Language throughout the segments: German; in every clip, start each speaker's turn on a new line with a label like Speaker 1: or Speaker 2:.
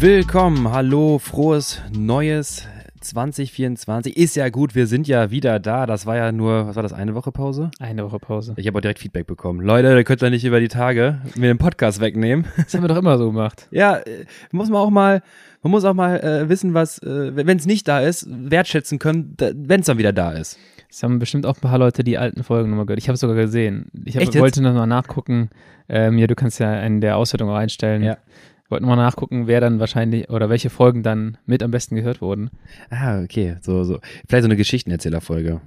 Speaker 1: Willkommen, hallo, frohes neues 2024. Ist ja gut, wir sind ja wieder da. Das war ja nur, was war das, eine Woche Pause?
Speaker 2: Eine Woche Pause.
Speaker 1: Ich habe auch direkt Feedback bekommen. Leute, ihr könnt ja nicht über die Tage mir den Podcast wegnehmen.
Speaker 2: Das haben wir doch immer so gemacht.
Speaker 1: ja, äh, muss man auch mal, man muss auch mal äh, wissen, was, äh, wenn es nicht da ist, wertschätzen können, wenn es dann wieder da ist.
Speaker 2: Das haben bestimmt auch ein paar Leute die alten Folgen nochmal gehört. Ich habe es sogar gesehen. Ich hab, wollte nochmal nachgucken. Ähm, ja, du kannst ja in der Auswertung auch einstellen.
Speaker 1: Ja.
Speaker 2: Ich wollte nochmal nachgucken, wer dann wahrscheinlich oder welche Folgen dann mit am besten gehört wurden.
Speaker 1: Ah, okay, so, so. Vielleicht so eine Geschichtenerzählerfolge.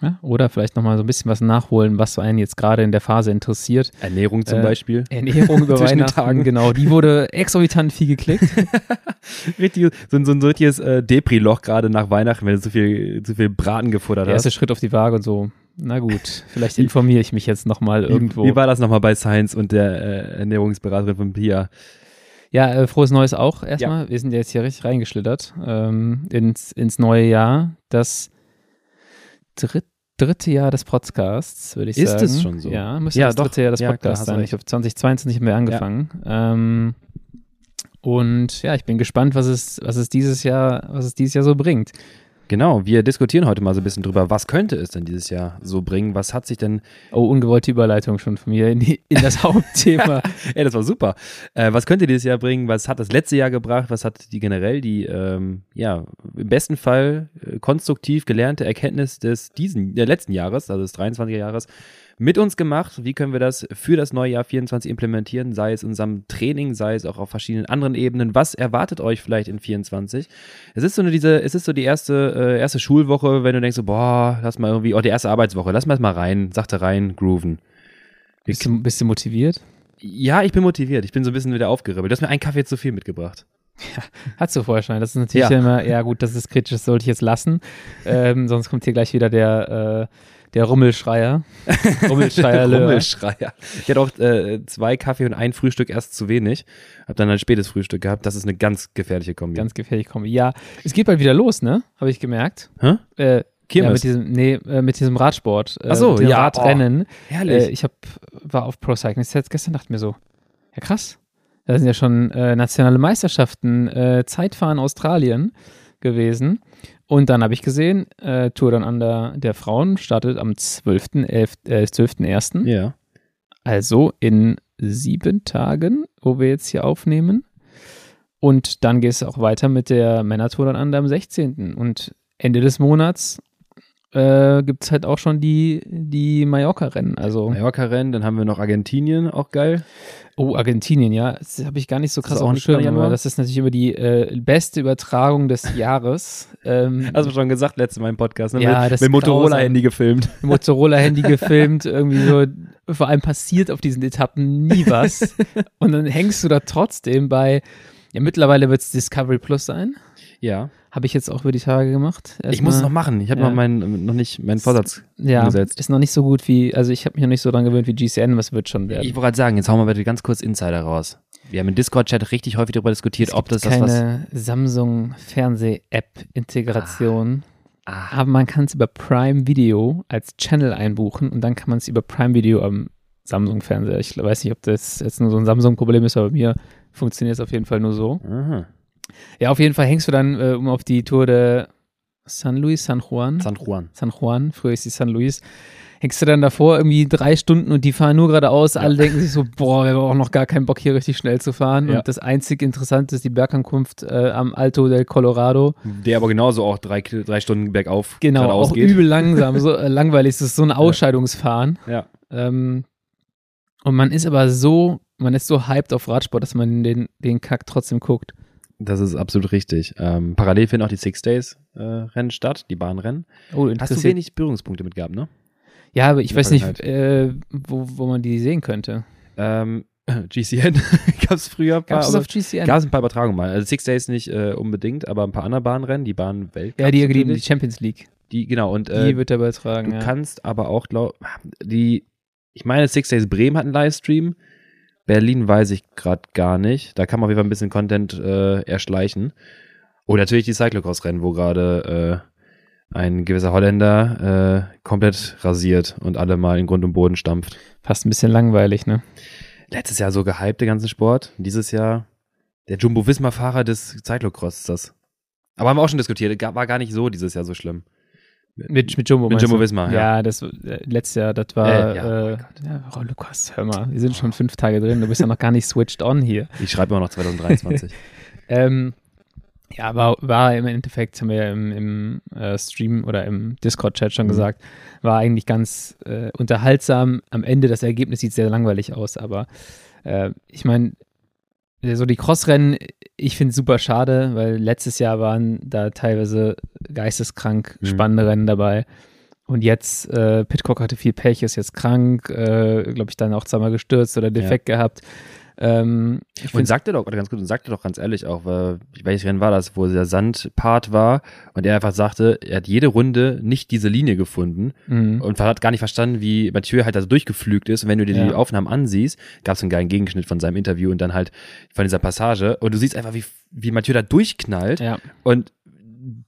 Speaker 2: Ja? Oder vielleicht nochmal so ein bisschen was nachholen, was so einen jetzt gerade in der Phase interessiert.
Speaker 1: Ernährung zum
Speaker 2: Äh,
Speaker 1: Beispiel.
Speaker 2: Ernährung über Weihnachten, genau. Die wurde exorbitant viel geklickt.
Speaker 1: Richtig, so, ein- so ein richtiges äh, Depri-Loch gerade nach Weihnachten, wenn du zu viel, zu viel Braten gefuttert
Speaker 2: Der
Speaker 1: hast.
Speaker 2: erste Schritt auf die Waage und so. Na gut, vielleicht informiere ich mich jetzt nochmal irgendwo.
Speaker 1: Wie, wie war das nochmal bei Science und der äh, Ernährungsberaterin von Pia?
Speaker 2: Ja, äh, frohes Neues auch erstmal. Wir sind ja jetzt hier richtig reingeschlittert ähm, ins, ins neue Jahr. Das dritt, dritte Jahr des Podcasts, würde ich
Speaker 1: Ist
Speaker 2: sagen.
Speaker 1: es schon so?
Speaker 2: Ja, müsste
Speaker 1: Ja,
Speaker 2: das
Speaker 1: doch.
Speaker 2: dritte Jahr des
Speaker 1: Ja,
Speaker 2: Podcasts
Speaker 1: du
Speaker 2: sein. Ich habe 2022 haben wir angefangen. Ähm, und ja, ich bin gespannt, was es, was es dieses Jahr, was es dieses Jahr so bringt.
Speaker 1: Genau, wir diskutieren heute mal so ein bisschen drüber, was könnte es denn dieses Jahr so bringen? Was hat sich denn,
Speaker 2: Oh, ungewollte Überleitung schon von mir in, die, in das Hauptthema.
Speaker 1: ey, das war super. Äh, was könnte dieses Jahr bringen? Was hat das letzte Jahr gebracht? Was hat die generell die, ähm, ja, im besten Fall äh, konstruktiv gelernte Erkenntnis des diesen, der letzten Jahres, also des 23er Jahres, mit uns gemacht? Wie können wir das für das neue Jahr 24 implementieren? Sei es in unserem Training, sei es auch auf verschiedenen anderen Ebenen. Was erwartet euch vielleicht in 24? Es ist so eine, diese, es ist so die erste, äh, erste Schulwoche, wenn du denkst so, boah, lass mal irgendwie, oh, die erste Arbeitswoche, lass mal mal rein, sachte rein, grooven.
Speaker 2: Bist du, bist du motiviert?
Speaker 1: Ja, ich bin motiviert. Ich bin so ein bisschen wieder aufgeribbelt. Du hast mir einen Kaffee zu viel mitgebracht.
Speaker 2: Hast du vorher schon. Das ist natürlich
Speaker 1: Ja.
Speaker 2: immer, ja gut, das ist kritisch, das sollte ich jetzt lassen. Ähm, sonst kommt hier gleich wieder der, äh, der Rummelschreier. Rummelschreier.
Speaker 1: Rummelschreier. Ich hatte auch äh, zwei Kaffee und ein Frühstück erst zu wenig. Hab dann ein spätes Frühstück gehabt. Das ist eine ganz gefährliche Kombi.
Speaker 2: Ganz gefährlich Kombi. Ja, es geht bald wieder los, ne? Habe ich gemerkt.
Speaker 1: Hä?
Speaker 2: Äh, ja,
Speaker 1: Kirmes.
Speaker 2: mit diesem, nee, äh, mit diesem Radsport. Äh,
Speaker 1: Ach so, ja,
Speaker 2: Radrennen.
Speaker 1: Herrlich.
Speaker 2: Äh, ich hab, war auf Pro Cycling Sets gestern, dachte mir so, ja krass. Da sind ja schon äh, nationale Meisterschaften, äh, Zeitfahren Australien gewesen. Und dann habe ich gesehen, äh, Tour Down Under der Frauen startet am 12.11., äh, 12.01.
Speaker 1: ja.
Speaker 2: Also in sieben Tagen, wo wir jetzt hier aufnehmen. Und dann geht es auch weiter mit der Männertour dann an am 16. Und Ende des Monats äh, gibt es halt auch schon die, die Mallorca-Rennen. Also,
Speaker 1: Mallorca-Rennen, dann haben wir noch Argentinien, auch geil.
Speaker 2: oh, Argentinien, ja. Das habe ich gar nicht so krass
Speaker 1: auch
Speaker 2: auf dem Schirm,
Speaker 1: Januar?
Speaker 2: das ist natürlich immer die äh, beste Übertragung des Jahres. Ähm,
Speaker 1: Hast du schon gesagt, letztes Mal im Podcast, ne?
Speaker 2: Ja,
Speaker 1: mit,
Speaker 2: das
Speaker 1: mit Motorola-Handy gefilmt.
Speaker 2: Motorola-Handy gefilmt, irgendwie so, vor allem passiert auf diesen Etappen nie was. Und dann hängst du da trotzdem bei, ja, mittlerweile wird es Discovery Plus sein.
Speaker 1: Ja.
Speaker 2: Habe ich jetzt auch über die Tage gemacht.
Speaker 1: ich muss es noch machen. Ich habe
Speaker 2: Ja.
Speaker 1: noch meinen, noch nicht meinen Vorsatz
Speaker 2: Ja,
Speaker 1: umgesetzt.
Speaker 2: ist noch nicht so gut wie, also ich habe mich noch nicht so dran gewöhnt wie GCN, was wird schon werden.
Speaker 1: Ich wollte gerade sagen, jetzt hauen wir bitte ganz kurz Insider raus. Wir haben im Discord-Chat richtig häufig darüber diskutiert, ob das das was.
Speaker 2: keine Samsung-Fernseh-App-Integration.
Speaker 1: Ah,
Speaker 2: Aber man kann es über Prime Video als Channel einbuchen und dann kann man es über Prime Video am Samsung-Fernseher. Ich weiß nicht, ob das jetzt nur so ein Samsung-Problem ist, aber bei mir funktioniert es auf jeden Fall nur so.
Speaker 1: aha.
Speaker 2: Ja, auf jeden Fall hängst du dann äh, um auf die Tour de San Luis, San Juan.
Speaker 1: San Juan.
Speaker 2: San Juan, früher ist die San Luis. Hängst du dann davor irgendwie drei Stunden und die fahren nur geradeaus. Alle denken sich so, boah, wir haben auch noch gar keinen Bock hier richtig schnell zu fahren.
Speaker 1: Ja.
Speaker 2: Und das einzig Interessante ist die Bergankunft äh, am Alto del Colorado.
Speaker 1: Der aber genauso auch drei, drei Stunden bergauf
Speaker 2: Genau,
Speaker 1: geradeaus
Speaker 2: auch
Speaker 1: geht.
Speaker 2: übel langsam, so äh, langweilig. Es ist so ein Ausscheidungsfahren.
Speaker 1: Ja.
Speaker 2: Ähm, und man ist aber so, man ist so hyped auf Radsport, dass man den, den Kack trotzdem guckt.
Speaker 1: Das ist absolut richtig. Ähm, parallel finden auch die Six Days äh, Rennen statt, die Bahnrennen.
Speaker 2: Oh,
Speaker 1: Hast du wenig Berührungspunkte mit gehabt, ne?
Speaker 2: Ja, aber ich weiß nicht, äh, wo, wo man die sehen könnte.
Speaker 1: Ähm, GCN gab es früher ein paar,
Speaker 2: Gab es auf GCN?
Speaker 1: gab es ein paar Übertragungen mal. Also Six Days nicht äh, unbedingt, aber ein paar andere Bahnrennen, die Bahn-Welt.
Speaker 2: ja, die, die, die Champions League.
Speaker 1: die, genau, und
Speaker 2: Die
Speaker 1: äh,
Speaker 2: wird da übertragen,
Speaker 1: du
Speaker 2: ja.
Speaker 1: kannst aber auch, glaub, die, ich meine, Six Days Bremen hat einen Livestream. Berlin weiß ich gerade gar nicht. Da kann man auf jeden Fall ein bisschen Content äh, erschleichen. Und natürlich die Cyclocross-Rennen, wo gerade äh, ein gewisser Holländer äh, komplett rasiert und alle mal in Grund und Boden stampft.
Speaker 2: Fast ein bisschen langweilig, ne?
Speaker 1: Letztes Jahr so gehypt, der ganze Sport. Dieses Jahr Der Jumbo-Visma-Fahrer des Cyclocross ist das. Aber haben wir auch schon diskutiert, war gar nicht so dieses Jahr so schlimm.
Speaker 2: Mit, mit Jumbo.
Speaker 1: Mit
Speaker 2: du?
Speaker 1: Jumbo-Visma, ja.
Speaker 2: ja. das äh, letztes Jahr, das war.
Speaker 1: Äh,
Speaker 2: Äh,
Speaker 1: ja,
Speaker 2: ja, oh Lukas, hör mal, wir sind schon fünf Tage drin, du bist ja noch gar nicht switched on hier.
Speaker 1: Ich schreibe immer noch 2023.
Speaker 2: Ähm, ja, war, war im Endeffekt, haben wir ja im, im äh, Stream oder im Discord-Chat schon
Speaker 1: Mhm.
Speaker 2: gesagt, war eigentlich ganz äh, unterhaltsam. Am Ende, das Ergebnis sieht sehr langweilig aus, aber äh, ich meine, so die Crossrennen, ich finde es super schade, weil letztes Jahr waren da teilweise geisteskrank
Speaker 1: Mhm.
Speaker 2: spannende Rennen dabei. Und jetzt, äh, Pitcock hatte viel Pech, ist jetzt krank, äh, glaube ich, dann auch zweimal gestürzt oder defekt gehabt. Ähm,
Speaker 1: Und sagte doch, oder ganz gut, und sagte doch ganz ehrlich auch, weil, welches Rennen war das, wo der Sandpart war und er einfach sagte, er hat jede Runde nicht diese Linie gefunden
Speaker 2: Mhm.
Speaker 1: und hat gar nicht verstanden, wie Mathieu halt da so durchgeflügt ist. Und wenn du dir die
Speaker 2: Ja.
Speaker 1: Aufnahmen ansiehst, gab es einen geilen Gegenschnitt von seinem Interview und dann halt von dieser Passage und du siehst einfach, wie, wie Mathieu da durchknallt
Speaker 2: Ja.
Speaker 1: und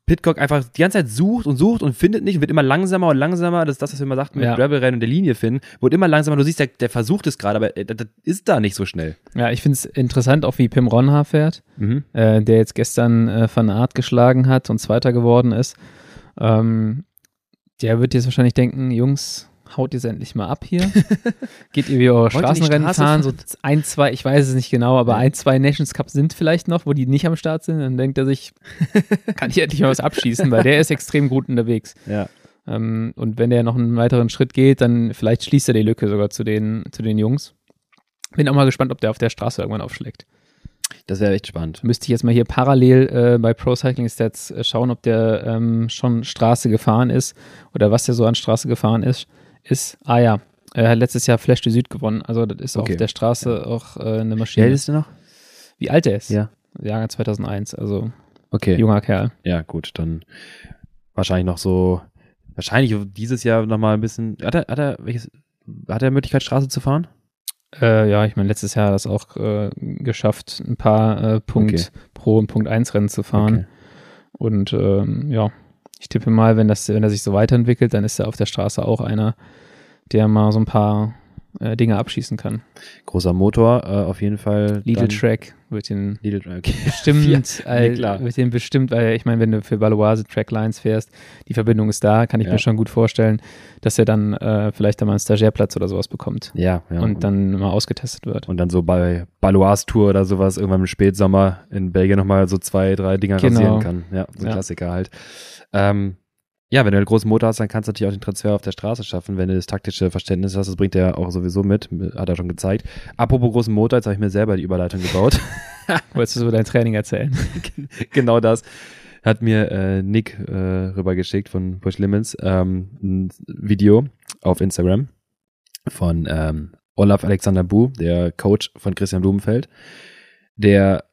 Speaker 1: Pitcock einfach die ganze Zeit sucht und sucht und findet nicht und wird immer langsamer und langsamer. Das ist das, was wir immer sagten mit
Speaker 2: Ja.
Speaker 1: Gravelrennen und der Linie finden. Wird immer langsamer. Du siehst, der, der versucht es gerade, aber äh, das, ist da nicht so schnell.
Speaker 2: Ja, ich finde es interessant, auch wie Pim Ronha fährt,
Speaker 1: Mhm.
Speaker 2: äh, der jetzt gestern äh, Van Aert geschlagen hat und Zweiter geworden ist. Ähm, der wird jetzt wahrscheinlich denken, Jungs, haut jetzt endlich mal ab hier. Geht ihr wie eure
Speaker 1: ihr
Speaker 2: Straßenrennen
Speaker 1: Straße
Speaker 2: fahren? So ein, zwei, ich weiß es nicht genau, aber ein, zwei Nations Cups sind vielleicht noch, wo die nicht am Start sind. Dann denkt er sich, kann ich endlich mal was abschießen, weil der ist extrem gut unterwegs.
Speaker 1: Ja.
Speaker 2: Ähm, und wenn der noch einen weiteren Schritt geht, dann vielleicht schließt er die Lücke sogar zu den, zu den Jungs. Bin auch mal gespannt, ob der auf der Straße irgendwann aufschlägt.
Speaker 1: Das wäre echt spannend.
Speaker 2: Müsste ich jetzt mal hier parallel äh, bei Pro Cycling Stats äh, schauen, ob der ähm, schon Straße gefahren ist oder was der so an Straße gefahren ist. Ist ah ja, er hat letztes Jahr Flash du Süd gewonnen. Also das ist
Speaker 1: Okay.
Speaker 2: auf der Straße auch äh, eine
Speaker 1: Wie
Speaker 2: Maschine.
Speaker 1: alt ist du noch?
Speaker 2: Wie alt er ist?
Speaker 1: Ja.
Speaker 2: Jahrgang 2001, also
Speaker 1: Okay.
Speaker 2: junger Kerl.
Speaker 1: Ja, gut, dann wahrscheinlich noch so, wahrscheinlich dieses Jahr nochmal ein bisschen, hat er, hat er, welches, hat er Möglichkeit, Straße zu fahren?
Speaker 2: Äh, ja, ich meine, letztes Jahr hat er es auch äh, geschafft, ein paar äh, Punkt
Speaker 1: Okay.
Speaker 2: Pro und Punkt 1 Rennen zu fahren.
Speaker 1: Okay.
Speaker 2: Und ähm, ja, ich tippe mal, wenn, das, wenn er sich so weiterentwickelt, dann ist er auf der Straße auch einer, der mal so ein paar äh, Dinge abschießen kann.
Speaker 1: Großer Motor, äh, auf jeden Fall.
Speaker 2: Lidl
Speaker 1: dann-
Speaker 2: Track wird den
Speaker 1: Lidl Track, okay.
Speaker 2: bestimmt,
Speaker 1: Ja,
Speaker 2: äh,
Speaker 1: nee, klar.
Speaker 2: wird den bestimmt, weil ich meine, wenn du für Valoise Tracklines fährst, die Verbindung ist da, kann ich
Speaker 1: Ja.
Speaker 2: mir schon gut vorstellen, dass er dann äh, vielleicht einmal einen Stagiairplatz oder sowas bekommt
Speaker 1: Ja, ja.
Speaker 2: und dann mal ausgetestet wird.
Speaker 1: und dann so bei Baloise Tour oder sowas irgendwann im Spätsommer in Belgien nochmal so zwei, drei Dinger
Speaker 2: Genau.
Speaker 1: rasieren kann. Ja, so ein
Speaker 2: Ja.
Speaker 1: Klassiker halt. Ähm, ja, wenn du einen großen Motor hast, dann kannst du natürlich auch den Transfer auf der Straße schaffen, wenn du das taktische Verständnis hast. Das bringt er auch sowieso mit, hat er schon gezeigt. Apropos großen Motor, jetzt habe ich mir selber die Überleitung gebaut.
Speaker 2: Wolltest du so dein Training erzählen?
Speaker 1: genau das hat mir äh, Nick äh, rübergeschickt von Push Limits ähm, ein Video auf Instagram von ähm, Olaf Alexander Bu, der Coach von Christian Blumenfeld, der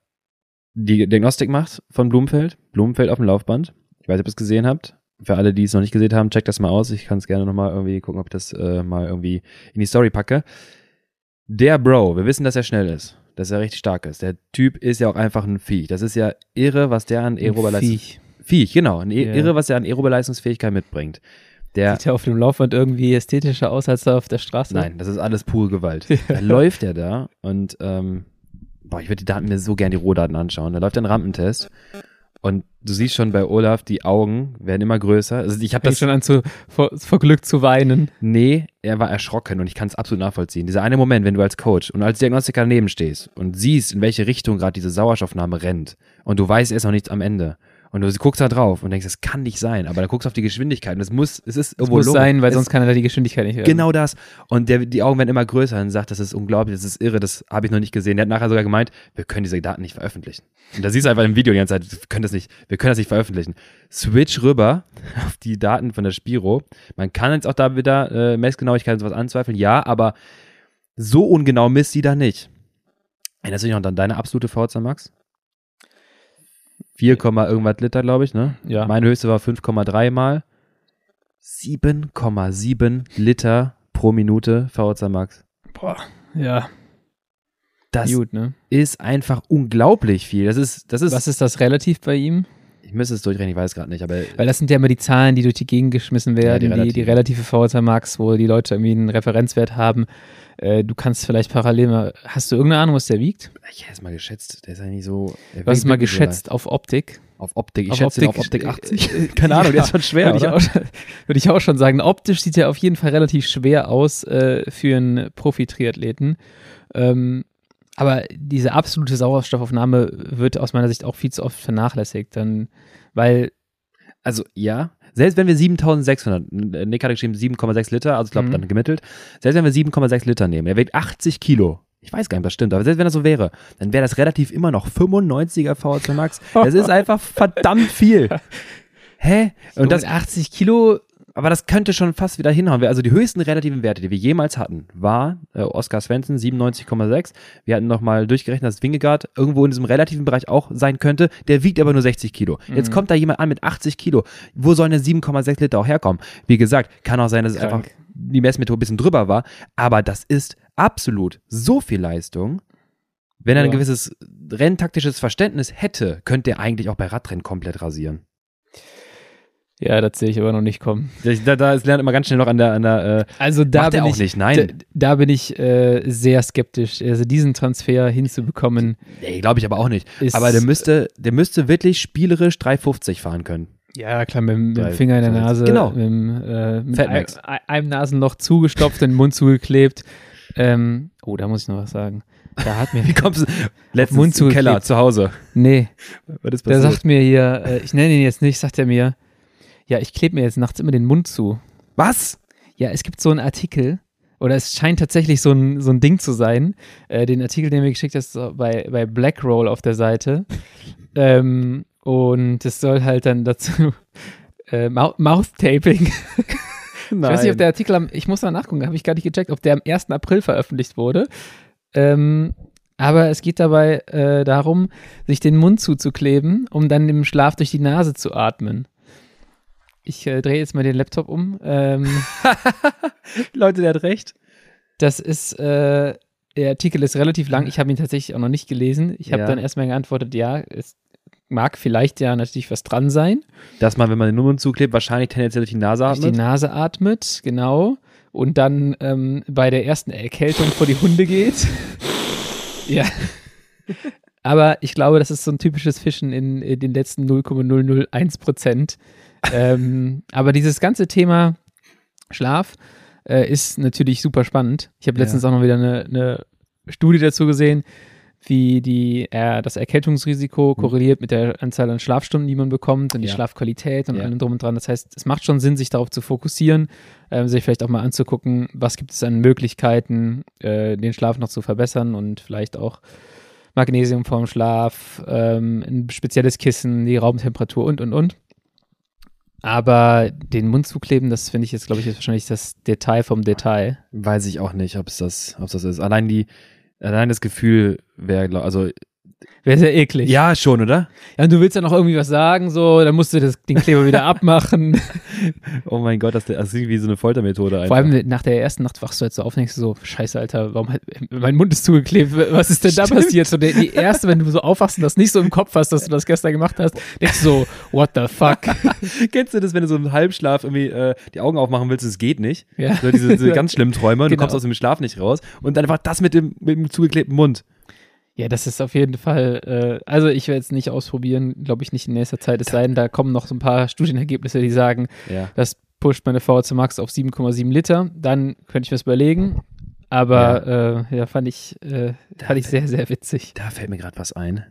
Speaker 1: die Diagnostik macht von Blumenfeld, Blumenfeld auf dem Laufband. Ich weiß nicht, ob ihr es gesehen habt. Für alle, die es noch nicht gesehen haben, checkt das mal aus. Ich kann es gerne nochmal irgendwie gucken, ob ich das äh, mal irgendwie in die Story packe. Der Bro, wir wissen, dass er schnell ist, dass er richtig stark ist. Der Typ ist ja auch einfach ein Viech. Das ist ja irre, was der an aerober Leistung...
Speaker 2: Viech.
Speaker 1: Viech, genau. Ein
Speaker 2: Ja.
Speaker 1: Irre, was er an aerober Leistungsfähigkeit mitbringt. Der,
Speaker 2: Sieht ja auf dem Laufband irgendwie ästhetischer aus als da auf der Straße.
Speaker 1: nein, das ist alles pure Gewalt. Da läuft er da und, ähm, boah, ich würde die Daten mir so gern die Rohdaten anschauen. Da läuft ein Rampentest und du siehst schon bei Olaf, die Augen werden immer größer. Also ich habe das
Speaker 2: schon an zu, vor, vor Glück zu weinen.
Speaker 1: Nee, er war erschrocken und ich kann es absolut nachvollziehen. Dieser eine Moment, wenn du als Coach und als Diagnostiker daneben stehst und siehst, in welche Richtung gerade diese Sauerstoffnahme rennt und du weißt, er ist noch nicht am Ende. Und du guckst da drauf und denkst, das kann nicht sein, aber dann guckst du auf die Geschwindigkeit und es muss, es ist irgendwo
Speaker 2: muss
Speaker 1: logisch.
Speaker 2: sein, weil
Speaker 1: Es-
Speaker 2: sonst kann er da die Geschwindigkeit nicht hören.
Speaker 1: Genau das. Und der, die Augen werden immer größer und sagt, das ist unglaublich, das ist irre, das habe ich noch nicht gesehen. Der hat nachher sogar gemeint, wir können diese Daten nicht veröffentlichen. Und da siehst du einfach im Video die ganze Zeit, wir können das nicht, wir können das nicht veröffentlichen. Switch rüber auf die Daten von der Spiro. Man kann jetzt auch da wieder äh, Messgenauigkeit und sowas anzweifeln, ja, aber so ungenau misst sie da nicht. Erinnerst du dich noch an deine absolute VZ Max? 4, irgendwas Liter, glaube ich, ne?
Speaker 2: Ja.
Speaker 1: Meine höchste war 5,3 mal. 7,7 Liter pro Minute VZ Max.
Speaker 2: Boah, ja,
Speaker 1: Das
Speaker 2: gut, ne?
Speaker 1: ist einfach unglaublich viel. Das ist, das ist,
Speaker 2: Was ist das relativ bei ihm?
Speaker 1: Ich müsste es durchrechnen, ich weiß gerade nicht, aber
Speaker 2: Weil das sind ja immer die Zahlen, die durch die Gegend geschmissen werden,
Speaker 1: die
Speaker 2: die, die,
Speaker 1: relative.
Speaker 2: VHC Max, wo die Leute irgendwie einen Referenzwert haben. Äh, du kannst vielleicht parallel mal, hast du irgendeine Ahnung, was der wiegt?
Speaker 1: ich hätte es mal geschätzt. Der ist ja nicht so.
Speaker 2: Du hast es mal
Speaker 1: wirklich so
Speaker 2: geschätzt auf Optik.
Speaker 1: Auf Optik. Ich
Speaker 2: Auf
Speaker 1: schätze ihn auf
Speaker 2: Optik,
Speaker 1: Optik
Speaker 2: äh,
Speaker 1: 80. Keine Ahnung, der ist schon schwer,
Speaker 2: Würde ich, auch, schon- würde ich auch schon sagen. Optisch sieht er auf jeden Fall relativ schwer aus äh, für einen Profi-Triathleten. Ähm, aber diese absolute Sauerstoffaufnahme wird aus meiner Sicht auch viel zu oft vernachlässigt. Dann, weil,
Speaker 1: Also ja, selbst wenn wir 7600, Nick hatte geschrieben 7,6 Liter, also ich glaube
Speaker 2: Mhm.
Speaker 1: dann gemittelt, selbst wenn wir 7,6 Liter nehmen, er wiegt 80 Kilo. Ich weiß gar nicht, ob das stimmt, aber selbst wenn das so wäre, dann wäre das relativ immer noch 95er VHC Max. Das ist einfach verdammt viel. Hä? Und das,
Speaker 2: mit 80 Kilo,
Speaker 1: aber das könnte schon fast wieder hinhauen. Also die höchsten relativen Werte, die wir jemals hatten, war äh, Oscar Svensson 97,6. Wir hatten nochmal durchgerechnet, dass Wingegaard irgendwo in diesem relativen Bereich auch sein könnte. Der wiegt aber nur 60 Kilo. Jetzt
Speaker 2: Mhm.
Speaker 1: kommt da jemand an mit 80 Kilo. Wo sollen denn 7,6 Liter auch herkommen? Wie gesagt, kann auch sein, dass es
Speaker 2: Krank.
Speaker 1: einfach die Messmethode ein bisschen drüber war. Aber das ist absolut so viel Leistung. Wenn er ein
Speaker 2: Ja.
Speaker 1: gewisses renntaktisches Verständnis hätte, könnte er eigentlich auch bei Radrennen komplett rasieren.
Speaker 2: Ja, das sehe ich aber noch nicht kommen.
Speaker 1: Da, da ist lernt immer ganz schnell noch an der, an der äh,
Speaker 2: Also da bin ich,
Speaker 1: nicht, nein.
Speaker 2: Da, da bin ich äh, sehr skeptisch. Also diesen Transfer hinzubekommen,
Speaker 1: Nee, glaube ich aber auch nicht.
Speaker 2: ist.
Speaker 1: aber der müsste, der müsste wirklich spielerisch 350 fahren können.
Speaker 2: Ja, klar, mit, dem- mit dem Finger in der Nase.
Speaker 1: genau.
Speaker 2: Mit, äh, mit einem, einem Nasenloch zugestopft, den Mund zugeklebt. Ähm, oh, da muss ich noch was sagen. Da hat mir.
Speaker 1: Wie kommst du? Letztens
Speaker 2: Mund
Speaker 1: im Keller zu Hause.
Speaker 2: nee,
Speaker 1: Was ist
Speaker 2: der
Speaker 1: passiert?
Speaker 2: sagt mir hier, äh, ich nenne ihn jetzt nicht, sagt er mir, ja, ich klebe mir jetzt nachts immer den Mund zu.
Speaker 1: Was?
Speaker 2: Ja, es gibt so einen Artikel, oder es scheint tatsächlich so ein, so ein Ding zu sein. Äh, den Artikel, den mir geschickt hast, bei, bei Blackroll auf der Seite. ähm, und es soll halt dann dazu äh, Mou- Mouth-Taping. Ich weiß nicht, ob der Artikel am, ich muss mal nachgucken, habe ich gar nicht gecheckt, ob der am 1. April veröffentlicht wurde. Ähm, aber es geht dabei äh, darum, sich den Mund zuzukleben, um dann im Schlaf durch die Nase zu atmen. Ich äh, drehe jetzt mal den Laptop um. Ähm,
Speaker 1: Leute, der hat recht.
Speaker 2: das ist, äh, der Artikel ist relativ lang. Ich habe ihn tatsächlich auch noch nicht gelesen. Ich habe
Speaker 1: Ja.
Speaker 2: dann erstmal geantwortet, ja, es mag vielleicht ja natürlich was dran sein.
Speaker 1: Dass man, wenn man den Mund zuklebt, wahrscheinlich tendenziell durch die Nase
Speaker 2: durch die
Speaker 1: atmet.
Speaker 2: Nase atmet, genau. Und dann ähm, bei der ersten Erkältung vor die Hunde geht. ja. Aber ich glaube, das ist so ein typisches Fischen in, in den letzten 0,001 Prozent. Ähm, aber dieses ganze Thema Schlaf äh, ist natürlich super spannend. Ich habe
Speaker 1: Ja.
Speaker 2: letztens auch noch wieder eine, eine Studie dazu gesehen, wie die, äh, das Erkältungsrisiko korreliert mit der Anzahl an Schlafstunden, die man bekommt und die
Speaker 1: Ja.
Speaker 2: Schlafqualität und
Speaker 1: Ja.
Speaker 2: allem drum und dran. Das heißt, es macht schon Sinn, sich darauf zu fokussieren, ähm, sich vielleicht auch mal anzugucken, was gibt es an Möglichkeiten, äh, den Schlaf noch zu verbessern und vielleicht auch Magnesium vorm Schlaf, ähm, ein spezielles Kissen, die Raumtemperatur und, und, und. Aber den Mund zukleben, das finde ich jetzt, glaube ich, ist wahrscheinlich das Detail vom Detail.
Speaker 1: Weiß ich auch nicht, ob es das, ob das ist. Allein die, allein das Gefühl wäre, also
Speaker 2: Wäre sehr eklig.
Speaker 1: ja schon, oder?
Speaker 2: Ja, und du willst ja noch irgendwie was sagen, so, dann musst du das, den Kleber wieder abmachen.
Speaker 1: Oh mein Gott, das, das ist irgendwie so eine Foltermethode einfach.
Speaker 2: Vor allem nach der ersten Nacht wachst du jetzt so auf und denkst du so, scheiße, Alter, warum hat, mein Mund ist zugeklebt, was ist denn da
Speaker 1: Stimmt.
Speaker 2: passiert? So, die, die erste, wenn du so aufwachst und das nicht so im Kopf hast, dass du das gestern gemacht hast, denkst du so, what the fuck?
Speaker 1: Kennst du das, wenn du so im Halbschlaf irgendwie äh, die Augen aufmachen willst, es geht nicht?
Speaker 2: Ja.
Speaker 1: So diese, diese ganz schlimmen Träume und du
Speaker 2: Genau.
Speaker 1: kommst aus dem Schlaf nicht raus und dann einfach das mit dem, mit dem zugeklebten Mund.
Speaker 2: Ja, das ist auf jeden Fall, äh, also ich werde es nicht ausprobieren, glaube ich nicht in nächster Zeit, es sei denn, da kommen noch so ein paar Studienergebnisse, die sagen,
Speaker 1: Ja.
Speaker 2: das pusht meine VHC Max auf 7,7 Liter, dann könnte ich mir das überlegen. Aber ja, äh, ja fand ich, äh, fand ich sehr, sehr witzig.
Speaker 1: Da fällt mir gerade was ein.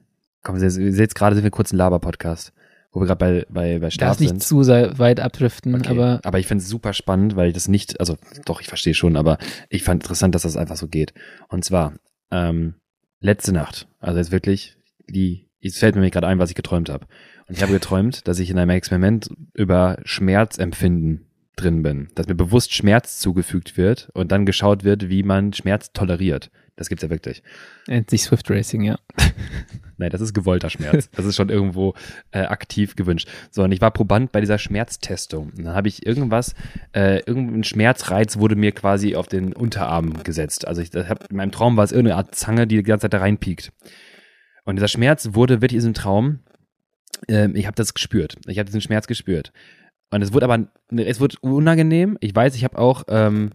Speaker 1: Komm, ihr seht jetzt gerade, sind wir kurz ein Laber-Podcast, wo wir gerade bei, bei, bei
Speaker 2: Darf
Speaker 1: Schlaf
Speaker 2: nicht
Speaker 1: sind.
Speaker 2: zu sehr weit abdriften,
Speaker 1: Okay.
Speaker 2: aber
Speaker 1: aber ich finde es super spannend, weil ich das nicht, also doch, ich verstehe schon, aber ich fand interessant, dass das einfach so geht. Und zwar, ähm, letzte Nacht, also jetzt wirklich, die, jetzt fällt mir gerade ein, was ich geträumt habe. Und ich habe geträumt, dass ich in einem Experiment über Schmerzempfinden drin bin, dass mir bewusst Schmerz zugefügt wird und dann geschaut wird, wie man Schmerz toleriert. Das gibt's ja wirklich.
Speaker 2: nennt sich Swift Racing, ja.
Speaker 1: Nein, das ist gewollter Schmerz. Das ist schon irgendwo äh, aktiv gewünscht. So, und ich war Proband bei dieser Schmerztestung. Und dann habe ich irgendwas, äh, irgendein Schmerzreiz wurde mir quasi auf den Unterarm gesetzt. Also ich hab, in meinem Traum war es irgendeine Art Zange, die die ganze Zeit da reinpiekt. Und dieser Schmerz wurde wirklich in diesem Traum ähm, ich habe das gespürt. Ich habe diesen Schmerz gespürt. Und es wurde aber, es wurde unangenehm. Ich weiß, ich habe auch ähm,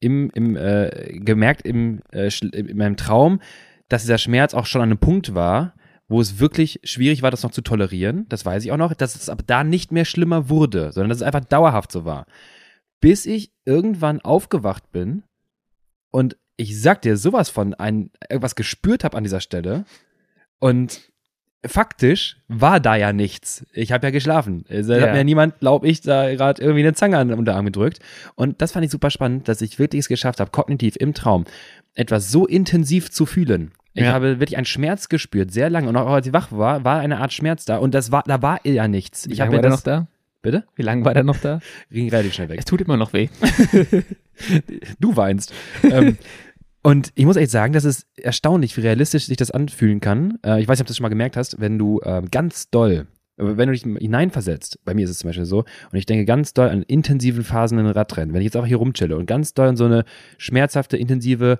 Speaker 1: im, im, äh, gemerkt im, äh, in meinem Traum, dass dieser Schmerz auch schon an einem Punkt war, wo es wirklich schwierig war, das noch zu tolerieren. Das weiß ich auch noch, dass es aber da nicht mehr schlimmer wurde, sondern dass es einfach dauerhaft so war. Bis ich irgendwann aufgewacht bin und ich sag dir sowas von ein, irgendwas gespürt habe an dieser Stelle und faktisch war da ja nichts. Ich habe ja geschlafen. Es ja. hat mir niemand, glaube ich, da gerade irgendwie eine Zange an den Unterarm gedrückt. Und das fand ich super spannend, dass ich wirklich es geschafft habe, kognitiv im Traum etwas so intensiv zu fühlen. Ich ja. habe wirklich einen Schmerz gespürt, sehr lange. Und auch als ich wach war, war eine Art Schmerz da. Und das war, da war ja nichts.
Speaker 2: Wie
Speaker 1: ich
Speaker 2: lange war der noch da?
Speaker 1: Bitte?
Speaker 2: Wie lange war der noch da?
Speaker 1: Ging relativ schnell weg.
Speaker 2: Es tut immer noch weh.
Speaker 1: du weinst. ähm, und ich muss echt sagen, das ist erstaunlich, wie realistisch sich das anfühlen kann. Äh, ich weiß nicht, ob du das schon mal gemerkt hast, wenn du äh, ganz doll, wenn du dich hineinversetzt, bei mir ist es zum Beispiel so, und ich denke ganz doll an intensive Phasen in Radrennen, wenn ich jetzt einfach hier rumchille und ganz doll an so eine schmerzhafte, intensive,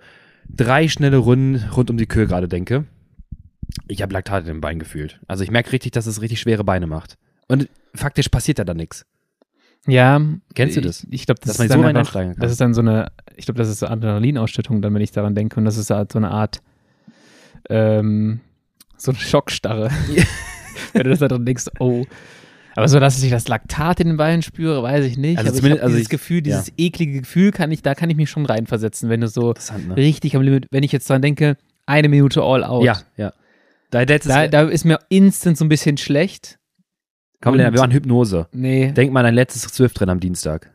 Speaker 1: drei schnelle Runden rund um die Kühe gerade denke, ich habe Laktat in den Beinen gefühlt. Also ich merke richtig, dass es richtig schwere Beine macht. Und faktisch passiert da dann nichts.
Speaker 2: Ja.
Speaker 1: Kennst du das?
Speaker 2: Ich, ich glaube, das, ist so einfach, das ist dann so eine, ich glaube, das ist so Adrenalinausschüttung, dann, wenn ich daran denke. Und das ist halt so eine Art, ähm, so eine Schockstarre. wenn du das dann denkst, oh. Aber so, dass ich das Laktat in den Beinen spüre, weiß ich nicht.
Speaker 1: Also
Speaker 2: aber
Speaker 1: zumindest, also
Speaker 2: dieses
Speaker 1: ich,
Speaker 2: Gefühl, dieses ja. eklige Gefühl kann ich, da kann ich mich schon reinversetzen, wenn du so
Speaker 1: ne?
Speaker 2: richtig am Limit, wenn ich jetzt dran denke, eine Minute all out.
Speaker 1: Ja, ja.
Speaker 2: Da, da, da ist mir instant so ein bisschen schlecht.
Speaker 1: Komm, wir waren Hypnose.
Speaker 2: Nee.
Speaker 1: Denk mal an dein letztes Swift-Rennen am Dienstag.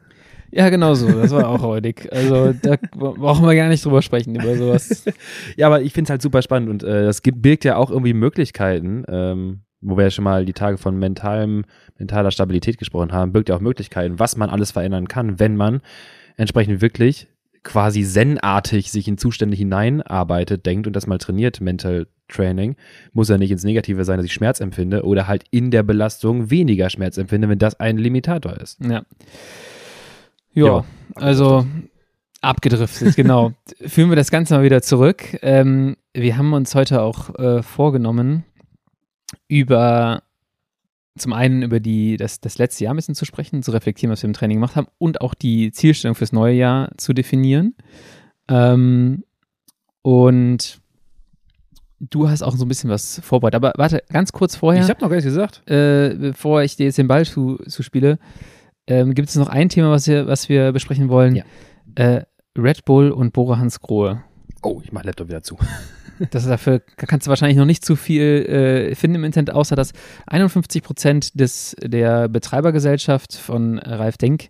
Speaker 2: Ja, genau so. Das war auch heutig. Also da brauchen wir gar nicht drüber sprechen, über sowas.
Speaker 1: ja, aber ich finde es halt super spannend und äh, das birgt ja auch irgendwie Möglichkeiten, ähm, wo wir ja schon mal die Tage von mentalem, mentaler Stabilität gesprochen haben, birgt ja auch Möglichkeiten, was man alles verändern kann, wenn man entsprechend wirklich quasi zen-artig sich in Zustände hineinarbeitet, denkt und das mal trainiert, Mental Training, muss ja nicht ins Negative sein, dass ich Schmerz empfinde oder halt in der Belastung weniger Schmerz empfinde, wenn das ein Limitator ist.
Speaker 2: Ja. Ja, also abgedriftet, genau. Führen wir das Ganze mal wieder zurück. Ähm, wir haben uns heute auch äh, vorgenommen, über zum einen über die, das, das letzte Jahr ein bisschen zu sprechen, zu reflektieren, was wir im Training gemacht haben und auch die Zielstellung fürs neue Jahr zu definieren. Ähm, und du hast auch so ein bisschen was vorbereitet. Aber warte, ganz kurz vorher.
Speaker 1: Ich habe noch gar nichts gesagt.
Speaker 2: Äh, bevor ich dir jetzt den Ball zu, zu spiele, ähm, gibt es noch ein Thema, was wir, was wir besprechen wollen.
Speaker 1: Ja.
Speaker 2: Äh, Red Bull und Bora Hans Grohe.
Speaker 1: Oh, ich mache Laptop wieder zu.
Speaker 2: Das ist dafür kannst du wahrscheinlich noch nicht zu viel äh, finden im Internet, außer dass 51 Prozent des, der Betreibergesellschaft von Ralf Denk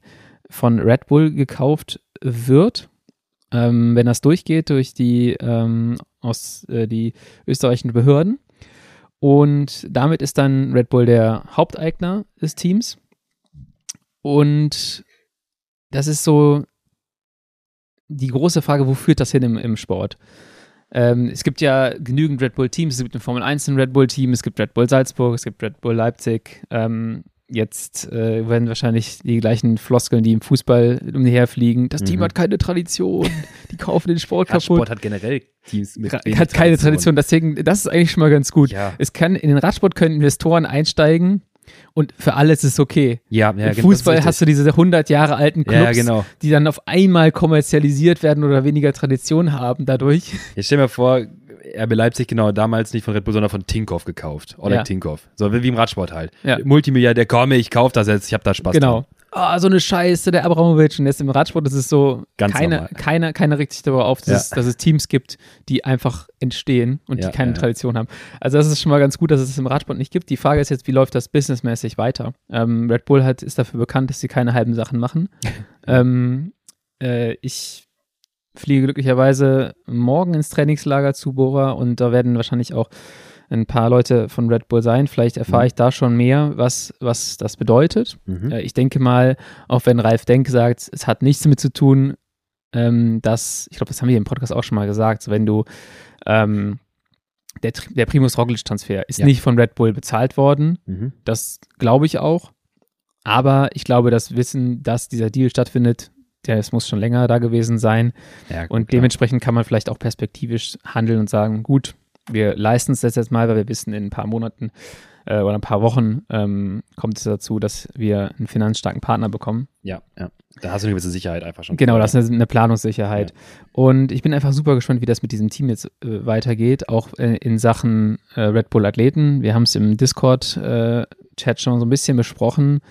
Speaker 2: von Red Bull gekauft wird. Ähm, wenn das durchgeht durch die, ähm, aus, äh, die österreichischen Behörden. Und damit ist dann Red Bull der Haupteigner des Teams. Und das ist so die große Frage, wo führt das hin im, im Sport? Ähm, es gibt ja genügend Red Bull-Teams. Es gibt ein Formel 1 ein Red Bull-Team, es gibt Red Bull Salzburg, es gibt Red Bull Leipzig. Ähm, jetzt äh, werden wahrscheinlich die gleichen Floskeln, die im Fußball umherfliegen. Das mhm. Team hat keine Tradition, die kaufen den Sport kaputt.
Speaker 1: Radsport hat generell Teams mit
Speaker 2: Ra Hat keine Tradition, deswegen, das ist eigentlich schon mal ganz gut.
Speaker 1: Ja.
Speaker 2: Es kann, in den Radsport können Investoren einsteigen, und für alles ist okay.
Speaker 1: Ja, ja
Speaker 2: Im genau, Fußball hast du diese 100 Jahre alten Clubs,
Speaker 1: ja, genau.
Speaker 2: die dann auf einmal kommerzialisiert werden oder weniger Tradition haben dadurch.
Speaker 1: Jetzt stell dir mal vor, RB Leipzig genau damals nicht von Red Bull, sondern von Tinkoff gekauft. Oleg ja. Tinkoff. So wie im Radsport halt.
Speaker 2: Ja.
Speaker 1: Multimilliardär, komm, ich kauf das jetzt, ich hab da Spaß
Speaker 2: Genau.
Speaker 1: Dran
Speaker 2: oh, so eine Scheiße, der Abramovic. Und jetzt im Radsport ist es so,
Speaker 1: Ganz
Speaker 2: keiner, keiner, keiner regt sich darüber auf, dass,
Speaker 1: Ja.
Speaker 2: es, dass es Teams gibt, die einfach entstehen und
Speaker 1: Ja,
Speaker 2: die keine
Speaker 1: ja.
Speaker 2: Tradition haben. Also das ist schon mal ganz gut, dass es es im Radsport nicht gibt. Die Frage ist jetzt, wie läuft das businessmäßig weiter? Ähm, Red Bull hat, ist dafür bekannt, dass sie keine halben Sachen machen. ähm, äh, ich fliege glücklicherweise morgen ins Trainingslager zu Bora und da werden wahrscheinlich auch ein paar Leute von Red Bull sein. Vielleicht erfahre
Speaker 1: Mhm.
Speaker 2: ich da schon mehr, was, was das bedeutet.
Speaker 1: Mhm.
Speaker 2: Äh, ich denke mal, auch wenn Ralf Denk sagt, es hat nichts damit zu tun, ähm, dass, ich glaube, das haben wir im Podcast auch schon mal gesagt, so wenn du ähm, der, der Primus Roglic-Transfer ist
Speaker 1: Ja.
Speaker 2: nicht von Red Bull bezahlt worden.
Speaker 1: Mhm.
Speaker 2: Das glaube ich auch. Aber ich glaube, das Wissen, dass dieser Deal stattfindet, das muss schon länger da gewesen sein.
Speaker 1: Ja,
Speaker 2: Und
Speaker 1: klar.
Speaker 2: dementsprechend kann man vielleicht auch perspektivisch handeln und sagen, gut, wir leisten es das jetzt mal, weil wir wissen, in ein paar Monaten äh, oder ein paar Wochen ähm, kommt es dazu, dass wir einen finanzstarken Partner bekommen.
Speaker 1: Ja, ja. Da hast du eine gewisse Sicherheit einfach schon.
Speaker 2: Genau, das ist eine, eine Planungssicherheit. Und ich bin einfach super gespannt, wie das mit diesem Team jetzt äh, weitergeht, auch äh, in Sachen äh, Red Bull Athleten. Wir haben es im Discord-Chat schon so ein bisschen besprochen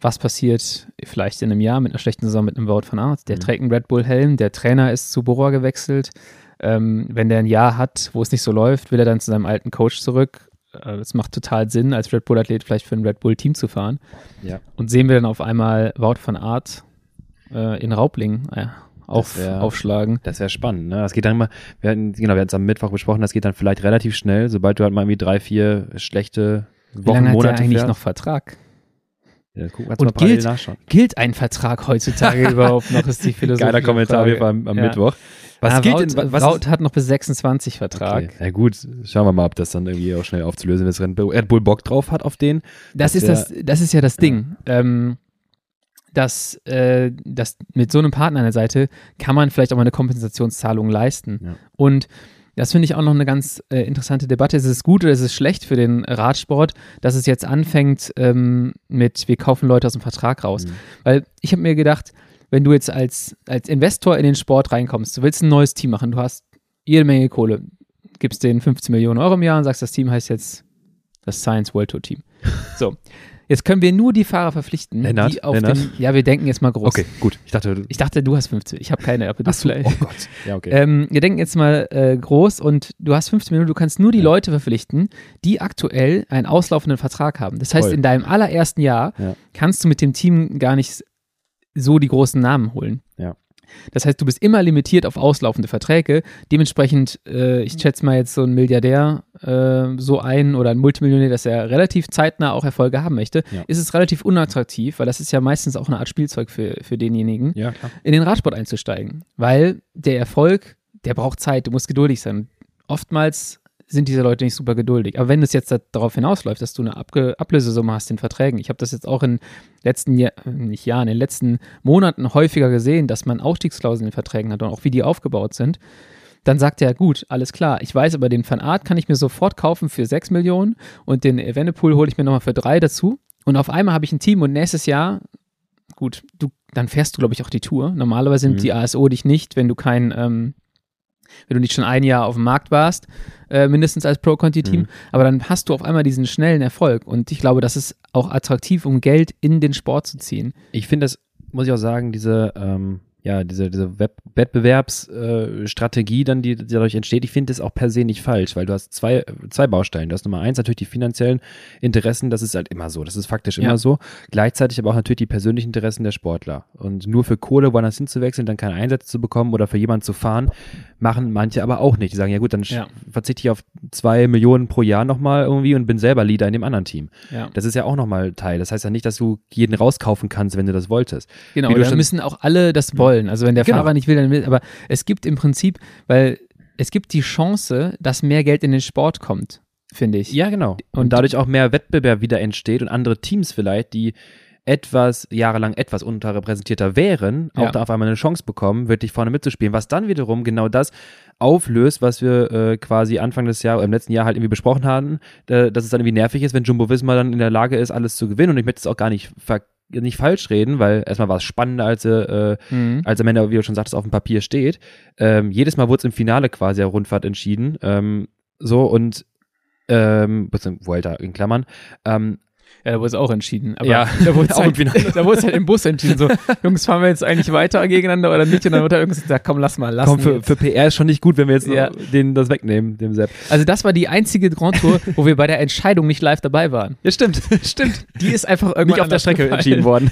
Speaker 2: was passiert vielleicht in einem Jahr mit einer schlechten Saison mit einem Wout van Aert. Der mhm. trägt einen Red Bull-Helm, der Trainer ist zu Bora gewechselt. Ähm, wenn der ein Jahr hat, wo es nicht so läuft, will er dann zu seinem alten Coach zurück. Äh, es macht total Sinn, als Red Bull-Athlet vielleicht für ein Red Bull-Team zu fahren.
Speaker 1: Ja.
Speaker 2: Und sehen wir dann auf einmal Wout van Aert äh, in Raubling äh, auf,
Speaker 1: das wär,
Speaker 2: aufschlagen.
Speaker 1: Das wäre spannend. Ne? Das geht dann immer, wir hatten, genau, wir es am Mittwoch besprochen, das geht dann vielleicht relativ schnell, sobald du halt mal irgendwie drei, vier schlechte Wochen,
Speaker 2: Wie lange
Speaker 1: Monate
Speaker 2: hat der eigentlich noch Vertrag?
Speaker 1: Ja, guck,
Speaker 2: Und gilt, gilt ein Vertrag heutzutage überhaupt noch, ist die Philosophie.
Speaker 1: Geiler Kommentar
Speaker 2: Frage.
Speaker 1: am, am
Speaker 2: Ja.
Speaker 1: Mittwoch. Was
Speaker 2: ah,
Speaker 1: gilt
Speaker 2: Wout,
Speaker 1: denn, was
Speaker 2: Wout hat noch bis 26 Vertrag.
Speaker 1: Okay. Ja gut, schauen wir mal, ob das dann irgendwie auch schnell aufzulösen ist. Wenn Red Bull Bock drauf hat auf den.
Speaker 2: Das, ist das, das ist ja das Ding. Ähm, dass, äh, dass mit so einem Partner an der Seite kann man vielleicht auch mal eine Kompensationszahlung leisten.
Speaker 1: Ja.
Speaker 2: Und das finde ich auch noch eine ganz äh, interessante Debatte. Ist es gut oder ist es schlecht für den Radsport, dass es jetzt anfängt ähm, mit, wir kaufen Leute aus dem Vertrag raus?
Speaker 1: Mhm.
Speaker 2: Weil ich habe mir gedacht, wenn du jetzt als, als Investor in den Sport reinkommst, du willst ein neues Team machen, du hast jede Menge Kohle, gibst denen 15 Millionen Euro im Jahr und sagst, das Team heißt jetzt das Science World Tour Team. So, jetzt können wir nur die Fahrer verpflichten,
Speaker 1: Lennart,
Speaker 2: die auf
Speaker 1: Lennart.
Speaker 2: den, ja, wir denken jetzt mal groß.
Speaker 1: Okay, gut. Ich dachte,
Speaker 2: Ich dachte, du hast 15, ich habe keine, aber du
Speaker 1: Ach so,
Speaker 2: vielleicht.
Speaker 1: oh Gott. Ja, okay.
Speaker 2: Ähm, wir denken jetzt mal äh, groß und du hast 15 Minuten, du kannst nur die
Speaker 1: Ja.
Speaker 2: Leute verpflichten, die aktuell einen auslaufenden Vertrag haben. Das heißt,
Speaker 1: Toll.
Speaker 2: in deinem allerersten Jahr
Speaker 1: Ja.
Speaker 2: kannst du mit dem Team gar nicht so die großen Namen holen.
Speaker 1: Ja.
Speaker 2: Das heißt, du bist immer limitiert auf auslaufende Verträge. Dementsprechend, äh, ich schätze mal jetzt so ein Milliardär äh, so ein oder ein Multimillionär, dass er relativ zeitnah auch Erfolge haben möchte,
Speaker 1: Ja.
Speaker 2: ist es relativ unattraktiv, weil das ist ja meistens auch eine Art Spielzeug für, für denjenigen
Speaker 1: ja,
Speaker 2: in den Radsport einzusteigen. Weil der Erfolg, der braucht Zeit, du musst geduldig sein. Oftmals sind diese Leute nicht super geduldig. Aber wenn es jetzt da- darauf hinausläuft, dass du eine Abge Ablösesumme hast in Verträgen, ich habe das jetzt auch in letzten Jahr, nicht Jahren, in den letzten Monaten häufiger gesehen, dass man Ausstiegsklauseln in Verträgen hat und auch wie die aufgebaut sind, dann sagt er, gut, alles klar, ich weiß aber, den Van Art kann ich mir sofort kaufen für 6 Millionen und den Evenepoel hole ich mir nochmal für 3 dazu. Und auf einmal habe ich ein Team und nächstes Jahr, gut, du, dann fährst du, glaube ich, auch die Tour. Normalerweise nimmt
Speaker 1: Mhm.
Speaker 2: die ASO dich nicht, wenn du kein, ähm, wenn du nicht schon ein Jahr auf dem Markt warst, äh, mindestens als Pro-Conti-Team,
Speaker 1: Mhm.
Speaker 2: aber dann hast du auf einmal diesen schnellen Erfolg und ich glaube, das ist auch attraktiv, um Geld in den Sport zu ziehen.
Speaker 1: Ich finde das, muss ich auch sagen, diese, ähm, ja, diese, diese Web Wettbewerbsstrategie, äh, Strategie dann, die, die dadurch entsteht, ich finde das auch per se nicht falsch, weil du hast zwei, zwei Baustellen. Du hast Nummer eins natürlich die finanziellen Interessen, das ist halt immer so, das ist faktisch
Speaker 2: Ja.
Speaker 1: immer so. Gleichzeitig aber auch natürlich die persönlichen Interessen der Sportler. Und nur für Kohle woanders hinzuwechseln, dann keine Einsätze zu bekommen oder für jemanden zu fahren, machen manche aber auch nicht. Die sagen, ja gut, dann
Speaker 2: Ja.
Speaker 1: verzichte ich auf zwei Millionen pro Jahr nochmal irgendwie und bin selber Leader in dem anderen Team.
Speaker 2: Ja.
Speaker 1: Das ist ja auch nochmal Teil. Das heißt ja nicht, dass du jeden rauskaufen kannst, wenn du das wolltest.
Speaker 2: Genau, da müssen auch alle das wollen. Also wenn der
Speaker 1: Genau.
Speaker 2: Fahrer nicht will, dann will, aber es gibt im Prinzip, weil es gibt die Chance, dass mehr Geld in den Sport kommt, finde ich.
Speaker 1: Ja, genau. Und, dadurch auch mehr Wettbewerb wieder entsteht und andere Teams vielleicht, die etwas, jahrelang etwas unterrepräsentierter wären, auch
Speaker 2: Ja.
Speaker 1: da auf einmal eine Chance bekommen, wirklich vorne mitzuspielen, was dann wiederum genau das auflöst, was wir äh, quasi Anfang des Jahres, im letzten Jahr halt irgendwie besprochen hatten, äh, dass es dann irgendwie nervig ist, wenn Jumbo Visma dann in der Lage ist, alles zu gewinnen und ich möchte es auch gar nicht ver nicht falsch reden, weil erstmal war es spannender, als, äh,
Speaker 2: Mhm.
Speaker 1: als am Ende, wie du schon sagtest, auf dem Papier steht. Ähm, jedes Mal wurde es im Finale quasi der Rundfahrt entschieden. Ähm, so und ähm, Vuelta in Klammern. Ähm,
Speaker 2: Ja, da wurde es auch entschieden. Aber
Speaker 1: Ja,
Speaker 2: da wurde es halt,
Speaker 1: Finale.
Speaker 2: da wurde es halt im Bus entschieden. So, Jungs, fahren wir jetzt eigentlich weiter gegeneinander oder nicht? Und dann wird halt irgendwas gesagt, komm, lass mal, lass
Speaker 1: komm, für, für PR ist schon nicht gut, wenn wir jetzt
Speaker 2: Ja.
Speaker 1: den das wegnehmen, dem Sepp.
Speaker 2: Also das war die einzige Grand Tour, wo wir bei der Entscheidung nicht live dabei waren.
Speaker 1: Ja, stimmt, stimmt.
Speaker 2: Die ist einfach irgendwann
Speaker 1: Nicht auf der Strecke
Speaker 2: gefallen.
Speaker 1: entschieden worden.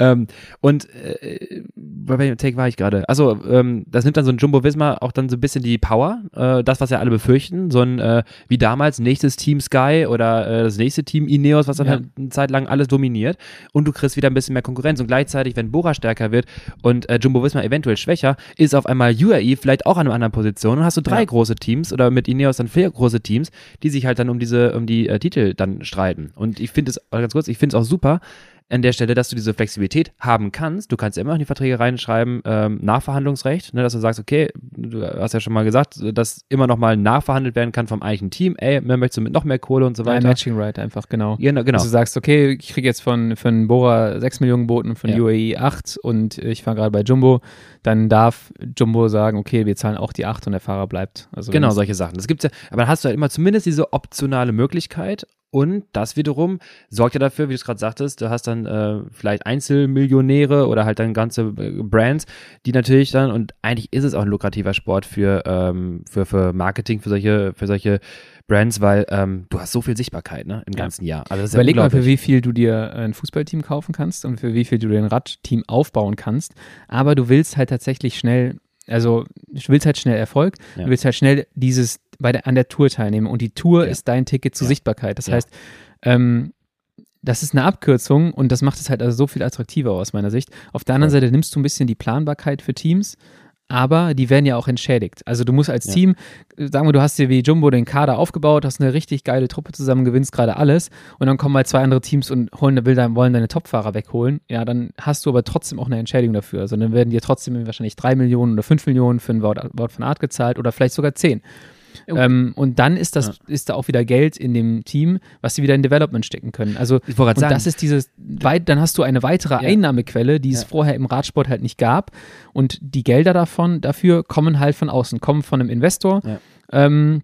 Speaker 1: ähm, und äh, bei welchem Take war ich gerade? Also ähm, das nimmt dann so ein Jumbo Visma auch dann so ein bisschen die Power, äh, das, was ja alle befürchten, so ein äh, wie damals nächstes Team Sky oder äh, das nächste Team Ineos, was dann
Speaker 2: Ja.
Speaker 1: Eine Zeit lang alles dominiert und du kriegst wieder ein bisschen mehr Konkurrenz und gleichzeitig, wenn Bora stärker wird und äh, Jumbo Visma eventuell schwächer, ist auf einmal UAE vielleicht auch an einer anderen Position und hast du drei
Speaker 2: Ja.
Speaker 1: große Teams oder mit Ineos dann vier große Teams, die sich halt dann um diese um die äh, Titel dann streiten und ich finde es ganz kurz, ich finde es auch super, an der Stelle, dass du diese Flexibilität haben kannst. Du kannst ja immer noch in die Verträge reinschreiben, ähm, Nachverhandlungsrecht, ne, dass du sagst, okay, du hast ja schon mal gesagt, dass immer noch mal nachverhandelt werden kann vom eigenen Team. Ey, mehr möchtest du mit noch mehr Kohle und so weiter.
Speaker 2: Ja, Matching Right einfach, genau.
Speaker 1: Genau, genau.
Speaker 2: Dass du sagst, okay, ich kriege jetzt von, von Bora 6 Millionen geboten, von
Speaker 1: Ja.
Speaker 2: UAE 8 und ich war gerade bei Jumbo, dann darf Jumbo sagen, okay, wir zahlen auch die 8 und der Fahrer bleibt. Also
Speaker 1: Genau, solche Sachen. Das gibt's ja, aber dann hast du halt immer zumindest diese optionale Möglichkeit und das wiederum sorgt ja dafür, wie du es gerade sagtest, du hast dann äh, vielleicht Einzelmillionäre oder halt dann ganze äh, Brands, die natürlich dann, und eigentlich ist es auch ein lukrativer Sport für, ähm, für, für Marketing, für solche, für solche Brands, weil ähm, du hast so viel Sichtbarkeit ne, im
Speaker 2: Ja.
Speaker 1: ganzen Jahr. Also das ist
Speaker 2: Überleg
Speaker 1: ja
Speaker 2: mal, für wie viel du dir ein Fußballteam kaufen kannst und für wie viel du dir ein Radteam aufbauen kannst. Aber du willst halt tatsächlich schnell, also du willst halt schnell Erfolg,
Speaker 1: Ja.
Speaker 2: du willst halt schnell dieses bei der, an der Tour teilnehmen und die Tour
Speaker 1: Ja.
Speaker 2: ist dein Ticket zur
Speaker 1: Ja.
Speaker 2: Sichtbarkeit. Das
Speaker 1: Ja.
Speaker 2: heißt, ähm, das ist eine Abkürzung und das macht es halt also so viel attraktiver aus meiner Sicht. Auf der anderen. Seite nimmst du ein bisschen die Planbarkeit für Teams, aber die werden ja auch entschädigt. Also du musst als
Speaker 1: Ja.
Speaker 2: Team, äh, sagen wir, du hast dir wie Jumbo den Kader aufgebaut, hast eine richtig geile Truppe zusammen, gewinnst gerade alles und dann kommen mal zwei andere Teams und holen, will dein- wollen deine Topfahrer wegholen. Ja, dann hast du aber trotzdem auch eine Entschädigung dafür. Also dann werden dir trotzdem wahrscheinlich drei Millionen oder fünf Millionen für ein Wort, Wort von Art gezahlt oder vielleicht sogar zehn.
Speaker 1: Oh.
Speaker 2: Ähm, und dann ist das, ist da auch wieder Geld in dem Team, was sie wieder in Development stecken können. Also
Speaker 1: Ich
Speaker 2: und
Speaker 1: sagen,
Speaker 2: das ist dieses, dann hast du eine weitere
Speaker 1: Ja.
Speaker 2: Einnahmequelle, die es
Speaker 1: Ja.
Speaker 2: vorher im Radsport halt nicht gab. Und die Gelder davon, dafür kommen halt von außen, kommen von einem Investor
Speaker 1: Ja.
Speaker 2: ähm,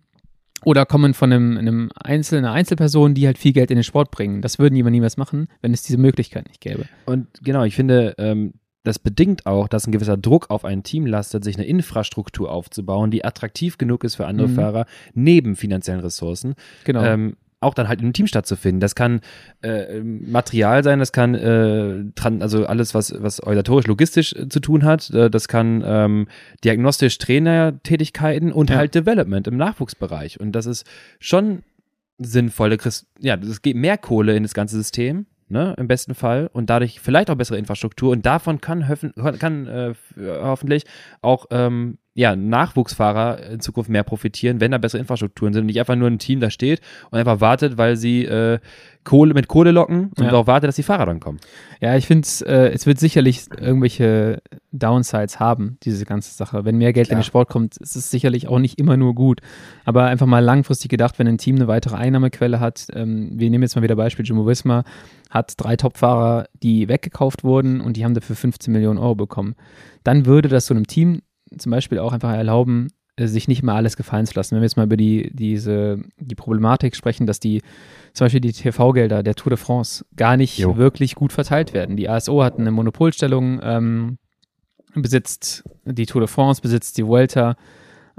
Speaker 2: oder kommen von einem, einem Einzel, einer Einzelperson, die halt viel Geld in den Sport bringen. Das würden die aber niemals machen, wenn es diese Möglichkeit nicht gäbe.
Speaker 1: Und genau, ich finde, ähm, das bedingt auch, dass ein gewisser Druck auf ein Team lastet, sich eine Infrastruktur aufzubauen, die attraktiv genug ist für andere
Speaker 2: Mhm.
Speaker 1: Fahrer, neben finanziellen Ressourcen,
Speaker 2: Genau.
Speaker 1: ähm, auch dann halt in einem Team stattzufinden. Das kann äh, Material sein, das kann äh, also alles, was, was organisatorisch, logistisch äh, zu tun hat, äh, das kann ähm, diagnostisch Trainertätigkeiten und
Speaker 2: Ja.
Speaker 1: halt Development im Nachwuchsbereich. Und das ist schon sinnvolle, Chris- ja, es geht mehr Kohle in das ganze System, ne, im besten Fall und dadurch vielleicht auch bessere Infrastruktur. Und davon kann, kann äh, hoffentlich auch ähm, ja, Nachwuchsfahrer in Zukunft mehr profitieren, wenn da bessere Infrastrukturen sind und nicht einfach nur ein Team da steht und einfach wartet, weil sie äh, Kohle mit Kohle locken und
Speaker 2: Ja.
Speaker 1: darauf wartet, dass die Fahrer dann kommen.
Speaker 2: Ja, ich finde äh, es wird sicherlich irgendwelche Downsides haben, diese ganze Sache. Wenn mehr Geld in
Speaker 1: Klar.
Speaker 2: den Sport kommt, ist es sicherlich auch nicht immer nur gut. Aber einfach mal langfristig gedacht, wenn ein Team eine weitere Einnahmequelle hat, ähm, wir nehmen jetzt mal wieder Beispiel Jumbo Visma, hat drei Topfahrer, die weggekauft wurden und die haben dafür 15 Millionen Euro bekommen. Dann würde das so einem Team zum Beispiel auch einfach erlauben, äh, sich nicht mal alles gefallen zu lassen. Wenn wir jetzt mal über die, diese, die Problematik sprechen, dass die zum Beispiel die TV-Gelder der Tour de France gar nicht
Speaker 1: Jo.
Speaker 2: wirklich gut verteilt werden. Die ASO hat eine Monopolstellung, ähm, besitzt die Tour de France, besitzt die Vuelta,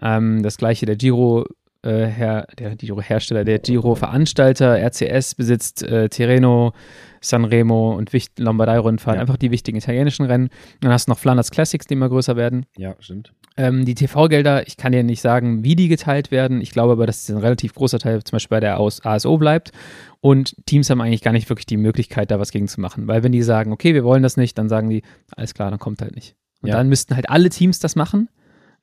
Speaker 2: ähm, das gleiche der Giro, äh, Her, der Giro-Hersteller, der Giro-Veranstalter, RCS besitzt äh, Tirreno, Sanremo und Lombardei-Rundfahrt,
Speaker 1: Ja.
Speaker 2: einfach die wichtigen italienischen Rennen. Dann hast du noch Flanders Classics, die immer größer werden.
Speaker 1: Ja, stimmt.
Speaker 2: Ähm, die TV-Gelder, ich kann dir nicht sagen, wie die geteilt werden. Ich glaube aber, dass ein relativ großer Teil zum Beispiel bei der AS ASO bleibt. Und Teams haben eigentlich gar nicht wirklich die Möglichkeit, da was gegen zu machen. Weil wenn die sagen, okay, wir wollen das nicht, dann sagen die, alles klar, dann kommt halt nicht. Und
Speaker 1: Ja.
Speaker 2: dann müssten halt alle Teams das machen.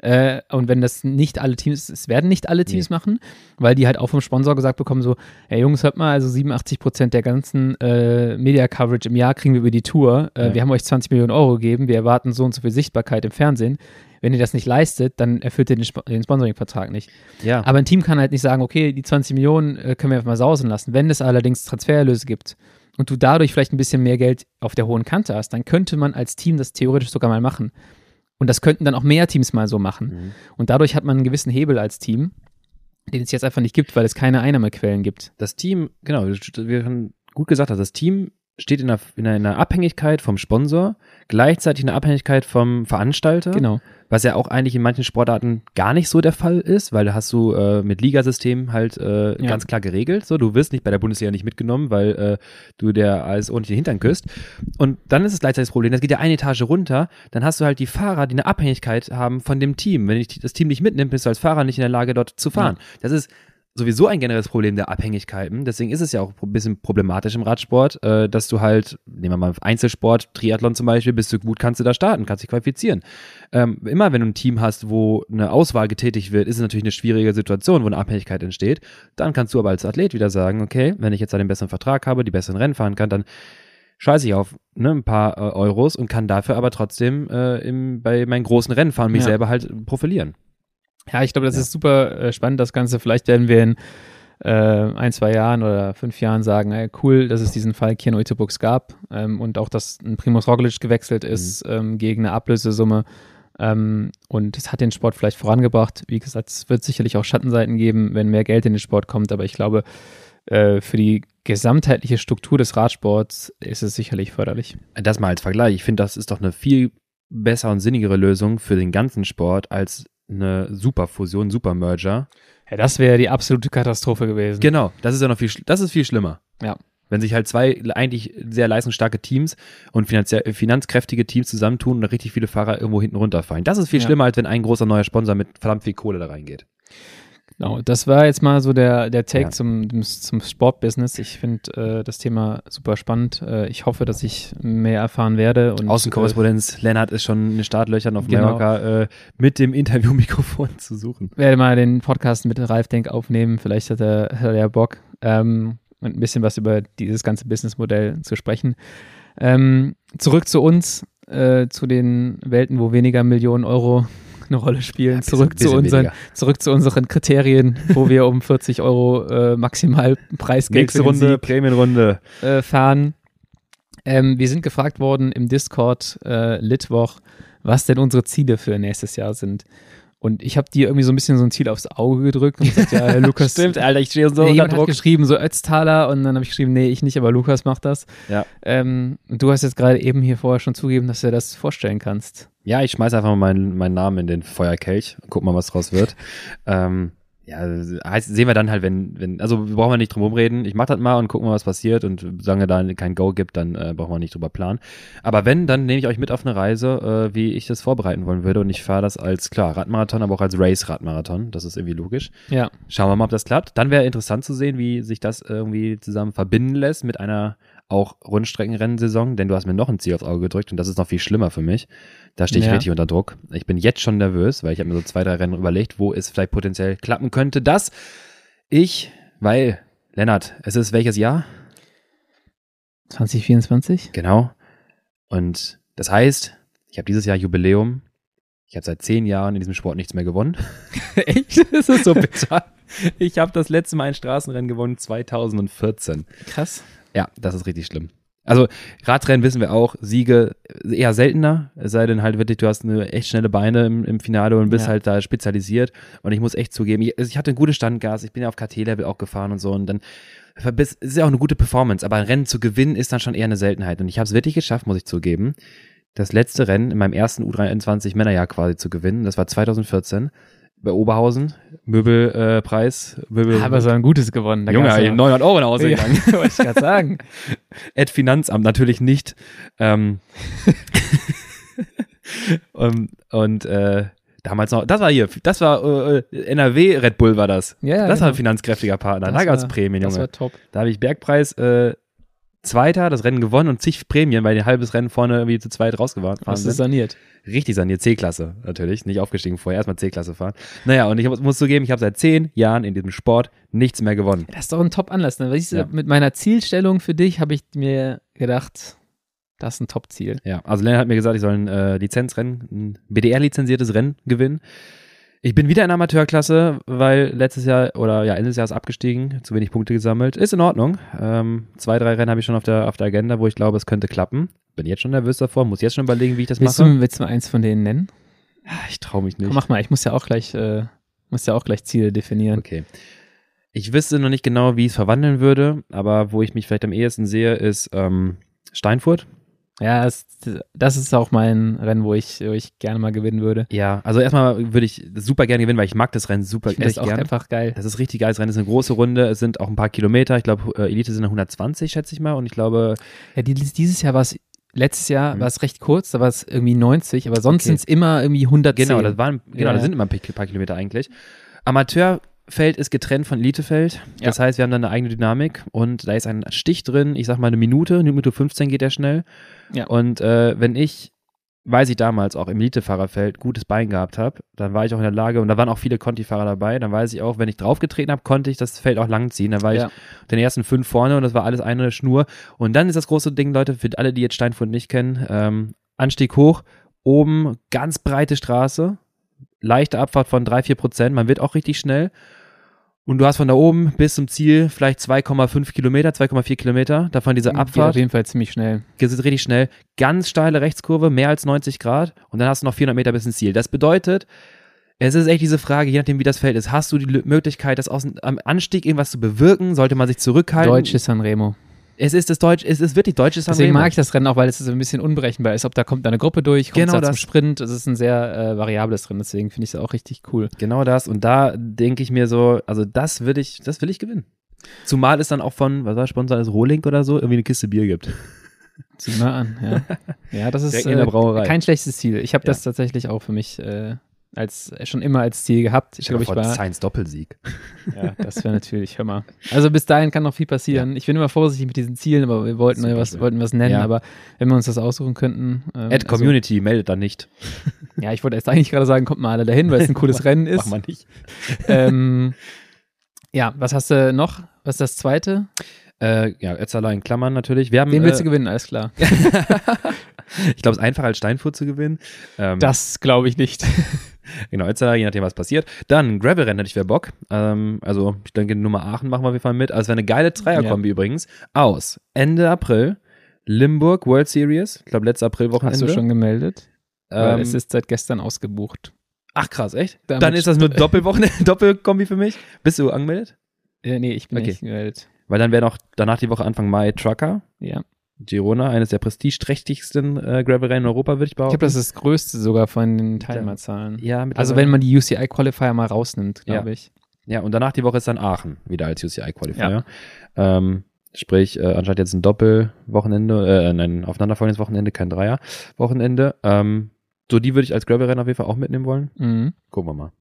Speaker 2: Äh, und wenn das nicht alle Teams, es werden nicht alle Teams machen, weil die halt auch vom Sponsor gesagt bekommen, so, hey Jungs, hört mal, also 87 Prozent der ganzen äh, Media-Coverage im Jahr kriegen wir über die Tour. Äh,
Speaker 1: Ja.
Speaker 2: Wir haben euch 20 Millionen Euro gegeben, wir erwarten so und so viel Sichtbarkeit im Fernsehen. Wenn ihr das nicht leistet, dann erfüllt ihr den, Sp den Sponsoring-Vertrag nicht.
Speaker 1: Ja.
Speaker 2: Aber ein Team kann halt nicht sagen, okay, die 20 Millionen äh, können wir einfach mal sausen lassen. Wenn es allerdings Transfererlöse gibt und du dadurch vielleicht ein bisschen mehr Geld auf der hohen Kante hast, dann könnte man als Team das theoretisch sogar mal machen. Und das könnten dann auch mehr Teams mal so machen.
Speaker 1: Mhm.
Speaker 2: Und dadurch hat man einen gewissen Hebel als Team, den es jetzt einfach nicht gibt, weil es keine Einnahmequellen gibt.
Speaker 1: das Team, genau, wie du gut gesagt hast, das Team steht in einer, in einer Abhängigkeit vom Sponsor, gleichzeitig in einer Abhängigkeit vom Veranstalter,
Speaker 2: Genau.
Speaker 1: was ja auch eigentlich in manchen Sportarten gar nicht so der Fall ist, weil da hast du äh, mit Ligasystem halt äh,
Speaker 2: Ja.
Speaker 1: ganz klar geregelt. So, du wirst nicht bei der Bundesliga nicht mitgenommen, weil äh, du der ASO nicht den Hintern küsst. Und dann ist es gleichzeitig das Problem, das geht ja eine Etage runter, dann hast du halt die Fahrer, die eine Abhängigkeit haben von dem Team. Wenn dich das Team nicht mitnimmt, bist du als Fahrer nicht in der Lage, dort zu fahren. Das ist sowieso ein generelles Problem der Abhängigkeiten. Deswegen ist es ja auch ein bisschen problematisch im Radsport, äh, dass du halt, nehmen wir mal Einzelsport, Triathlon zum Beispiel, bist du gut, kannst du da starten, kannst dich qualifizieren. Ähm, immer wenn du ein Team hast, wo eine Auswahl getätigt wird, ist es natürlich eine schwierige Situation, wo eine Abhängigkeit entsteht. Dann kannst du aber als Athlet wieder sagen, okay, wenn ich jetzt da den besseren Vertrag habe, die besseren Rennen fahren kann, dann scheiße ich auf ne, ein paar äh, Euros und kann dafür aber trotzdem äh, im, bei meinen großen Rennen fahren mich
Speaker 2: Ja.
Speaker 1: selber halt profilieren.
Speaker 2: Ja, ich glaube, das
Speaker 1: Ja.
Speaker 2: ist super äh, spannend, das Ganze. Vielleicht werden wir in äh, ein, zwei Jahren oder fünf Jahren sagen, ey, cool, dass es diesen Fall Kian Uitebux gab ähm, und auch, dass ein Primus Roglic gewechselt ist ähm, gegen eine Ablösesumme. Ähm, und es hat den Sport vielleicht vorangebracht. Wie gesagt, es wird sicherlich auch Schattenseiten geben, wenn mehr Geld in den Sport kommt. Aber ich glaube, äh, für die gesamtheitliche Struktur des Radsports ist es sicherlich förderlich.
Speaker 1: Das mal als Vergleich. Ich finde, das ist doch eine viel bessere und sinnigere Lösung für den ganzen Sport als eine Superfusion, Supermerger.
Speaker 2: Ja, das wäre die absolute Katastrophe gewesen.
Speaker 1: Genau, das ist ja noch viel, das ist viel schlimmer.
Speaker 2: Ja.
Speaker 1: Wenn sich halt zwei eigentlich sehr leistungsstarke Teams und finanzie- finanzkräftige Teams zusammentun und richtig viele Fahrer irgendwo hinten runterfallen. Das ist viel
Speaker 2: Ja.
Speaker 1: schlimmer, als wenn ein großer neuer Sponsor mit verdammt viel Kohle da reingeht.
Speaker 2: Genau, das war jetzt mal so der, der Take
Speaker 1: Ja.
Speaker 2: zum, zum Sportbusiness. Ich finde äh, das Thema super spannend. Äh, ich hoffe, dass ich mehr erfahren werde. Und,
Speaker 1: Außenkorrespondenz Lennart ist schon in den Startlöchern auf
Speaker 2: Genau.
Speaker 1: Mallorca äh, mit dem Interviewmikrofon zu suchen.
Speaker 2: äh, werde mal den Podcast mit Ralf Denk aufnehmen. Vielleicht hat er, hat er ja Bock, ähm, und ein bisschen was über dieses ganze Businessmodell zu sprechen. Ähm, zurück zu uns, äh, zu den Welten, wo weniger Millionen Euro eine Rolle spielen.
Speaker 1: Bisschen-
Speaker 2: zurück, zu unseren,
Speaker 1: weniger.
Speaker 2: zurück zu unseren Kriterien, wo wir um 40 Euro äh, maximal Preisgeld
Speaker 1: Nächste Runde, Prämienrunde.
Speaker 2: äh, fahren. Ähm, wir sind gefragt worden im Discord äh, Litwoch, was denn unsere Ziele für nächstes Jahr sind. Und ich habe dir irgendwie so ein bisschen so ein Ziel aufs Auge gedrückt und gesagt, ja, Lukas.
Speaker 1: Stimmt, Alter, ich stehe so
Speaker 2: Nee, jemand hat
Speaker 1: Druck.
Speaker 2: geschrieben, so Ötztaler, und dann habe ich geschrieben, nee, ich nicht, aber Lukas macht das.
Speaker 1: Ja.
Speaker 2: Ähm, du hast jetzt gerade eben hier vorher schon zugegeben, dass du dir das vorstellen kannst.
Speaker 1: Ja, ich schmeiß einfach mal meinen, meinen Namen in den Feuerkelch und guck mal, was draus wird. ähm, ja, heißt, sehen wir dann halt, wenn, wenn, also brauchen wir nicht drum rumreden. Ich mach das mal und gucken mal, was passiert und solange da kein Go gibt, dann äh, brauchen wir nicht drüber planen. Aber wenn, dann nehme ich euch mit auf eine Reise, äh, wie ich das vorbereiten wollen würde und ich fahre das als, klar, Radmarathon, aber auch als Race-Radmarathon. Das ist irgendwie logisch.
Speaker 2: Ja.
Speaker 1: Schauen wir mal, ob das klappt. Dann wäre interessant zu sehen, wie sich das irgendwie zusammen verbinden lässt mit einer auch Rundstreckenrennsaison, denn du hast mir noch ein Ziel aufs Auge gedrückt und das ist noch viel schlimmer für mich. Da stehe ich
Speaker 2: Ja.
Speaker 1: richtig unter Druck. Ich bin jetzt schon nervös, weil ich habe mir so zwei, drei Rennen überlegt, wo es vielleicht potenziell klappen könnte, dass ich, weil, Lennart, es ist welches Jahr?
Speaker 2: 2024?
Speaker 1: Genau. Und das heißt, ich habe dieses Jahr Jubiläum. Ich habe seit zehn Jahren in diesem Sport nichts mehr gewonnen.
Speaker 2: Echt?
Speaker 1: Das ist so bitter. Ich habe das letzte Mal ein Straßenrennen gewonnen 2014.
Speaker 2: Krass.
Speaker 1: Ja, das ist richtig schlimm. Also Radrennen wissen wir auch, Siege eher seltener, es sei denn halt wirklich, du hast eine echt schnelle Beine im, im Finale und bist
Speaker 2: Ja.
Speaker 1: halt da spezialisiert. Und ich muss echt zugeben, ich, also ich hatte ein gutes Standgas, ich bin ja auf KT-Level auch gefahren und so und dann es ist ja auch eine gute Performance, aber ein Rennen zu gewinnen ist dann schon eher eine Seltenheit. Und ich habe es wirklich geschafft, muss ich zugeben, das letzte Rennen in meinem ersten U23 Männerjahr quasi zu gewinnen. Das war 2014 bei Oberhausen, Möbelpreis, äh, Möbel.
Speaker 2: Aber so ein gutes gewonnen. Da
Speaker 1: Junge,
Speaker 2: gab's
Speaker 1: ich
Speaker 2: ja-
Speaker 1: hab 900 Euro nach Hause
Speaker 2: Ja,
Speaker 1: gegangen.
Speaker 2: wollte ich gerade sagen.
Speaker 1: Ad Finanzamt natürlich nicht. Ähm, und und äh, damals noch, das war hier, das war äh, NRW Red Bull war das.
Speaker 2: Ja,
Speaker 1: das war ein
Speaker 2: genau.
Speaker 1: finanzkräftiger Partner.
Speaker 2: Das
Speaker 1: da gab es Prämien,
Speaker 2: Das
Speaker 1: Junge.
Speaker 2: war top.
Speaker 1: Da habe ich Bergpreis äh, Zweiter, das Rennen gewonnen und zig Prämien, weil ein halbes Rennen vorne irgendwie zu zweit rausgefahren
Speaker 2: Hast du saniert.
Speaker 1: Richtig saniert, C-Klasse natürlich, nicht aufgestiegen vorher, erstmal C-Klasse fahren. Naja, und ich muss- muss zugeben, ich habe seit zehn Jahren in diesem Sport nichts mehr gewonnen.
Speaker 2: Das ist doch ein Top-Anlass. Ne? Weißt du,
Speaker 1: Ja.
Speaker 2: Mit meiner Zielstellung für dich habe ich mir gedacht, das ist ein Top-Ziel.
Speaker 1: Ja, also Lennart hat mir gesagt, ich soll ein äh, Lizenzrennen, ein BDR-lizenziertes Rennen gewinnen. Ich bin wieder in der Amateurklasse, weil letztes Jahr oder ja, Ende des Jahres abgestiegen, zu wenig Punkte gesammelt. Ist in Ordnung. Ähm, zwei, drei Rennen habe ich schon auf der, auf der Agenda, wo ich glaube, es könnte klappen. Bin jetzt schon nervös davor, muss jetzt schon überlegen, wie ich das
Speaker 2: Willst
Speaker 1: mache.
Speaker 2: du, willst du mal eins von denen nennen?
Speaker 1: Ah, Ich traue mich nicht.
Speaker 2: Komm, mach mal, ich muss ja auch gleich, äh, muss ja auch gleich Ziele definieren.
Speaker 1: Okay. Ich wüsste noch nicht genau, wie ich es verwandeln würde, aber wo ich mich vielleicht am ehesten sehe, ist ähm, Steinfurt.
Speaker 2: Ja, es, das ist auch mein Rennen, wo ich, wo ich gerne mal gewinnen würde.
Speaker 1: Ja, also erstmal würde ich super gerne gewinnen, weil ich mag das Rennen super
Speaker 2: Ich
Speaker 1: echt
Speaker 2: das auch
Speaker 1: gerne.
Speaker 2: einfach geil.
Speaker 1: Das ist richtig geiles Rennen. Das ist eine große Runde. Es sind auch ein paar Kilometer. Ich glaube, äh, Elite sind 120, schätze ich mal. Und ich glaube,
Speaker 2: Ja, die, dieses Jahr war es, letztes Jahr
Speaker 1: Mhm.
Speaker 2: war es recht kurz, da war es irgendwie 90, aber sonst
Speaker 1: Okay.
Speaker 2: sind es immer irgendwie 110.
Speaker 1: genau, das waren, genau,
Speaker 2: Ja.
Speaker 1: das sind immer ein paar Kilometer eigentlich. Amateurfeld ist getrennt von Elitefeld. Das heißt, wir haben da eine eigene Dynamik und da ist ein Stich drin. Ich sag mal eine Minute, eine Minute 15 geht der schnell.
Speaker 2: Ja.
Speaker 1: Und äh, wenn ich weiß ich damals auch im Elitefahrerfeld gutes Bein gehabt habe, dann war ich auch in der Lage, und da waren auch viele Conti-Fahrer dabei, dann weiß ich auch, wenn ich draufgetreten habe, konnte ich das Feld auch langziehen. Dann war
Speaker 2: Ja.
Speaker 1: ich den ersten fünf vorne und das war alles eine Schnur. Und dann ist das große Ding, Leute, für alle, die jetzt Steinfurt nicht kennen, ähm, Anstieg hoch, oben ganz breite Straße, leichte Abfahrt von 3, 4 Prozent, man wird auch richtig schnell. Und du hast von da oben bis zum Ziel vielleicht 2,5 Kilometer, 2,4 Kilometer. Davon diese
Speaker 2: Geht
Speaker 1: Abfahrt
Speaker 2: auf jeden Fall ziemlich schnell.
Speaker 1: geht es richtig schnell. Ganz steile Rechtskurve, mehr als 90 Grad. Und dann hast du noch 400 Meter bis ins Ziel. Das bedeutet, es ist echt diese Frage, je nachdem wie das Feld ist, hast du die Möglichkeit, das aus, am Anstieg irgendwas zu bewirken? Sollte man sich zurückhalten?
Speaker 2: Deutsches Sanremo.
Speaker 1: Es ist das Deutsch, es ist wirklich deutsches
Speaker 2: Deswegen
Speaker 1: Sanremo.
Speaker 2: mag ich das Rennen auch, weil es so ein bisschen unberechenbar ist. Ob da kommt eine Gruppe durch, kommt
Speaker 1: Genau
Speaker 2: da zum. Sprint. Es ist ein sehr äh, variables Rennen, deswegen finde ich es auch richtig cool.
Speaker 1: Genau das. Und da denke ich mir so, also das will ich, das will ich gewinnen. Zumal es dann auch von, was war Sponsor, ist Rohling oder so, irgendwie eine Kiste Bier gibt.
Speaker 2: Sieh mal an, ja. Ja, das ist
Speaker 1: in der
Speaker 2: äh,
Speaker 1: Brauerei.
Speaker 2: kein schlechtes Ziel. Ich habe
Speaker 1: Ja.
Speaker 2: das tatsächlich auch für mich äh, als schon immer als Ziel gehabt. Ich glaube, ich war.
Speaker 1: Science Doppelsieg.
Speaker 2: Ja, das wäre natürlich, mal. Also bis dahin kann noch viel passieren. Ich bin immer vorsichtig mit diesen Zielen, aber wir wollten
Speaker 1: Super
Speaker 2: ja was,
Speaker 1: schön.
Speaker 2: wollten was nennen,
Speaker 1: Ja.
Speaker 2: aber wenn wir uns das aussuchen könnten. Ähm,
Speaker 1: Ad Community meldet dann nicht.
Speaker 2: Also, ja, ich wollte erst eigentlich gerade sagen, kommt mal alle dahin, weil es ein cooles Rennen ist.
Speaker 1: Mach mal nicht.
Speaker 2: ähm, ja, was hast du noch? Was ist das zweite?
Speaker 1: Äh, ja, Ötztaler in Klammern natürlich. Wir haben,
Speaker 2: Den willst du
Speaker 1: äh,
Speaker 2: gewinnen, alles klar.
Speaker 1: Ich glaube, es ist einfacher als Steinfurt zu gewinnen. Ähm,
Speaker 2: Das glaube ich nicht.
Speaker 1: Genau, Ötztaler, je nachdem, was passiert. Dann Gravel-Rennen hätte ich wäre Bock. Ähm, also, ich denke, Nummer Aachen machen wir auf jeden Fall mit. Also, es wäre eine geile Dreierkombi übrigens. Aus Ende April, Limburg World Series. Ich glaube, letztes
Speaker 2: Hast
Speaker 1: April-Wochenende.
Speaker 2: du schon gemeldet?
Speaker 1: Ähm,
Speaker 2: es ist seit gestern ausgebucht.
Speaker 1: ach, krass, echt?
Speaker 2: Damit
Speaker 1: Dann ist das nur Doppelwochenende, Doppelkombi für mich. Bist du angemeldet?
Speaker 2: Äh, nee, ich bin
Speaker 1: Okay.
Speaker 2: nicht gemeldet.
Speaker 1: Weil dann wäre noch danach die Woche Anfang Mai Trucker.
Speaker 2: Ja.
Speaker 1: Girona, eines der prestigeträchtigsten äh, Gravel-Rennen in Europa, würde ich
Speaker 2: Ich
Speaker 1: behaupten.
Speaker 2: glaube, das ist das größte sogar von den Teilnehmerzahlen.
Speaker 1: ja,
Speaker 2: Also wenn man die UCI-Qualifier mal rausnimmt, glaube
Speaker 1: Ja.
Speaker 2: ich.
Speaker 1: Ja, und danach die Woche ist dann Aachen wieder als UCI-Qualifier. Ähm, sprich, äh, anstatt jetzt ein Doppelwochenende, äh, ein aufeinanderfolgendes Wochenende, kein Dreier-Wochenende. Ähm, so, die würde ich als Gravel-Rennen auf jeden Fall auch mitnehmen wollen.
Speaker 2: Mhm.
Speaker 1: Gucken wir mal.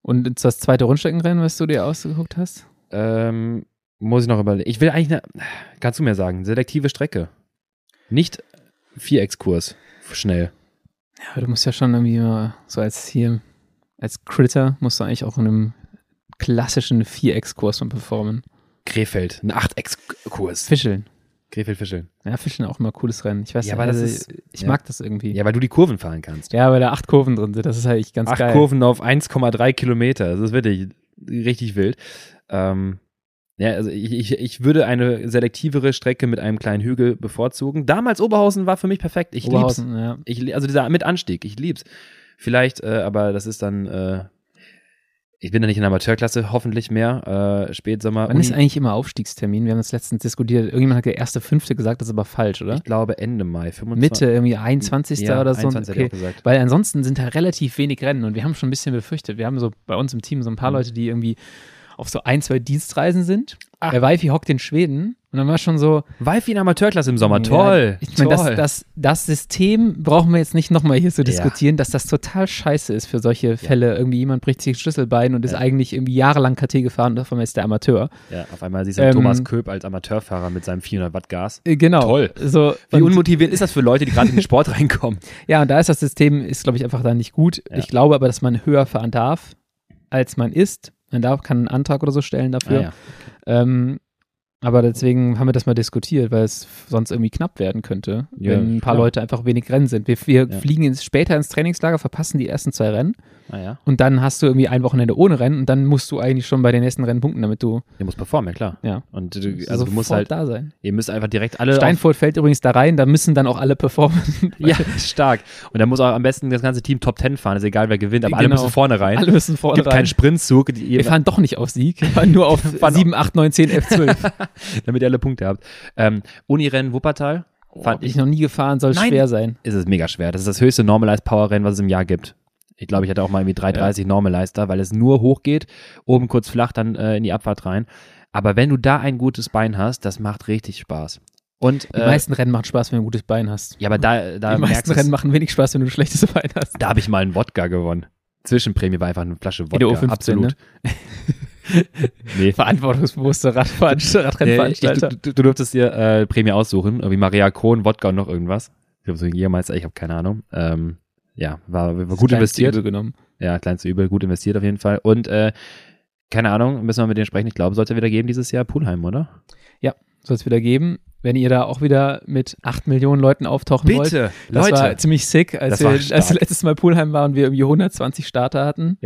Speaker 2: Und das zweite Rundstreckenrennen, was du dir ausgeguckt hast?
Speaker 1: Ähm, muss ich noch überlegen. Ich will eigentlich eine, kannst du mir sagen, selektive Strecke. Nicht Viereckskurs. Schnell.
Speaker 2: Ja, aber du musst ja schon irgendwie mal so als hier, als Critter musst du eigentlich auch in einem klassischen Viereckskurs mal performen.
Speaker 1: Krefeld, ein Achteckskurs.
Speaker 2: Fischeln.
Speaker 1: Krefeld-Fischeln.
Speaker 2: Ja, Fischeln auch immer cooles Rennen. Ich weiß
Speaker 1: Ja, aber das
Speaker 2: also,
Speaker 1: ist-
Speaker 2: ich
Speaker 1: ja.
Speaker 2: mag das irgendwie.
Speaker 1: Ja, weil du die Kurven fahren kannst.
Speaker 2: Ja, weil da acht Kurven drin sind. Das ist halt ganz
Speaker 1: Acht
Speaker 2: geil.
Speaker 1: Kurven auf 1,3 Kilometer. Das ist wirklich richtig wild. Ähm, ja, also ich, ich, ich würde eine selektivere Strecke mit einem kleinen Hügel bevorzugen. Damals Oberhausen war für mich perfekt. Ich lieb's.
Speaker 2: Oberhausen, ja.
Speaker 1: Ich, also dieser mit Anstieg, ich lieb's. Vielleicht, äh, aber das ist dann, äh, ich bin ja nicht in der Amateurklasse, hoffentlich mehr. Äh, Spätsommer.
Speaker 2: Wann ist
Speaker 1: Uni-
Speaker 2: eigentlich immer Aufstiegstermin? Wir haben das letztens diskutiert. Irgendjemand hat der erste Fünfte gesagt, das ist aber falsch, oder?
Speaker 1: Ich glaube Ende Mai, 25.
Speaker 2: Mitte, irgendwie 21.
Speaker 1: ja,
Speaker 2: oder so.
Speaker 1: 21 hätte ich
Speaker 2: Okay.
Speaker 1: gesagt.
Speaker 2: Weil ansonsten sind da relativ wenig Rennen und wir haben schon ein bisschen befürchtet. Wir haben so bei uns im Team so ein paar
Speaker 1: Mhm.
Speaker 2: Leute, die irgendwie auf so ein, zwei Dienstreisen sind.
Speaker 1: Ach.
Speaker 2: Der Wifi hockt in Schweden und dann war schon so,
Speaker 1: Wifi in Amateurklasse im Sommer,
Speaker 2: Ja,
Speaker 1: toll.
Speaker 2: Ich meine, das, das, das System brauchen wir jetzt nicht nochmal hier so diskutieren, dass das total scheiße ist für solche Fälle. Irgendwie jemand bricht sich ein Schlüsselbein und ist
Speaker 1: Ja.
Speaker 2: eigentlich irgendwie jahrelang KT gefahren und davon ist der Amateur.
Speaker 1: ja, auf einmal siehst du
Speaker 2: Ähm,
Speaker 1: Thomas Köp als Amateurfahrer mit seinem 400 Watt Gas.
Speaker 2: Äh, Genau.
Speaker 1: Toll.
Speaker 2: So,
Speaker 1: Wie unmotiviert ist das für Leute, die gerade in den Sport reinkommen?
Speaker 2: Ja, und da ist das System, ist, glaube ich, einfach da nicht gut.
Speaker 1: Ja.
Speaker 2: Ich glaube aber, dass man höher fahren darf, als man ist. Man darf, kann einen Antrag oder so stellen dafür.
Speaker 1: Ah, ja.
Speaker 2: ähm, aber deswegen haben wir das mal diskutiert, weil es sonst irgendwie knapp werden könnte,
Speaker 1: Ja,
Speaker 2: wenn ein paar
Speaker 1: klar.
Speaker 2: Leute einfach wenig Rennen sind. Wir, wir fliegen ins, später ins Trainingslager, verpassen die ersten zwei Rennen
Speaker 1: Ah, ja.
Speaker 2: und dann hast du irgendwie ein Wochenende ohne Rennen und dann musst du eigentlich schon bei den nächsten Rennen punkten, damit du
Speaker 1: Der muss performen, ja klar.
Speaker 2: ja,
Speaker 1: Und du, also du musst halt,
Speaker 2: da sein.
Speaker 1: ihr müsst einfach direkt alle.
Speaker 2: Steinfurt fällt übrigens da rein, da müssen dann auch alle performen.
Speaker 1: Ja, stark. Und dann muss auch am besten das ganze Team Top 10 fahren, ist egal wer gewinnt, aber alle
Speaker 2: Genau.
Speaker 1: müssen vorne rein.
Speaker 2: alle müssen vorne
Speaker 1: gibt
Speaker 2: rein.
Speaker 1: keinen Sprintzug,
Speaker 2: wir fahren doch nicht auf Sieg, wir fahren nur auf
Speaker 1: fahren
Speaker 2: 7, 8, 9, 10, 11, 12.
Speaker 1: damit ihr alle Punkte habt. Ähm, Unirennen Wuppertal fand
Speaker 2: Bin
Speaker 1: ich,
Speaker 2: ich noch nie gefahren, soll
Speaker 1: Nein.
Speaker 2: schwer sein.
Speaker 1: ist es mega schwer. Das ist das höchste Normalized Power Rennen, was es im Jahr gibt. Ich glaube, ich hatte auch mal irgendwie 330 Normalized da, weil es nur hoch geht, oben kurz flach, dann äh, in die Abfahrt rein. Aber wenn du da ein gutes Bein hast, das macht richtig Spaß. Und
Speaker 2: Die
Speaker 1: äh,
Speaker 2: meisten Rennen machen Spaß, wenn du ein gutes Bein hast.
Speaker 1: ja, aber da, da
Speaker 2: Die meisten Rennen machen wenig Spaß, wenn du ein schlechtes Bein hast.
Speaker 1: Da habe ich mal einen Wodka gewonnen. Zwischenprämie war einfach eine Flasche Wodka.
Speaker 2: In der O15,
Speaker 1: absolut. nee.
Speaker 2: Verantwortungsbewusster Radfahr
Speaker 1: Nee, ich,
Speaker 2: Radrennveranstalter.
Speaker 1: du, du, du durftest dir äh, Prämie aussuchen, irgendwie Maria Kohn, Wodka und noch irgendwas. Ich glaube, so ein Jägermeister, ich habe keine Ahnung. Ähm, ja, war, war gut investiert.
Speaker 2: Übel genommen.
Speaker 1: Ja, kleinste Übel, gut investiert auf jeden Fall. Und äh, keine Ahnung, müssen wir mit denen sprechen. Ich glaube, sollte wieder geben dieses Jahr Pulheim, oder?
Speaker 2: Soll es wieder geben. Wenn ihr da auch wieder mit 8 Millionen Leuten auftauchen wollt. Das
Speaker 1: Leute.
Speaker 2: war ziemlich sick, als wir als
Speaker 1: stark.
Speaker 2: letztes Mal Poolheim waren und wir irgendwie 120 Starter hatten.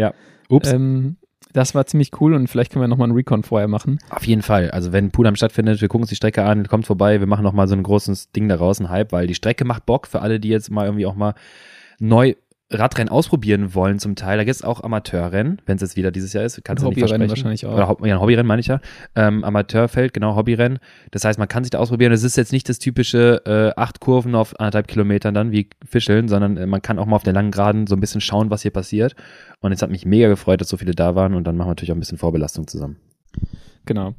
Speaker 1: Ups.
Speaker 2: Ähm, das war ziemlich cool und vielleicht können wir nochmal einen Recon vorher machen.
Speaker 1: Auf jeden Fall. Also wenn Pulheim stattfindet, wir gucken uns die Strecke an, kommt vorbei, wir machen noch mal so ein großes Ding daraus, ein Hype, weil die Strecke macht Bock für alle, die jetzt mal irgendwie auch mal neu Radrennen ausprobieren wollen zum Teil. Da gibt es auch Amateurrennen, wenn es jetzt wieder dieses Jahr ist. Kannst du nicht versprechen.
Speaker 2: wahrscheinlich auch.
Speaker 1: Oder ja, ein Hobbyrennen meine ich ja. Ähm, Amateurfeld, genau, Hobbyrennen. Das heißt, man kann sich da ausprobieren. Es ist jetzt nicht das typische äh, acht Kurven auf anderthalb Kilometern dann wie Fischeln, sondern äh, man kann auch mal auf der langen Geraden so ein bisschen schauen, was hier passiert. Und es hat mich mega gefreut, dass so viele da waren und dann machen wir natürlich auch ein bisschen Vorbelastung zusammen.
Speaker 2: Genau.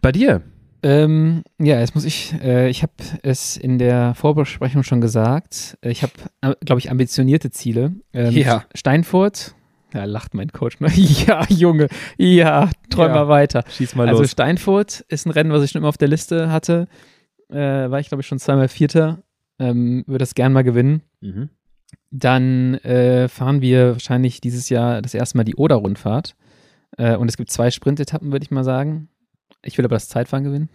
Speaker 1: Bei dir?
Speaker 2: Ähm, ja, jetzt muss ich, äh, ich habe es in der Vorbesprechung schon gesagt. Äh, Ich habe, äh, glaube ich, ambitionierte Ziele. Ähm,
Speaker 1: Ja.
Speaker 2: Steinfurt, ja, lacht mein Coach. Ne? Ja, Junge, ja, träum
Speaker 1: Ja.
Speaker 2: mal weiter.
Speaker 1: Schieß mal
Speaker 2: Also Steinfurt ist ein Rennen, was ich schon immer auf der Liste hatte. Äh, war ich, glaube ich, schon zweimal Vierter. Ähm, Würde das gern mal gewinnen.
Speaker 1: Mhm.
Speaker 2: Dann äh, fahren wir wahrscheinlich dieses Jahr das erste Mal die Oder-Rundfahrt. Äh, und es gibt zwei Sprintetappen, würde ich mal sagen. Ich will aber das Zeitfahren gewinnen.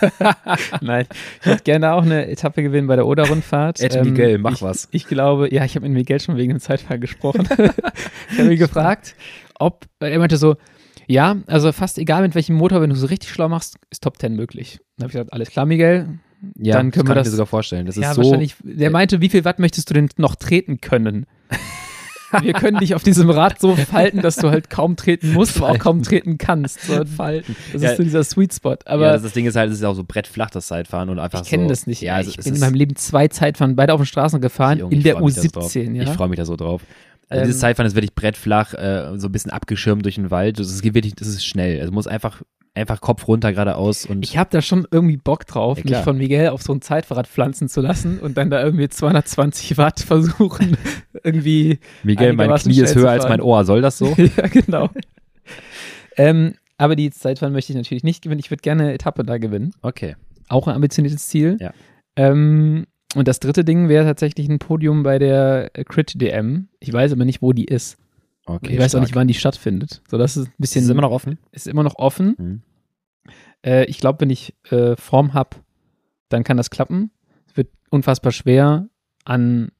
Speaker 2: Nein, ich würde gerne auch eine Etappe gewinnen bei der Oder-Rundfahrt.
Speaker 1: Ed Miguel, mach
Speaker 2: ich,
Speaker 1: was.
Speaker 2: Ich glaube, ja, ich habe mit Miguel schon wegen dem Zeitfahren gesprochen. ich habe ihn gefragt, ob, er meinte so, ja, also fast egal mit welchem Motor, wenn du so richtig schlau machst, ist Top 10 möglich. Dann habe ich gesagt, alles klar, Miguel.
Speaker 1: Ja,
Speaker 2: Dann können
Speaker 1: das
Speaker 2: wir
Speaker 1: kann ich
Speaker 2: das-
Speaker 1: mir sogar vorstellen. Das
Speaker 2: ja,
Speaker 1: ist so.
Speaker 2: wahrscheinlich. Der meinte, wie viel Watt möchtest du denn noch treten können? Wir können dich auf diesem Rad so falten, dass du halt kaum treten musst, aber auch kaum treten kannst. So falten. Das
Speaker 1: Ja.
Speaker 2: ist so dieser Sweet Spot. Aber
Speaker 1: ja, das, das Ding ist halt, es ist auch so brettflach, das Zeitfahren und einfach
Speaker 2: ich kenne
Speaker 1: so.
Speaker 2: das nicht.
Speaker 1: Ja,
Speaker 2: ich bin in meinem Leben zwei Zeitfahren, beide auf den Straßen gefahren,
Speaker 1: Junge,
Speaker 2: in der
Speaker 1: freu mich da so drauf.
Speaker 2: U17. Ja?
Speaker 1: Ich freue mich da so drauf. Also
Speaker 2: Ähm,
Speaker 1: dieses Zeitfahren ist wirklich brettflach, äh, so ein bisschen abgeschirmt durch den Wald. Das ist wirklich, das ist schnell. Es muss einfach, einfach Kopf runter geradeaus und
Speaker 2: Ich habe da schon irgendwie Bock drauf,
Speaker 1: Ja,
Speaker 2: mich von Miguel auf so ein Zeitfahrrad pflanzen zu lassen und dann da irgendwie 220 Watt versuchen, irgendwie.
Speaker 1: Miguel, mein Knie ist höher als mein Ohr. Soll das so?
Speaker 2: ja, genau. ähm, aber die Zeitfahren möchte ich natürlich nicht gewinnen. Ich würde gerne eine Etappe da gewinnen.
Speaker 1: Okay.
Speaker 2: Auch ein ambitioniertes Ziel.
Speaker 1: Ja.
Speaker 2: Ähm, und das dritte Ding wäre tatsächlich ein Podium bei der Crit DM. Ich weiß aber nicht, wo die ist.
Speaker 1: Okay.
Speaker 2: ich weiß auch nicht, wann die stattfindet. So, das ist ein bisschen.
Speaker 1: Ist immer noch offen?
Speaker 2: ist immer noch offen.
Speaker 1: Mhm.
Speaker 2: Äh, ich glaube, wenn ich äh, Form habe, dann kann das klappen. Es wird unfassbar schwer an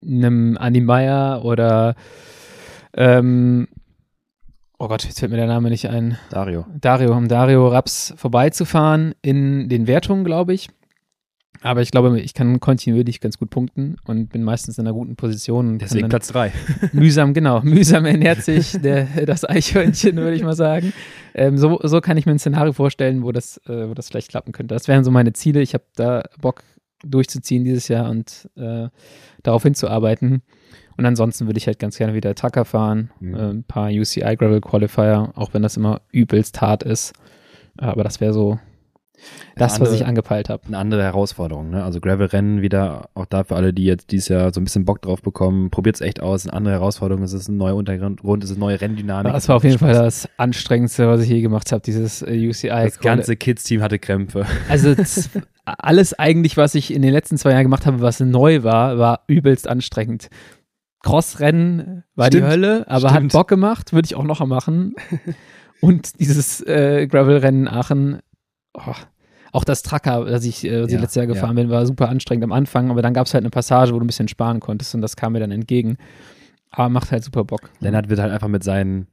Speaker 2: einem Andi Meyer oder ähm, oh Gott, jetzt fällt mir der Name nicht ein.
Speaker 1: Dario.
Speaker 2: Dario, um Dario Raps vorbeizufahren in den Wertungen, glaube ich. Aber ich glaube, ich kann kontinuierlich ganz gut punkten und bin meistens in einer guten Position.
Speaker 1: Deswegen Platz drei.
Speaker 2: mühsam, genau, mühsam ernährt sich der, das Eichhörnchen, würde ich mal sagen. Ähm, so, so kann ich mir ein Szenario vorstellen, wo das, äh, wo das vielleicht klappen könnte. Das wären so meine Ziele. Ich habe da Bock durchzuziehen dieses Jahr und äh, darauf hinzuarbeiten. Und ansonsten würde ich halt ganz gerne wieder Tucker fahren,
Speaker 1: Mhm.
Speaker 2: äh, ein paar UCI Gravel Qualifier, auch wenn das immer übelst hart ist. Aber das wäre so das, was
Speaker 1: andere-
Speaker 2: ich angepeilt habe.
Speaker 1: Eine andere Herausforderung, ne? Also Gravel-Rennen wieder, auch da für alle, die jetzt dieses Jahr so ein bisschen Bock drauf bekommen, probiert es echt aus. Eine andere Herausforderung, es ist ein neuer Untergrund, es ist eine neue Renndynamik.
Speaker 2: Das war auf jeden Fall das Anstrengendste, was ich je gemacht habe, dieses äh, UCI.
Speaker 1: Das ganze Kids-Team hatte Krämpfe.
Speaker 2: Also alles eigentlich, was ich in den letzten zwei Jahren gemacht habe, was neu war, war übelst anstrengend. Crossrennen war die
Speaker 1: Stimmt.
Speaker 2: Hölle, aber
Speaker 1: Stimmt.
Speaker 2: hat Bock gemacht, würde ich auch noch machen. Und dieses äh, Gravel-Rennen Aachen, oh, auch das Tracker, das ich, äh,
Speaker 1: Ja,
Speaker 2: letztes Jahr gefahren bin, war super anstrengend am Anfang, aber dann gab es halt eine Passage, wo du ein bisschen sparen konntest und das kam mir dann entgegen. Aber macht halt super Bock.
Speaker 1: Lennart wird halt einfach mit seinen.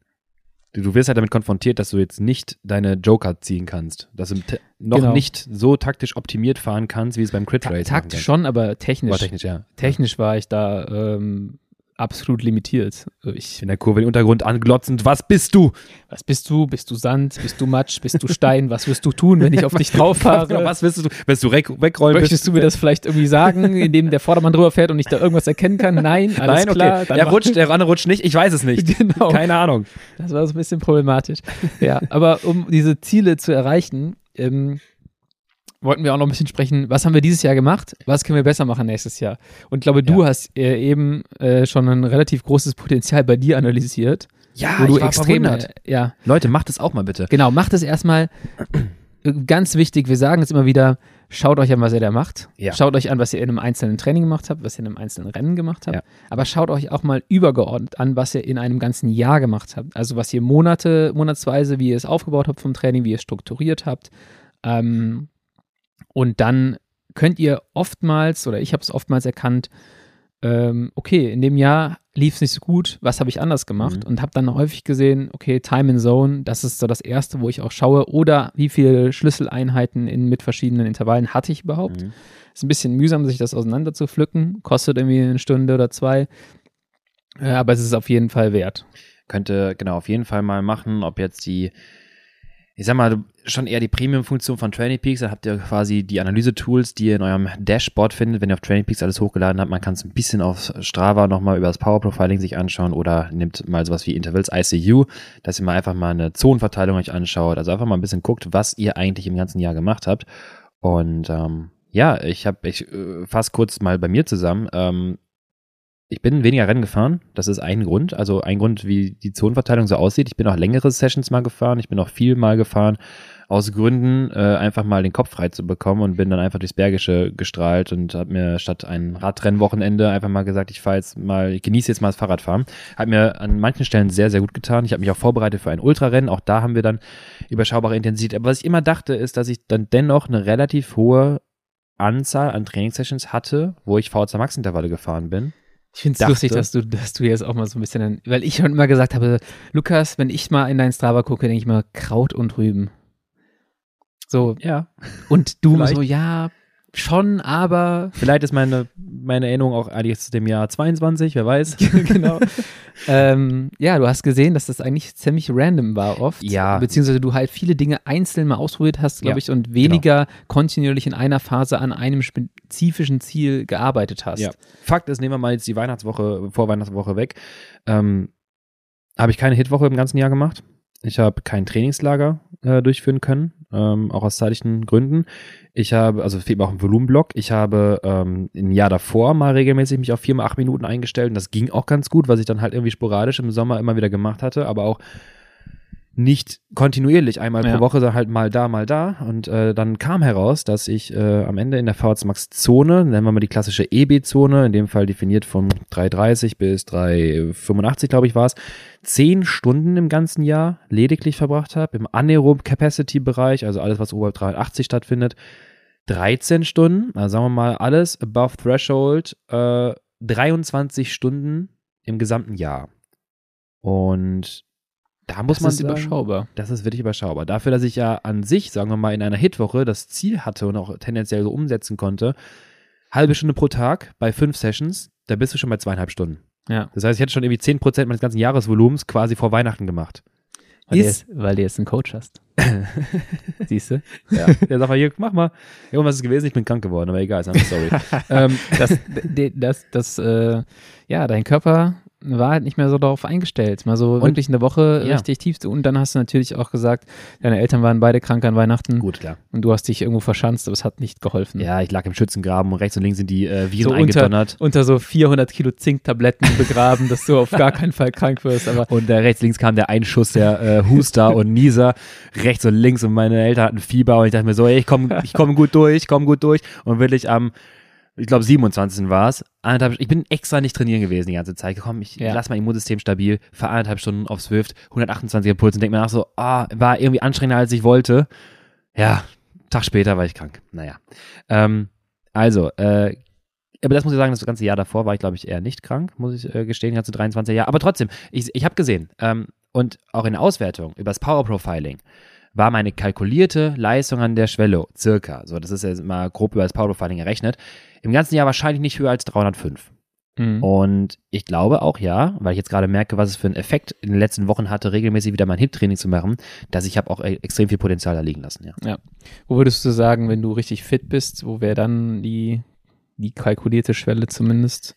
Speaker 1: Du, wirst halt damit konfrontiert, dass du jetzt nicht deine Joker ziehen kannst. Dass du noch
Speaker 2: Genau.
Speaker 1: nicht so taktisch optimiert fahren kannst, wie es beim Crit
Speaker 2: Ta
Speaker 1: Race
Speaker 2: taktisch schon, aber technisch,
Speaker 1: War technisch, ja.
Speaker 2: technisch war ich da ähm, absolut limitiert. Also Ich
Speaker 1: In der Kurve den Untergrund anglotzend. Was bist du?
Speaker 2: Was bist du? Bist du Sand? Bist du Matsch? Bist du Stein? Was wirst du tun, wenn ich auf dich drauf fahre?
Speaker 1: Genau, was willst du? Willst du weg, wegrollen?
Speaker 2: Möchtest du mir das vielleicht irgendwie sagen, indem der Vordermann drüber fährt und ich da irgendwas erkennen kann? Nein, alles
Speaker 1: Nein,
Speaker 2: klar.
Speaker 1: okay. Er
Speaker 2: mach-
Speaker 1: rutscht, der andere rutscht nicht. Ich weiß es nicht.
Speaker 2: Genau.
Speaker 1: Keine Ahnung.
Speaker 2: Das war so ein bisschen problematisch. Ja, aber um diese Ziele zu erreichen, ähm, wollten wir auch noch ein bisschen sprechen, was haben wir dieses Jahr gemacht, was können wir besser machen nächstes Jahr. Und ich glaube, du hast äh, eben äh, schon ein relativ großes Potenzial bei dir analysiert,
Speaker 1: Ja,
Speaker 2: wo du extrem, äh, ja,
Speaker 1: Leute, macht es auch mal bitte.
Speaker 2: Genau, macht es erstmal. Ganz wichtig, wir sagen es immer wieder, schaut euch an, was ihr da macht.
Speaker 1: Ja.
Speaker 2: Schaut euch an, was ihr in einem einzelnen Training gemacht habt, was ihr in einem einzelnen Rennen gemacht habt.
Speaker 1: Ja.
Speaker 2: Aber schaut euch auch mal übergeordnet an, was ihr in einem ganzen Jahr gemacht habt. Also was ihr Monate, monatsweise, wie ihr es aufgebaut habt vom Training, wie ihr es strukturiert habt. Ähm, und dann könnt ihr oftmals, oder ich habe es oftmals erkannt, ähm, okay, in dem Jahr lief es nicht so gut, was habe ich anders gemacht?
Speaker 1: Mhm.
Speaker 2: Und habe dann häufig gesehen, okay, Time in Zone, das ist so das Erste, wo ich auch schaue. Oder wie viele Schlüsseleinheiten in, mit verschiedenen Intervallen hatte ich überhaupt?
Speaker 1: Mhm.
Speaker 2: Ist ein bisschen mühsam, sich das auseinander zu pflücken. Kostet irgendwie eine Stunde oder zwei. Äh, aber es ist auf jeden Fall wert.
Speaker 1: Könnte, genau, auf jeden Fall mal machen, ob jetzt die, ich sag mal, schon eher die Premium-Funktion von Training Peaks, da habt ihr quasi die Analyse-Tools, die ihr in eurem Dashboard findet, wenn ihr auf Training Peaks alles hochgeladen habt. Man kann es ein bisschen auf Strava nochmal über das Power Profiling sich anschauen oder nimmt mal sowas wie Intervals ICU, dass ihr mal einfach mal eine Zonenverteilung euch anschaut, also einfach mal ein bisschen guckt, was ihr eigentlich im ganzen Jahr gemacht habt. Und ähm, ja, ich habe, ich äh, fasse kurz mal bei mir zusammen. Ähm, ich bin weniger Rennen gefahren. Das ist ein Grund. Also ein Grund, wie die Zonenverteilung so aussieht. Ich bin auch längere Sessions mal gefahren. Ich bin auch viel mal gefahren. Aus Gründen, äh, einfach mal den Kopf frei zu bekommen und bin dann einfach durchs Bergische gestrahlt und habe mir statt ein Radrennwochenende einfach mal gesagt, ich fahre jetzt mal, ich genieße jetzt mal das Fahrradfahren. Hat mir an manchen Stellen sehr, sehr gut getan. Ich habe mich auch vorbereitet für ein Ultrarennen. Auch da haben wir dann überschaubare Intensität. Aber was ich immer dachte, ist, dass ich dann dennoch eine relativ hohe Anzahl an Trainingssessions hatte, wo ich VZ Max Intervalle gefahren bin.
Speaker 2: Ich finde es lustig, dass du, dass du jetzt auch mal so ein bisschen, weil ich schon immer gesagt habe, Lukas, wenn ich mal in dein Strava gucke, denke ich mal Kraut und Rüben. So,
Speaker 1: Ja.
Speaker 2: und du
Speaker 1: Vielleicht.
Speaker 2: so, ja, schon, aber
Speaker 1: Vielleicht ist meine, meine Erinnerung auch eigentlich zu dem Jahr 22, wer weiß.
Speaker 2: genau. ähm, ja, du hast gesehen, dass das eigentlich ziemlich random war oft.
Speaker 1: Ja.
Speaker 2: Beziehungsweise du halt viele Dinge einzeln mal ausprobiert hast, glaube
Speaker 1: Ja,
Speaker 2: ich, und weniger kontinuierlich in einer Phase an einem spezifischen Ziel gearbeitet hast.
Speaker 1: Ja. Fakt ist, nehmen wir mal jetzt die Weihnachtswoche, Vorweihnachtswoche weg. Ähm, habe ich keine Hitwoche im ganzen Jahr gemacht. Ich habe kein Trainingslager äh, durchführen können, ähm, auch aus zeitlichen Gründen. Ich habe, also fehlt mir auch ein Volumenblock. Ich habe ähm, im Jahr davor mal regelmäßig mich auf vier mal acht Minuten eingestellt und das ging auch ganz gut, was ich dann halt irgendwie sporadisch im Sommer immer wieder gemacht hatte, aber auch nicht kontinuierlich einmal
Speaker 2: Ja.
Speaker 1: pro Woche, sondern halt mal da, mal da. Und äh, dann kam heraus, dass ich äh, am Ende in der VHS Max Zone, nennen wir mal die klassische EB-Zone, in dem Fall definiert von 330 bis 385, glaube ich, war es, zehn Stunden im ganzen Jahr lediglich verbracht habe, im Anaerob Capacity Bereich, also alles, was oberhalb 380 stattfindet, 13 Stunden, also sagen wir mal alles above threshold, äh, 23 Stunden im gesamten Jahr. Und da muss
Speaker 2: Das
Speaker 1: man
Speaker 2: ist
Speaker 1: sagen,
Speaker 2: überschaubar.
Speaker 1: das ist wirklich überschaubar. Dafür, dass ich ja an sich, sagen wir mal, in einer Hitwoche das Ziel hatte und auch tendenziell so umsetzen konnte, halbe Stunde pro Tag bei fünf Sessions, da bist du schon bei zweieinhalb Stunden.
Speaker 2: Ja.
Speaker 1: Das heißt, ich hätte schon irgendwie 10% meines ganzen Jahresvolumens quasi vor Weihnachten gemacht.
Speaker 2: Weil, du
Speaker 1: Ist-
Speaker 2: jetzt, weil du jetzt einen Coach hast. Siehst du?
Speaker 1: Ja. Der sagt mal, hier, mach mal. Irgendwas ist gewesen, ich bin krank geworden, aber egal, I'm sorry. ähm,
Speaker 2: Das, d- das, das, äh, ja, dein Körper war halt nicht mehr so darauf eingestellt. Mal so
Speaker 1: Und-
Speaker 2: wirklich eine Woche
Speaker 1: Ja.
Speaker 2: richtig tief. zu- Und dann hast du natürlich auch gesagt, deine Eltern waren beide krank an Weihnachten
Speaker 1: gut, klar.
Speaker 2: und du hast dich irgendwo verschanzt, aber es hat nicht geholfen.
Speaker 1: Ja, ich lag im Schützengraben und rechts und links sind die äh, Viren
Speaker 2: So unter,
Speaker 1: eingedonnert.
Speaker 2: unter so 400 Kilo Zinktabletten begraben, dass du auf gar keinen Fall krank wirst. Aber
Speaker 1: Und äh, rechts, links kam der Einschuss der äh, Huster und Nieser, rechts und links und meine Eltern hatten Fieber und ich dachte mir so, ey, ich komme ich komm gut durch, ich komme gut durch und wirklich am, ich glaube 27. war es, ich bin extra nicht trainieren gewesen die ganze Zeit, gekommen, ich
Speaker 2: Ja.
Speaker 1: lasse mein Immunsystem stabil, fahr anderthalb Stunden auf Swift, 128er Puls und denke mir nach so, ah, war irgendwie anstrengender als ich wollte. Ja, Tag später war ich krank. Naja. Ähm, also, äh, aber das muss ich sagen, das ganze Jahr davor war ich, glaube ich, eher nicht krank, muss ich äh, gestehen, ganze 23 Jahre. Aber trotzdem, ich, ich habe gesehen, ähm, und auch in der Auswertung über das Power Profiling war meine kalkulierte Leistung an der Schwelle circa, so das ist jetzt mal grob über das Power Profiling errechnet, im ganzen Jahr wahrscheinlich nicht höher als 305.
Speaker 2: Mhm.
Speaker 1: Und ich glaube auch ja, weil ich jetzt gerade merke, was es für einen Effekt in den letzten Wochen hatte, regelmäßig wieder mein Hip-Training zu machen, dass ich habe auch e- extrem viel Potenzial da liegen lassen, ja.
Speaker 2: wo würdest du sagen, wenn du richtig fit bist, wo wäre dann die, die kalkulierte Schwelle zumindest?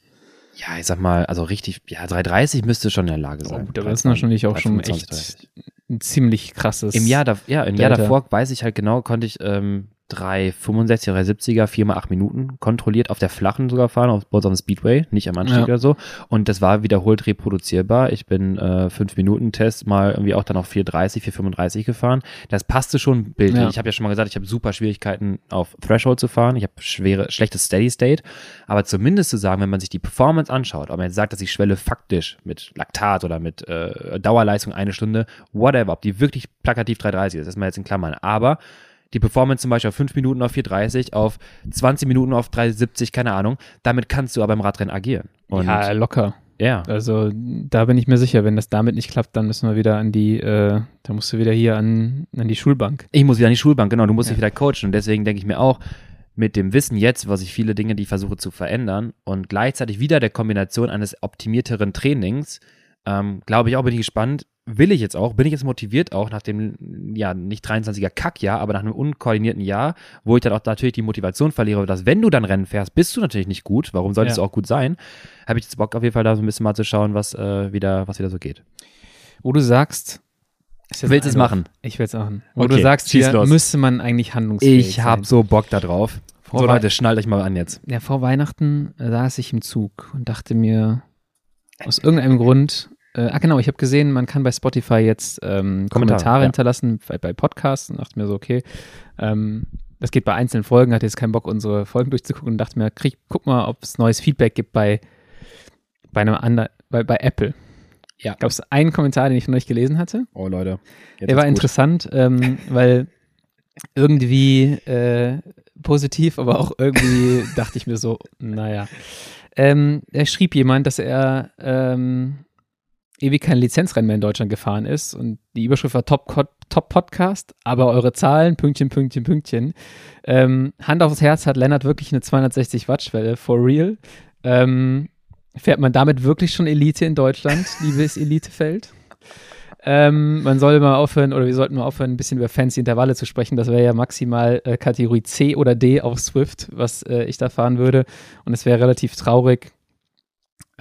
Speaker 1: Ja, ich sag mal, also richtig, ja, 330 müsste schon in der Lage sein.
Speaker 2: Oh, da ist natürlich auch schon
Speaker 1: 325,
Speaker 2: echt
Speaker 1: 330.
Speaker 2: ein ziemlich krasses.
Speaker 1: Im Jahr, da, ja, im Jahr davor weiß ich halt genau, konnte ich ähm, 365 oder 370er, 4 mal 8 Minuten kontrolliert auf der flachen sogar fahren, auf, dem Speedway, nicht am Anstieg
Speaker 2: Ja.
Speaker 1: oder so. Und das war wiederholt reproduzierbar. Ich bin äh, 5 Minuten Test mal irgendwie auch dann auf 430, 435 gefahren. Das passte schon bildlich.
Speaker 2: Ja.
Speaker 1: Ich habe ja schon mal gesagt, ich habe super Schwierigkeiten auf Threshold zu fahren. Ich habe schwere, schlechtes Steady State. Aber zumindest zu sagen, wenn man sich die Performance anschaut, ob man jetzt sagt, dass die Schwelle faktisch mit Laktat oder mit äh, Dauerleistung eine Stunde, whatever, ob die wirklich plakativ 330 ist, ist mal jetzt in Klammern. Aber die Performance zum Beispiel auf 5 Minuten auf 430, auf 20 Minuten auf 370, keine Ahnung, damit kannst du aber im Radrennen agieren. Und
Speaker 2: ja, locker.
Speaker 1: ja.
Speaker 2: Also da bin ich mir sicher, wenn das damit nicht klappt, dann müssen wir wieder an die, äh, da musst du wieder hier an, an die Schulbank.
Speaker 1: Ich muss wieder an die Schulbank, genau, du musst
Speaker 2: Ja.
Speaker 1: dich wieder coachen. Und deswegen denke ich mir auch, mit dem Wissen jetzt, was ich viele Dinge, die ich versuche zu verändern und gleichzeitig wieder der Kombination eines optimierteren Trainings, ähm, glaube ich auch, bin ich gespannt. Will ich jetzt auch, bin ich jetzt motiviert auch nach dem, ja, nicht 23er Kackjahr, aber nach einem unkoordinierten Jahr, wo ich dann auch natürlich die Motivation verliere, dass wenn du dann Rennen fährst, bist du natürlich nicht gut. Warum solltest
Speaker 2: Ja.
Speaker 1: du auch gut sein? Habe ich jetzt Bock auf jeden Fall da so ein bisschen mal zu schauen, was äh, wieder, was wieder so geht.
Speaker 2: Wo du sagst, jetzt
Speaker 1: Willst es machen?
Speaker 2: Ich will es machen. Wo
Speaker 1: Okay,
Speaker 2: du sagst, hier
Speaker 1: los.
Speaker 2: müsste man eigentlich handlungsfähig
Speaker 1: Ich
Speaker 2: sein.
Speaker 1: habe so Bock da drauf.
Speaker 2: Vor
Speaker 1: So Leute, schnallt euch mal an jetzt.
Speaker 2: Ja, vor Weihnachten saß ich im Zug und dachte mir, aus irgendeinem Grund, äh, ah genau, ich habe gesehen, man kann bei Spotify jetzt ähm,
Speaker 1: Kommentare,
Speaker 2: Kommentare
Speaker 1: ja.
Speaker 2: hinterlassen bei, bei Podcasts und dachte mir so, okay, ähm, das geht bei einzelnen Folgen, hatte jetzt keinen Bock, unsere Folgen durchzugucken und dachte mir, krieg, guck mal, ob es neues Feedback gibt bei, bei einem anderen, bei, bei Apple.
Speaker 1: Ja.
Speaker 2: Gab es einen Kommentar, den ich von euch gelesen hatte?
Speaker 1: Oh Leute. Jetzt
Speaker 2: Der war
Speaker 1: gut.
Speaker 2: interessant, ähm, weil irgendwie äh, positiv, aber auch irgendwie dachte ich mir so, naja. Ähm, er schrieb jemand, dass er ähm, ewig kein Lizenzrennen mehr in Deutschland gefahren ist und die Überschrift war Top, Top Podcast, aber eure Zahlen, Pünktchen, Pünktchen, Pünktchen. Ähm, Hand aufs Herz hat Lennart wirklich eine 260 Watt Schwelle, for real. Ähm, fährt man damit wirklich schon Elite in Deutschland, liebes Elitefeld? Ähm, man soll mal aufhören, oder wir sollten mal aufhören, ein bisschen über fancy Intervalle zu sprechen. Das wäre ja maximal äh, Kategorie C oder D auf Swift, was äh, ich da fahren würde. Und es wäre relativ traurig,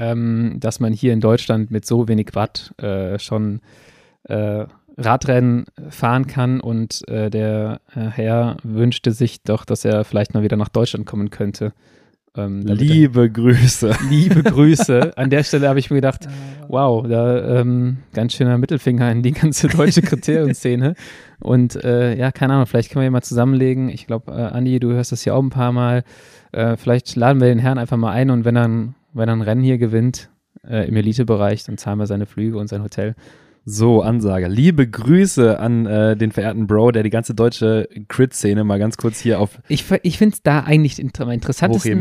Speaker 2: ähm, dass man hier in Deutschland mit so wenig Watt äh, schon äh, Radrennen fahren kann. Und äh, der äh, Herr wünschte sich doch, dass er vielleicht mal wieder nach Deutschland kommen könnte. Ähm,
Speaker 1: Liebe Grüße.
Speaker 2: liebe Grüße. An der Stelle habe ich mir gedacht, wow, da ähm, ganz schöner Mittelfinger in die ganze deutsche Kriterienszene. Und äh, ja, keine Ahnung, vielleicht können wir ja mal zusammenlegen. Ich glaube, äh, Andi, du hörst das ja auch ein paar Mal. Äh, vielleicht laden wir den Herrn einfach mal ein und wenn er ein, wenn er ein Rennen hier gewinnt äh, im Elitebereich, dann zahlen wir seine Flüge und sein Hotel.
Speaker 1: So, Ansage. Liebe Grüße an äh, den verehrten Bro, der die ganze deutsche Crit-Szene mal ganz kurz hier auf.
Speaker 2: Ich, ich finde es da eigentlich inter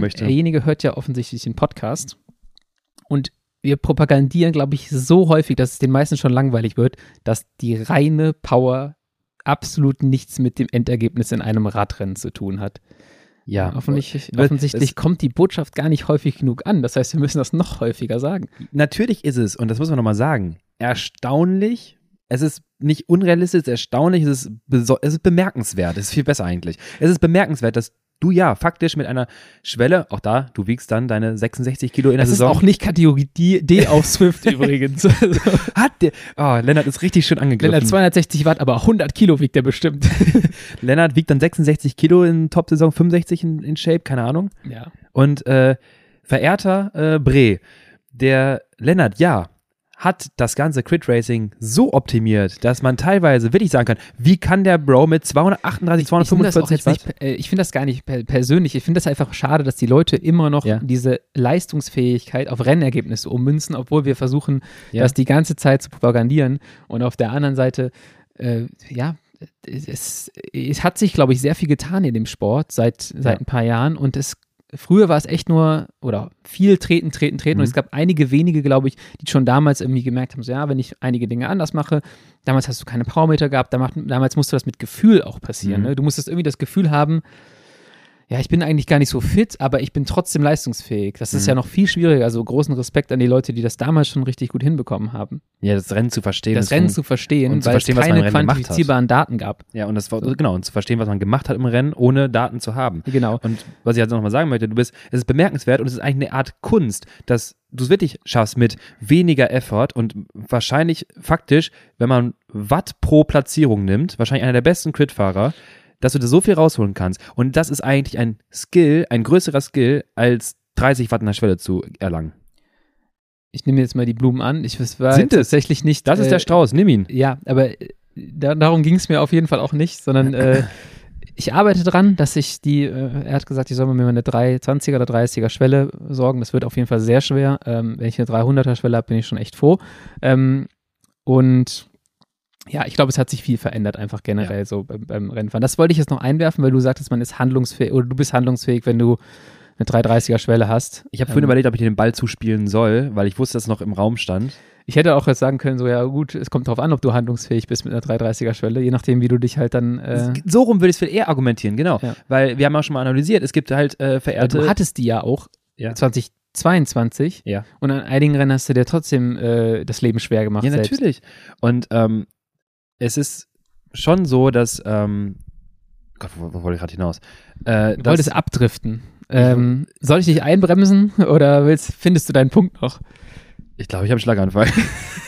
Speaker 1: möchte.
Speaker 2: Derjenige hört ja offensichtlich den Podcast. Und wir propagandieren, glaube ich, so häufig, dass es den meisten schon langweilig wird, dass die reine Power absolut nichts mit dem Endergebnis in einem Radrennen zu tun hat.
Speaker 1: Ja,
Speaker 2: Offensichtlich,
Speaker 1: Weil
Speaker 2: offensichtlich kommt die Botschaft gar nicht häufig genug an. Das heißt, wir müssen das noch häufiger sagen.
Speaker 1: natürlich ist es, und das muss man nochmal sagen, erstaunlich. Es ist nicht unrealistisch, es ist erstaunlich, es ist, es ist bemerkenswert. Es ist viel besser eigentlich. Es ist bemerkenswert, dass du ja faktisch mit einer Schwelle, auch da, du wiegst dann deine 66 Kilo in der
Speaker 2: Das ist
Speaker 1: Saison.
Speaker 2: auch nicht Kategorie D, D auf Swift übrigens.
Speaker 1: Hat der, oh, Lennart ist richtig schön angegriffen.
Speaker 2: Lennart 260 Watt, aber 100 Kilo wiegt der bestimmt.
Speaker 1: Lennart wiegt dann 66 Kilo in Top-Saison, 65 in, in Shape, keine Ahnung.
Speaker 2: ja.
Speaker 1: Und äh, verehrter äh, Bre, der Lennart, ja, hat das ganze Crit Racing so optimiert, dass man teilweise wirklich sagen kann, wie kann der Bro mit 238,
Speaker 2: Ich finde das,
Speaker 1: 245
Speaker 2: nicht, äh, ich finde das gar nicht per persönlich. Ich finde das einfach schade, dass die Leute immer noch
Speaker 1: Ja.
Speaker 2: diese Leistungsfähigkeit auf Rennergebnisse ummünzen, obwohl wir versuchen,
Speaker 1: Ja.
Speaker 2: das die ganze Zeit zu propagandieren. Und auf der anderen Seite, äh, ja, es, es hat sich, glaube ich, sehr viel getan in dem Sport seit, seit
Speaker 1: Ja.
Speaker 2: ein paar Jahren und es Früher war es echt nur, oder viel treten, treten, treten.
Speaker 1: Mhm.
Speaker 2: Und es gab einige wenige, glaube ich, die schon damals irgendwie gemerkt haben, so ja, wenn ich einige Dinge anders mache, damals hast du keine Powermeter gehabt, damals, damals musste das mit Gefühl auch passieren.
Speaker 1: Mhm.
Speaker 2: Ne? Du musstest irgendwie das Gefühl haben, ja, ich bin eigentlich gar nicht so fit, aber ich bin trotzdem leistungsfähig. Das ist
Speaker 1: Mhm.
Speaker 2: ja noch viel schwieriger. Also großen Respekt an die Leute, die das damals schon richtig gut hinbekommen haben.
Speaker 1: Ja, das Rennen zu verstehen.
Speaker 2: das Rennen zu verstehen,
Speaker 1: und zu
Speaker 2: weil
Speaker 1: verstehen, was
Speaker 2: es keine quantifizierbaren Daten gab.
Speaker 1: Ja, und das war, genau, und zu verstehen, was man gemacht hat im Rennen, ohne Daten zu haben.
Speaker 2: Genau.
Speaker 1: Und was ich halt nochmal sagen möchte, du bist, es ist bemerkenswert und es ist eigentlich eine Art Kunst, dass du es wirklich schaffst mit weniger Effort und wahrscheinlich faktisch, wenn man Watt pro Platzierung nimmt, wahrscheinlich einer der besten Crit-Fahrer, dass du da so viel rausholen kannst. Und das ist eigentlich ein Skill, ein größerer Skill, als 30 Watt in der Schwelle zu erlangen.
Speaker 2: Ich nehme jetzt mal die Blumen an. Ich das war
Speaker 1: Sind es?
Speaker 2: tatsächlich nicht.
Speaker 1: Das ist
Speaker 2: äh,
Speaker 1: der Strauß, nimm ihn.
Speaker 2: Ja, aber äh, da, darum ging es mir auf jeden Fall auch nicht, sondern äh, ich arbeite dran, dass ich die, äh, er hat gesagt, ich soll mir mal eine 320er oder 30er Schwelle sorgen. Das wird auf jeden Fall sehr schwer. Ähm, wenn ich eine 300er Schwelle habe, bin ich schon echt froh. Ähm, und ja, ich glaube, es hat sich viel verändert, einfach generell so beim, beim Rennfahren. Das wollte ich jetzt noch einwerfen, weil du sagtest, man ist handlungsfähig oder du bist handlungsfähig, wenn du eine 330er Schwelle hast.
Speaker 1: Ich habe vorhin
Speaker 2: Ähm,
Speaker 1: überlegt, ob ich dir den Ball zuspielen soll, weil ich wusste, dass es noch im Raum stand.
Speaker 2: Ich hätte auch jetzt sagen können, so ja gut, es kommt darauf an, ob du handlungsfähig bist mit einer 330er Schwelle, je nachdem, wie du dich halt dann. Äh,
Speaker 1: So rum würde ich es viel eher argumentieren, genau.
Speaker 2: Ja.
Speaker 1: Weil wir haben auch schon mal analysiert, es gibt halt äh, verehrte.
Speaker 2: du hattest die ja auch
Speaker 1: Ja.
Speaker 2: 2022
Speaker 1: Ja.
Speaker 2: und an einigen Rennen hast du dir trotzdem äh, das Leben schwer gemacht.
Speaker 1: Ja,
Speaker 2: selbst.
Speaker 1: natürlich. Und ähm, es ist schon so, dass. Ähm, Gott, wo, wo wollte ich gerade hinaus? Äh,
Speaker 2: Du wolltest abdriften. Ähm, soll ich dich einbremsen oder willst, findest du deinen Punkt noch?
Speaker 1: ich glaube, ich habe einen Schlaganfall.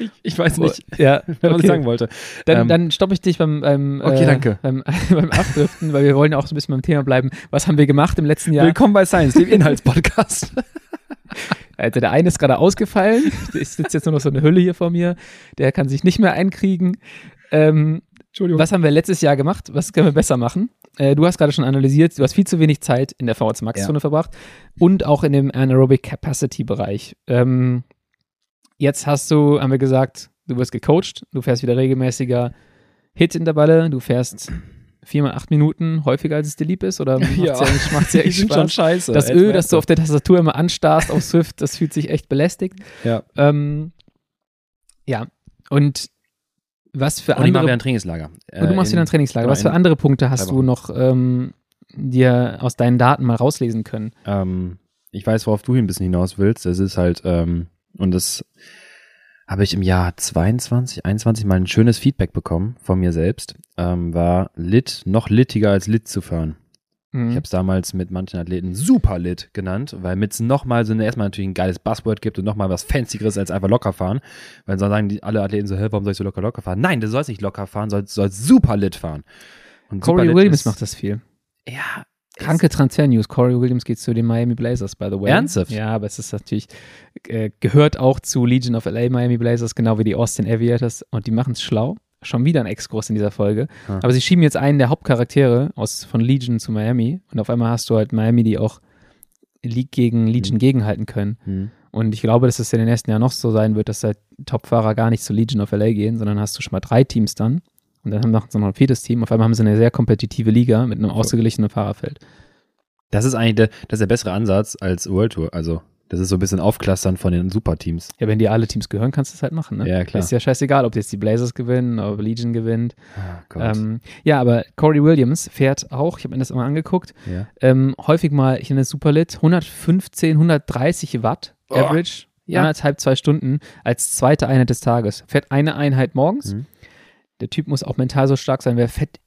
Speaker 1: ich, ich weiß nicht,
Speaker 2: Ja,
Speaker 1: was ich
Speaker 2: okay.
Speaker 1: sagen wollte.
Speaker 2: Dann,
Speaker 1: Ähm,
Speaker 2: dann stoppe ich dich beim, beim,
Speaker 1: Okay,
Speaker 2: äh,
Speaker 1: danke.
Speaker 2: beim, beim Abdriften, weil wir wollen ja auch so ein bisschen beim Thema bleiben. Was haben wir gemacht im letzten Jahr?
Speaker 1: Willkommen bei Science, dem Inhaltspodcast.
Speaker 2: Also der eine ist gerade ausgefallen. Ich sitze jetzt nur noch so eine Hülle hier vor mir. Der kann sich nicht mehr einkriegen. Ähm,
Speaker 1: Entschuldigung.
Speaker 2: was haben wir letztes Jahr gemacht? Was können wir besser machen? Äh, du hast gerade schon analysiert, du hast viel zu wenig Zeit in der VHS Max-Zone verbracht und auch in dem Anaerobic Capacity-Bereich. Ähm, jetzt hast du, haben wir gesagt, du wirst gecoacht, du fährst wieder regelmäßiger Hit-Intervalle, du fährst viermal acht Minuten häufiger, als es dir lieb ist? Oder macht's
Speaker 1: Ja.
Speaker 2: eigentlich, macht's
Speaker 1: Die
Speaker 2: echt
Speaker 1: schon
Speaker 2: Spaß?
Speaker 1: scheiße.
Speaker 2: Das Öl, das du auf der Tastatur immer anstarrst auf Swift, das fühlt sich echt belästigt.
Speaker 1: Ja.
Speaker 2: Ähm, ja, und was für
Speaker 1: Und ich mache wieder
Speaker 2: andere
Speaker 1: ein Trainingslager.
Speaker 2: und du machst wieder ein Trainingslager.
Speaker 1: genau,
Speaker 2: Was für
Speaker 1: in-
Speaker 2: andere Punkte hast du noch ähm, dir aus deinen Daten mal rauslesen können?
Speaker 1: Ähm, ich weiß, worauf du ein bisschen hinaus willst. Es ist halt, ähm, und das habe ich im Jahr 22, 21 mal ein schönes Feedback bekommen von mir selbst. Ähm, war lit, noch littiger als lit zu fahren.
Speaker 2: Mhm.
Speaker 1: Ich habe es damals mit manchen Athleten super lit genannt, weil mit nochmal so eine, erstmal natürlich ein geiles Buzzword gibt und nochmal was Fancyeres als einfach locker fahren. Weil sonst sagen die alle Athleten so, hä, warum soll ich so locker locker fahren? Nein, du sollst nicht locker fahren, du sollst, sollst super lit fahren. Und
Speaker 2: Corey Williams
Speaker 1: ist-
Speaker 2: macht das viel.
Speaker 1: Ja,
Speaker 2: Kranke Transfer-News. Corey Williams geht zu den Miami Blazers, by the way.
Speaker 1: Ernsthaft?
Speaker 2: Ja, aber es ist natürlich, äh, gehört auch zu Legion of LA Miami Blazers, genau wie die Austin Aviators. Und die machen es schlau. Schon wieder ein Exkurs in dieser Folge.
Speaker 1: Ah.
Speaker 2: Aber sie schieben jetzt einen der Hauptcharaktere aus, von Legion zu Miami. Und auf einmal hast du halt Miami, die auch League gegen Legion gegenhalten können.
Speaker 1: Hm.
Speaker 2: Und ich glaube, dass es in den nächsten Jahren noch so sein wird, dass halt Topfahrer gar nicht zu Legion of LA gehen, sondern hast du schon mal drei Teams dann. Und dann haben noch so noch ein viertes Team. Auf einmal haben sie eine sehr kompetitive Liga mit einem ausgeglichenen Fahrerfeld.
Speaker 1: Das ist eigentlich der, das ist der bessere Ansatz als World Tour. Also, das ist so ein bisschen Aufklustern von den Superteams.
Speaker 2: Ja, wenn dir alle Teams gehören, kannst du es halt machen. Ne?
Speaker 1: Ja, klar.
Speaker 2: Ist ja scheißegal, ob jetzt die Blazers gewinnen, ob Legion gewinnt.
Speaker 1: Oh.
Speaker 2: Ähm, ja, aber Corey Williams fährt auch, ich habe mir das immer angeguckt,
Speaker 1: ja.
Speaker 2: ähm, häufig mal, ich nenne es Superlit, 115, 130 Watt
Speaker 1: Oh,
Speaker 2: Average,
Speaker 1: ja.
Speaker 2: anderthalb, zwei Stunden als zweite Einheit des Tages. Fährt eine Einheit morgens.
Speaker 1: Mhm.
Speaker 2: Der Typ muss auch mental so stark sein, wer fährt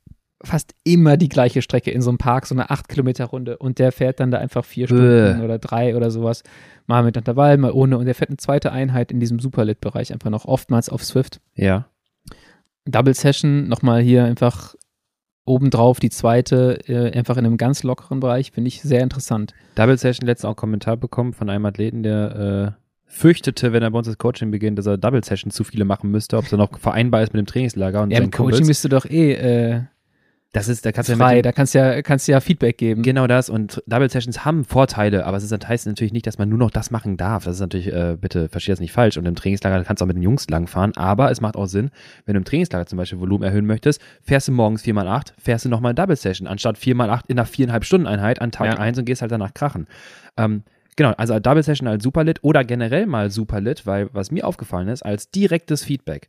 Speaker 2: fast immer die gleiche Strecke in so einem Park, so eine 8 Kilometer Runde und der fährt dann da einfach vier
Speaker 1: Bäh.
Speaker 2: Stunden oder drei oder sowas, mal mit Intervall, mal ohne und der fährt eine zweite Einheit in diesem Superlit-Bereich einfach noch oftmals auf Swift.
Speaker 1: ja.
Speaker 2: Double Session, nochmal hier einfach obendrauf die zweite, äh, einfach in einem ganz lockeren Bereich, finde ich sehr interessant.
Speaker 1: Double Session letztens auch einen Kommentar bekommen von einem Athleten, der äh, fürchtete, wenn er bei uns das Coaching beginnt, dass er Double Session zu viele machen müsste, ob es dann noch vereinbar ist mit dem Trainingslager und
Speaker 2: Ja, im Coaching bist du doch eh äh,
Speaker 1: Das ist, da kannst du ja
Speaker 2: da kannst du ja, kannst ja Feedback geben.
Speaker 1: genau das und Double Sessions haben Vorteile, aber es ist, heißt natürlich nicht, dass man nur noch das machen darf. Das ist natürlich, äh, bitte versteh das nicht falsch. Und im Trainingslager kannst du auch mit den Jungs langfahren, aber es macht auch Sinn, wenn du im Trainingslager zum Beispiel Volumen erhöhen möchtest, fährst du morgens 4x8, fährst du nochmal Double Session, anstatt 4x8 in einer viereinhalb Stunden Einheit an Tag
Speaker 2: Ja.
Speaker 1: 1 und gehst halt danach krachen. Ähm, Genau, also Double Session als Superlit oder generell mal Superlit, weil was mir aufgefallen ist, als direktes Feedback.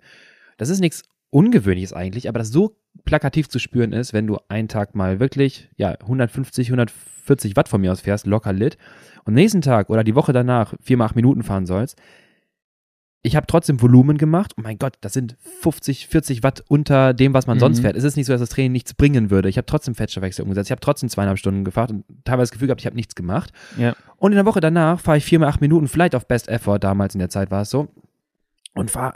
Speaker 1: Das ist nichts Ungewöhnliches eigentlich, aber das so plakativ zu spüren ist, wenn du einen Tag mal wirklich, ja, 150, 140 Watt von mir aus fährst, locker lit, und nächsten Tag oder die Woche danach vier mal acht Minuten fahren sollst, ich habe trotzdem Volumen gemacht. Oh mein Gott, das sind 50, 40 Watt unter dem, was man
Speaker 2: Mhm.
Speaker 1: sonst fährt. Es ist nicht so, dass das Training nichts bringen würde. Ich habe trotzdem Fettstoffwechsel umgesetzt. Ich habe trotzdem zweieinhalb Stunden gefahren und teilweise das Gefühl gehabt, ich habe nichts gemacht.
Speaker 2: Ja.
Speaker 1: Und in der Woche danach fahre ich vier mal acht Minuten, vielleicht auf Best Effort, damals in der Zeit war es so, und fahre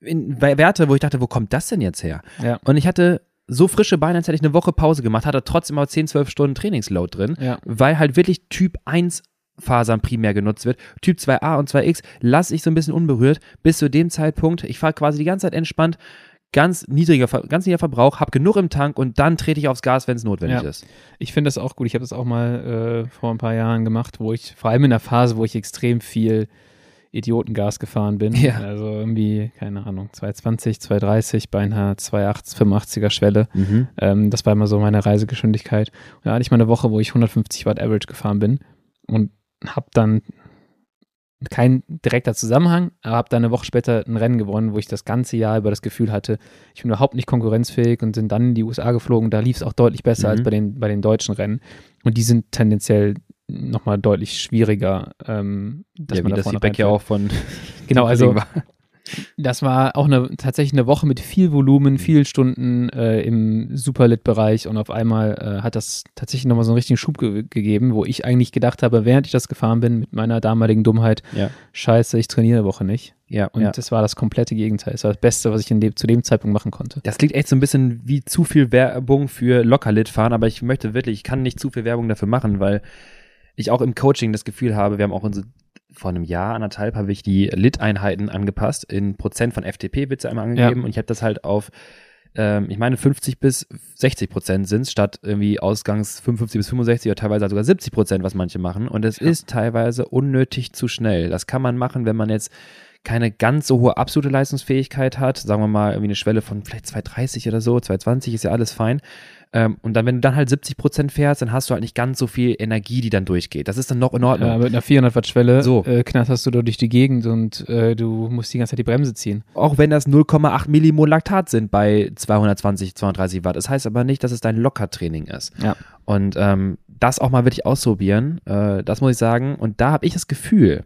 Speaker 1: in Werte, wo ich dachte, wo kommt das denn jetzt her?
Speaker 2: Ja.
Speaker 1: Und ich hatte so frische Beine, als hätte ich eine Woche Pause gemacht, hat er trotzdem aber 10, 12 Stunden Trainingsload drin,
Speaker 2: Ja.
Speaker 1: weil halt wirklich Typ 1 Fasern primär genutzt wird. Typ 2a und 2x lasse ich so ein bisschen unberührt bis zu dem Zeitpunkt. Ich fahre quasi die ganze Zeit entspannt, ganz niedriger, ganz niedriger Verbrauch, habe genug im Tank und dann trete ich aufs Gas, wenn es notwendig
Speaker 2: Ja.
Speaker 1: ist.
Speaker 2: Ich finde das auch gut. Ich habe das auch mal äh, vor ein paar Jahren gemacht, wo ich, vor allem in der Phase, wo ich extrem viel Idiotengas gefahren bin.
Speaker 1: Ja.
Speaker 2: Also irgendwie, keine Ahnung, 220, 230 bei einer 280, 85er Schwelle. Ähm, das war immer so meine Reisegeschwindigkeit. Und da hatte ich mal eine Woche, wo ich 150 Watt Average gefahren bin und habe dann kein direkter Zusammenhang, aber habe dann eine Woche später ein Rennen gewonnen, wo ich das ganze Jahr über das Gefühl hatte, ich bin überhaupt nicht konkurrenzfähig und sind dann in die USA geflogen. Da lief es auch deutlich besser
Speaker 1: Mhm.
Speaker 2: als bei den, bei den deutschen Rennen. Und die sind tendenziell nochmal deutlich schwieriger, ähm, dass
Speaker 1: ja,
Speaker 2: man
Speaker 1: wie
Speaker 2: da
Speaker 1: das Feedback ja auch von
Speaker 2: Genau, also. Das war auch eine, tatsächlich eine Woche mit viel Volumen, vielen Stunden äh, im Superlit-Bereich und auf einmal äh, hat das tatsächlich nochmal so einen richtigen Schub ge gegeben, wo ich eigentlich gedacht habe, während ich das gefahren bin, mit meiner damaligen Dummheit,
Speaker 1: Ja.
Speaker 2: scheiße, ich trainiere eine Woche nicht.
Speaker 1: Ja,
Speaker 2: Und
Speaker 1: ja.
Speaker 2: das war das komplette Gegenteil. Das war das Beste, was ich in dem, zu dem Zeitpunkt machen konnte.
Speaker 1: Das klingt echt so ein bisschen wie zu viel Werbung für Lockerlit fahren, aber ich möchte wirklich, ich kann nicht zu viel Werbung dafür machen, weil ich auch im Coaching das Gefühl habe, wir haben auch unsere, vor einem Jahr, anderthalb, habe ich die Lit-Einheiten angepasst. In Prozent von FTP wird sie einmal angegeben und ich habe das halt auf, ähm, ich meine 50 bis 60 Prozent sind statt irgendwie Ausgangs 55 bis 65 oder teilweise sogar 70 Prozent, was manche machen. Und es
Speaker 2: Ja.
Speaker 1: ist teilweise unnötig zu schnell. Das kann man machen, wenn man jetzt keine ganz so hohe absolute Leistungsfähigkeit hat, sagen wir mal irgendwie eine Schwelle von vielleicht 230 oder so, 220 ist ja alles fein. Ähm, und dann, wenn du dann halt 70 Prozent fährst, dann hast du halt nicht ganz so viel Energie, die dann durchgeht. Das ist dann noch in Ordnung.
Speaker 2: Ja, mit einer 400 Watt Schwelle
Speaker 1: So.
Speaker 2: äh, knatterst du da durch die Gegend und äh, du musst die ganze Zeit die Bremse ziehen.
Speaker 1: Auch wenn das 0,8 Millimol Laktat sind bei 220, 230 Watt. Das heißt aber nicht, dass es dein Lockertraining ist.
Speaker 2: Ja.
Speaker 1: Und ähm, das auch mal wirklich ausprobieren, äh, das muss ich sagen. Und da habe ich das Gefühl,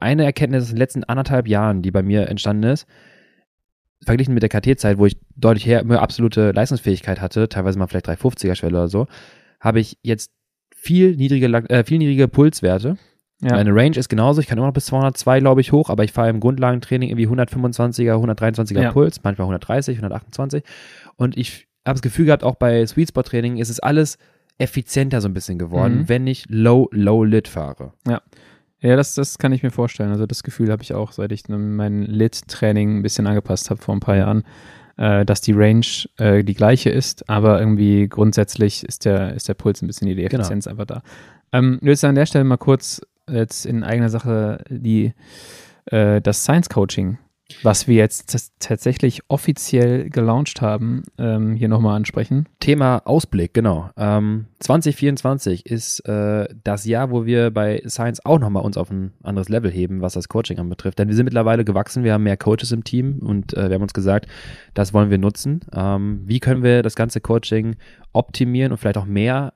Speaker 1: eine Erkenntnis aus den letzten anderthalb Jahren, die bei mir entstanden ist, verglichen mit der KT-Zeit, wo ich deutlich her, mehr absolute Leistungsfähigkeit hatte, teilweise mal vielleicht 350er Schwelle oder so, habe ich jetzt viel niedrige, äh, viel niedrige Pulswerte.
Speaker 2: Ja.
Speaker 1: Meine Range ist genauso, ich kann immer noch bis 202, glaube ich, hoch, aber ich fahre im Grundlagentraining irgendwie 125er, 123er
Speaker 2: Ja.
Speaker 1: Puls, manchmal 130, 128. Und ich habe das Gefühl gehabt, auch bei Sweet Spot Training ist es alles effizienter so ein bisschen geworden,
Speaker 2: Mhm.
Speaker 1: wenn ich low, low lit fahre.
Speaker 2: Ja, das, das kann ich mir vorstellen. Also das Gefühl habe ich auch, seit ich mein Lit-Training ein bisschen angepasst habe vor ein paar Jahren, äh, dass die Range äh, die gleiche ist, aber irgendwie grundsätzlich ist der, ist der Puls ein bisschen, die
Speaker 1: Genau.
Speaker 2: Effizienz einfach da. Ähm, ich will an der Stelle mal kurz jetzt in eigener Sache die, äh, das Science Coaching, was wir jetzt tats- tatsächlich offiziell gelauncht haben, ähm, hier nochmal ansprechen.
Speaker 1: Thema Ausblick, genau. Ähm, 2024 ist äh, das Jahr, wo wir bei Science auch nochmal uns auf ein anderes Level heben, was das Coaching anbetrifft. Denn wir sind mittlerweile gewachsen, wir haben mehr Coaches im Team und äh, wir haben uns gesagt, das wollen wir nutzen. Ähm, wie können wir das ganze Coaching optimieren und vielleicht auch mehr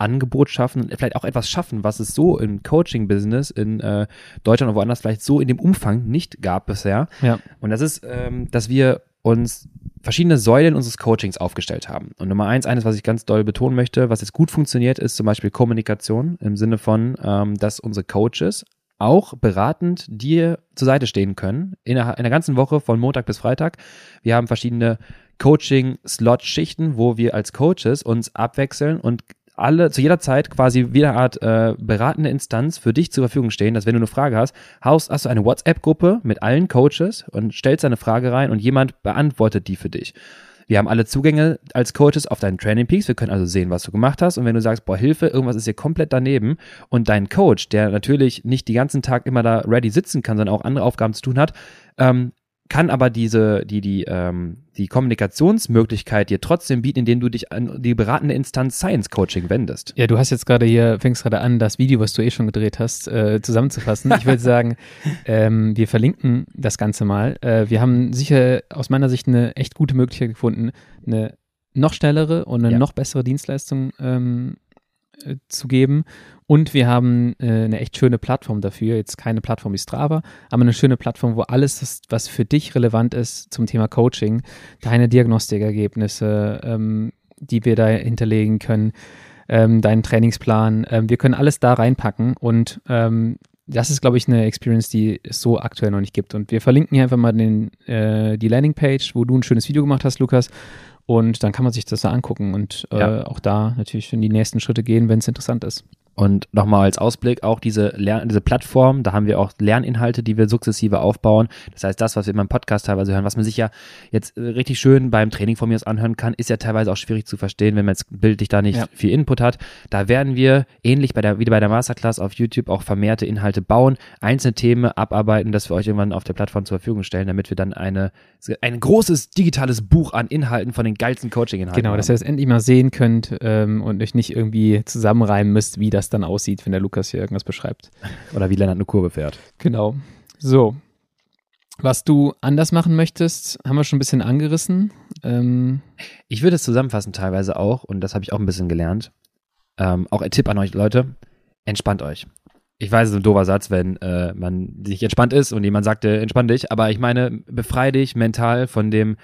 Speaker 1: Angebot schaffen, vielleicht auch etwas schaffen, was es so im Coaching-Business in äh, Deutschland oder woanders vielleicht so in dem Umfang nicht gab bisher.
Speaker 2: Ja.
Speaker 1: Und das ist, ähm, dass wir uns verschiedene Säulen unseres Coachings aufgestellt haben. Und Nummer eins, eines, was ich ganz doll betonen möchte, was jetzt gut funktioniert, ist zum Beispiel Kommunikation im Sinne von, ähm, dass unsere Coaches auch beratend dir zur Seite stehen können in der, in der ganzen Woche von Montag bis Freitag. Wir haben verschiedene Coaching-Slot-Schichten, wo wir als Coaches uns abwechseln und alle zu jeder Zeit quasi wie eine Art äh, beratende Instanz für dich zur Verfügung stehen, dass wenn du eine Frage hast, hast, hast du eine WhatsApp-Gruppe mit allen Coaches und stellst eine Frage rein und jemand beantwortet die für dich. Wir haben alle Zugänge als Coaches auf deinen Training Peaks. Wir können also sehen, was du gemacht hast. Und wenn du sagst, boah, Hilfe, irgendwas ist hier komplett daneben und dein Coach, der natürlich nicht den ganzen Tag immer da ready sitzen kann, sondern auch andere Aufgaben zu tun hat, ähm, kann aber diese, die, die, ähm, die Kommunikationsmöglichkeit dir trotzdem bieten, indem du dich an die beratende Instanz Science Coaching wendest.
Speaker 2: Ja, du hast jetzt gerade hier, fängst gerade an, das Video, was du eh schon gedreht hast, äh, zusammenzufassen. Ich würde sagen, ähm, wir verlinken das Ganze mal. Äh, wir haben sicher aus meiner Sicht eine echt gute Möglichkeit gefunden, eine noch schnellere und eine
Speaker 1: Ja.
Speaker 2: noch bessere Dienstleistung ähm, äh, zu geben. Und wir haben äh, eine echt schöne Plattform dafür. Jetzt keine Plattform wie Strava, aber eine schöne Plattform, wo alles, was für dich relevant ist zum Thema Coaching, deine Diagnostikergebnisse, ähm, die wir da hinterlegen können, ähm, deinen Trainingsplan, ähm, wir können alles da reinpacken und ähm, das ist, glaube ich, eine Experience, die es so aktuell noch nicht gibt. Und wir verlinken hier einfach mal den, äh, die Landingpage, wo du ein schönes Video gemacht hast, Lukas. Und dann kann man sich das da angucken und äh,
Speaker 1: Ja.
Speaker 2: auch da natürlich in die nächsten Schritte gehen, wenn es interessant ist.
Speaker 1: Und nochmal als Ausblick, auch diese, Lern diese Plattform, da haben wir auch Lerninhalte, die wir sukzessive aufbauen. Das heißt, das, was wir immer im Podcast teilweise hören, was man sich ja jetzt äh, richtig schön beim Training von mir aus anhören kann, ist ja teilweise auch schwierig zu verstehen, wenn man jetzt bildlich da nicht
Speaker 2: Ja.
Speaker 1: viel Input hat. Da werden wir, ähnlich bei der, wie bei der Masterclass auf YouTube, auch vermehrte Inhalte bauen, einzelne Themen abarbeiten, dass wir euch irgendwann auf der Plattform zur Verfügung stellen, damit wir dann eine, ein großes digitales Buch an Inhalten von den geilsten Coaching-Inhalten
Speaker 2: Genau,
Speaker 1: haben.
Speaker 2: dass ihr das endlich mal sehen könnt ähm, und euch nicht irgendwie zusammenreimen müsst, wie das dann aussieht, wenn der Lukas hier irgendwas beschreibt.
Speaker 1: Oder wie Lennart eine Kurve fährt.
Speaker 2: Genau. So. Was du anders machen möchtest, haben wir schon ein bisschen angerissen. Ähm,
Speaker 1: Ich würde es zusammenfassen teilweise auch, und das habe ich auch ein bisschen gelernt. Ähm, auch ein Tipp an euch Leute, entspannt euch. Ich weiß, es ist ein doofer Satz, wenn äh, man nicht entspannt ist und jemand sagt, äh, entspann dich, aber ich meine, befrei dich mental von dem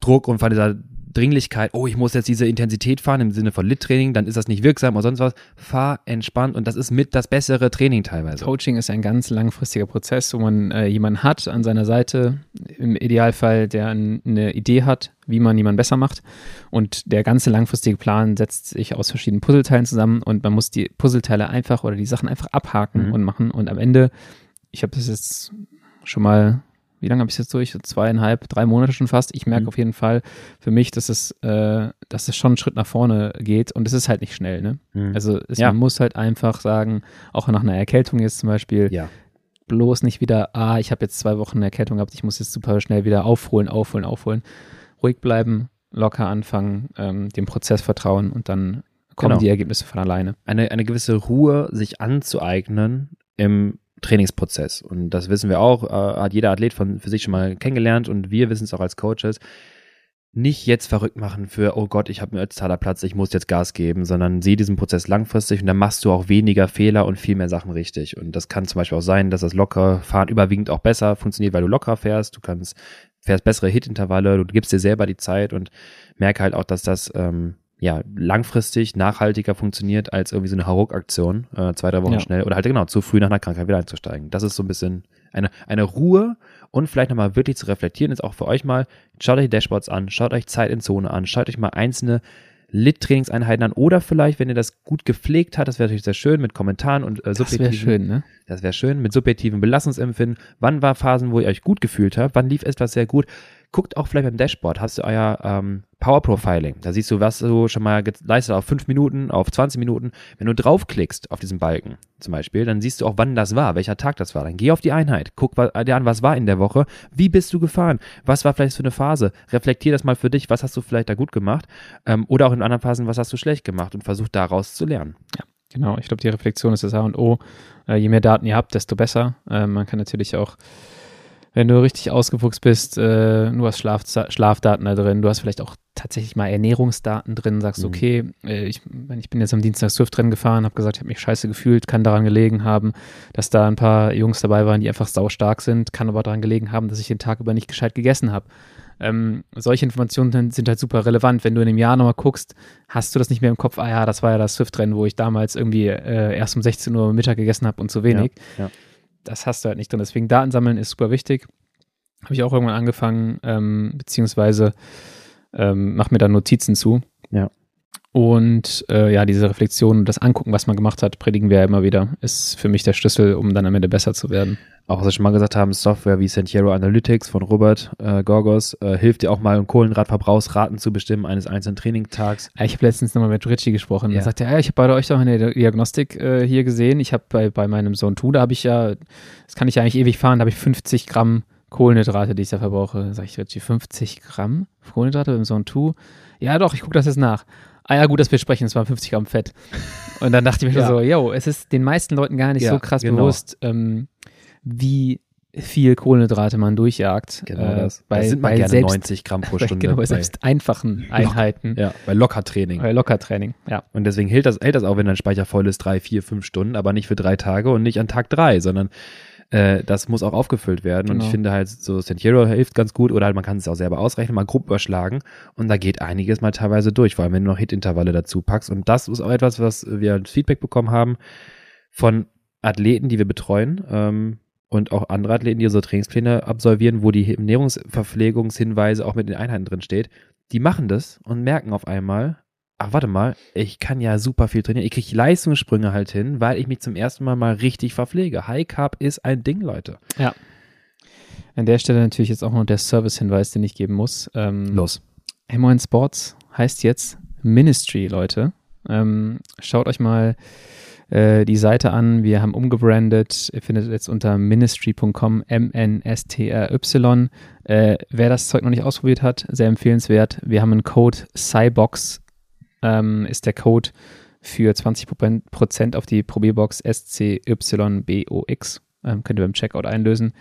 Speaker 1: Druck und von dieser Dringlichkeit, oh, ich muss jetzt diese Intensität fahren im Sinne von Lit-Training, dann ist das nicht wirksam oder sonst was. Fahr entspannt und das ist mit das bessere Training teilweise.
Speaker 2: Coaching ist ein ganz langfristiger Prozess, wo man äh, jemanden hat an seiner Seite, im Idealfall, der ein, eine Idee hat, wie man jemanden besser macht. Und der ganze langfristige Plan setzt sich aus verschiedenen Puzzleteilen zusammen und man muss die Puzzleteile einfach oder die Sachen einfach abhaken
Speaker 1: Mhm.
Speaker 2: und machen. Und am Ende, ich habe das jetzt schon mal, wie lange habe ich es jetzt durch? Zweieinhalb, drei Monate schon fast. Ich merke
Speaker 1: Mhm.
Speaker 2: auf jeden Fall für mich, dass es, äh, dass es schon einen Schritt nach vorne geht und es ist halt nicht schnell, ne?
Speaker 1: Mhm.
Speaker 2: Also es,
Speaker 1: Ja.
Speaker 2: man muss halt einfach sagen, auch nach einer Erkältung jetzt zum Beispiel,
Speaker 1: ja.
Speaker 2: bloß nicht wieder, ah, ich habe jetzt zwei Wochen eine Erkältung gehabt, ich muss jetzt super schnell wieder aufholen, aufholen, aufholen. Ruhig bleiben, locker anfangen, ähm, dem Prozess vertrauen und dann kommen
Speaker 1: Genau.
Speaker 2: die Ergebnisse von alleine.
Speaker 1: eine, eine gewisse Ruhe sich anzueignen im Trainingsprozess. Und das wissen wir auch, äh, hat jeder Athlet von für sich schon mal kennengelernt und wir wissen es auch als Coaches. Nicht jetzt verrückt machen für, oh Gott, ich habe einen Ötztaler Platz, ich muss jetzt Gas geben, sondern sieh diesen Prozess langfristig und dann machst du auch weniger Fehler und viel mehr Sachen richtig. Und das kann zum Beispiel auch sein, dass das lockere Fahren überwiegend auch besser funktioniert, weil du locker fährst, du kannst, fährst bessere Hit-Intervalle, du gibst dir selber die Zeit und merke halt auch, dass das ähm, ja langfristig nachhaltiger funktioniert als irgendwie so eine Hauruck-Aktion, äh, zwei, drei Wochen
Speaker 2: Ja.
Speaker 1: schnell oder halt genau zu früh nach einer Krankheit wieder einzusteigen. Das ist so ein bisschen eine, eine Ruhe und vielleicht nochmal wirklich zu reflektieren, ist auch für euch mal, schaut euch die Dashboards an, schaut euch Zeit in Zone an, schaut euch mal einzelne Lit-Trainingseinheiten an oder vielleicht, wenn ihr das gut gepflegt habt, das wäre natürlich sehr schön mit Kommentaren und äh,
Speaker 2: Das wäre
Speaker 1: subjektiven
Speaker 2: schön, ne?
Speaker 1: das wäre schön, mit subjektivem Belastungsempfinden. Wann war Phasen, wo ihr euch gut gefühlt habt? Wann lief etwas sehr gut? Guckt auch vielleicht beim Dashboard, hast du euer ähm, Power Profiling. Da siehst du, was du schon mal geleistet auf 5 Minuten, auf 20 Minuten. Wenn du draufklickst auf diesen Balken zum Beispiel, dann siehst du auch, wann das war, welcher Tag das war. Dann geh auf die Einheit, guck dir an, was war in der Woche, wie bist du gefahren, was war vielleicht für eine Phase. Reflektier das mal für dich, was hast du vielleicht da gut gemacht ähm, oder auch in anderen Phasen, was hast du schlecht gemacht und versuch daraus zu lernen.
Speaker 2: Genau, ich glaube, die Reflexion ist das A und O. Äh, je mehr Daten ihr habt, desto besser. Äh, man kann natürlich auch, wenn du richtig ausgefuchst bist, äh, du hast Schlaf, Schlafdaten da drin, du hast vielleicht auch tatsächlich mal Ernährungsdaten drin, sagst,
Speaker 1: Mhm.
Speaker 2: okay, äh, ich, ich bin jetzt am Dienstag Swift-Rennen gefahren, habe gesagt, ich habe mich scheiße gefühlt, kann daran gelegen haben, dass da ein paar Jungs dabei waren, die einfach saustark sind, kann aber daran gelegen haben, dass ich den Tag über nicht gescheit gegessen habe. Ähm, solche Informationen sind halt super relevant. Wenn du in einem Jahr nochmal guckst, hast du das nicht mehr im Kopf, ah ja, das war ja das Swift-Rennen, wo ich damals irgendwie äh, erst um 16 Uhr Mittag gegessen habe und zu wenig.
Speaker 1: Ja, ja.
Speaker 2: Das hast du halt nicht drin. Deswegen Daten sammeln ist super wichtig. Habe ich auch irgendwann angefangen, ähm, beziehungsweise ähm, mach mir da Notizen zu.
Speaker 1: Ja.
Speaker 2: Und äh, ja, diese Reflexion und das Angucken, was man gemacht hat, predigen wir ja immer wieder, ist für mich der Schlüssel, um dann am Ende besser zu werden.
Speaker 1: auch was wir schon mal gesagt haben, Software wie Sentiero Analytics von Robert äh, Gorgos äh, hilft dir auch mal, um Kohlenhydratverbrauchsraten zu bestimmen eines einzelnen Trainingtags.
Speaker 2: Ja, Ich habe letztens nochmal mit Richie gesprochen.
Speaker 1: Ja.
Speaker 2: Er sagte, ja, ich habe bei euch doch eine Diagnostik äh, hier gesehen. Ich habe bei, bei meinem Sohn Tu, da habe ich ja, das kann ich ja eigentlich ewig fahren, da habe ich 50 Gramm Kohlenhydrate, die ich da verbrauche. Sag ich, Richie, 50 Gramm Kohlenhydrate beim Sohn Tu? Ja, doch, ich gucke das jetzt nach. Ah ja, gut, dass wir sprechen, es waren 50 Gramm Fett. Und dann dachte ich mir
Speaker 1: Ja.
Speaker 2: so, yo, es ist den meisten Leuten gar nicht
Speaker 1: Ja,
Speaker 2: so krass
Speaker 1: genau.
Speaker 2: bewusst, ähm, wie viel Kohlenhydrate man durchjagt.
Speaker 1: Genau
Speaker 2: äh,
Speaker 1: das.
Speaker 2: Bei,
Speaker 1: das sind mal gerne
Speaker 2: selbst,
Speaker 1: 90 Gramm pro
Speaker 2: bei,
Speaker 1: Stunde.
Speaker 2: genau, bei selbst einfachen Einheiten.
Speaker 1: ja, bei Lockertraining.
Speaker 2: Bei Lockertraining, ja.
Speaker 1: Und deswegen hält das, hält das auch, wenn dein Speicher voll ist, drei, vier, fünf Stunden, aber nicht für drei Tage und nicht an Tag drei, sondern äh, das muss auch aufgefüllt werden. Und
Speaker 2: Genau.
Speaker 1: ich finde halt, so Sentiero hilft ganz gut oder halt man kann es auch selber ausrechnen, mal grob überschlagen und da geht einiges mal teilweise durch, vor allem wenn du noch Hit-Intervalle dazu packst. Und das ist auch etwas, was wir als Feedback bekommen haben von Athleten, die wir betreuen. Ähm, und auch andere Athleten, die unsere Trainingspläne absolvieren, wo die Ernährungsverpflegungshinweise auch mit den Einheiten drin steht, die machen das und merken auf einmal, ach warte mal, ich kann ja super viel trainieren. Ich kriege Leistungssprünge halt hin, weil ich mich zum ersten Mal mal richtig verpflege. High Carb ist ein Ding, Leute.
Speaker 2: Ja. An der Stelle natürlich jetzt auch noch der Service-Hinweis, den ich geben muss. Ähm,
Speaker 1: Los.
Speaker 2: M1 Sports heißt jetzt Ministry, Leute. Ähm, schaut euch mal äh, die Seite an. Wir haben umgebrandet. Ihr findet jetzt unter ministry.com, M-N-S-T-R-Y. Äh, wer das Zeug noch nicht ausprobiert hat, sehr empfehlenswert. Wir haben einen Code Cybox, ähm, ist der Code für 20% auf die Probierbox SCYBOX. Ähm, könnt ihr beim Checkout einlösen.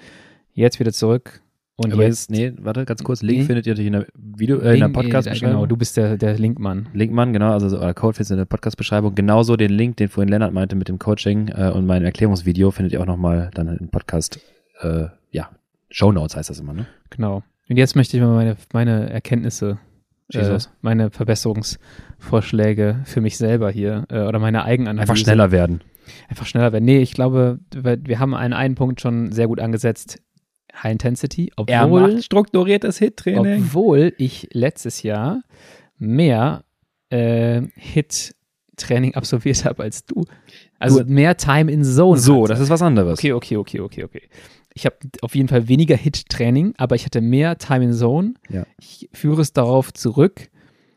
Speaker 2: Jetzt wieder zurück. Und
Speaker 1: Aber
Speaker 2: jetzt,
Speaker 1: nee, warte, ganz kurz. Link
Speaker 2: Nee.
Speaker 1: findet ihr natürlich in der Video, äh, in der Podcast-Beschreibung.
Speaker 2: Genau, du bist der, der Linkmann.
Speaker 1: Linkmann, genau, also euer Code findet ihr in der Podcast-Beschreibung. Genauso den Link, den vorhin Lennart meinte mit dem Coaching äh, und mein Erklärungsvideo findet ihr auch nochmal dann im Podcast, äh, ja, Show Notes heißt das immer, ne?
Speaker 2: Genau. Und jetzt möchte ich mal meine, meine Erkenntnisse, äh, meine Verbesserungsvorschläge für mich selber hier äh, oder meine Eigenanalyse.
Speaker 1: Einfach schneller werden.
Speaker 2: Einfach schneller werden. Nee, ich glaube, wir haben einen, einen Punkt schon sehr gut angesetzt. High Intensity, obwohl,
Speaker 1: strukturiertes Hit-Training.
Speaker 2: obwohl ich letztes Jahr mehr äh, Hit-Training absolviert habe als du. Also mehr Time in Zone.
Speaker 1: So,
Speaker 2: hatte.
Speaker 1: das ist was anderes.
Speaker 2: Okay, okay, okay, okay, okay. Ich habe auf jeden Fall weniger Hit-Training, aber ich hatte mehr Time in Zone.
Speaker 1: Ja.
Speaker 2: Ich führe es darauf zurück,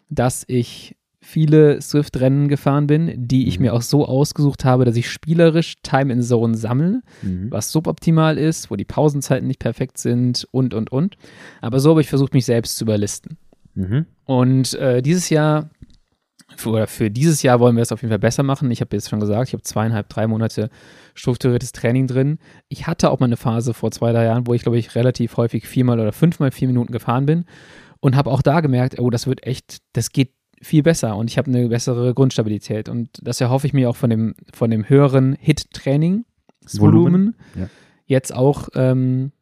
Speaker 2: dass ich viele Swift-Rennen gefahren bin, die ich
Speaker 1: Mhm.
Speaker 2: mir auch so ausgesucht habe, dass ich spielerisch Time in Zone sammle,
Speaker 1: Mhm.
Speaker 2: was suboptimal ist, wo die Pausenzeiten nicht perfekt sind und, und, und. Aber so habe ich versucht, mich selbst zu überlisten.
Speaker 1: Mhm.
Speaker 2: Und äh, dieses Jahr, für, oder für dieses Jahr wollen wir es auf jeden Fall besser machen. Ich habe jetzt schon gesagt, ich habe zweieinhalb, drei Monate strukturiertes Training drin. Ich hatte auch mal eine Phase vor zwei, drei Jahren, wo ich, glaube ich, relativ häufig viermal oder fünfmal vier Minuten gefahren bin und habe auch da gemerkt, oh, das wird echt, das geht viel besser und ich habe eine bessere Grundstabilität. Und das erhoffe ich mir auch von dem, von dem höheren Hit-Training.
Speaker 1: Volumen,
Speaker 2: Volumen.
Speaker 1: ja.
Speaker 2: Jetzt auch ähm,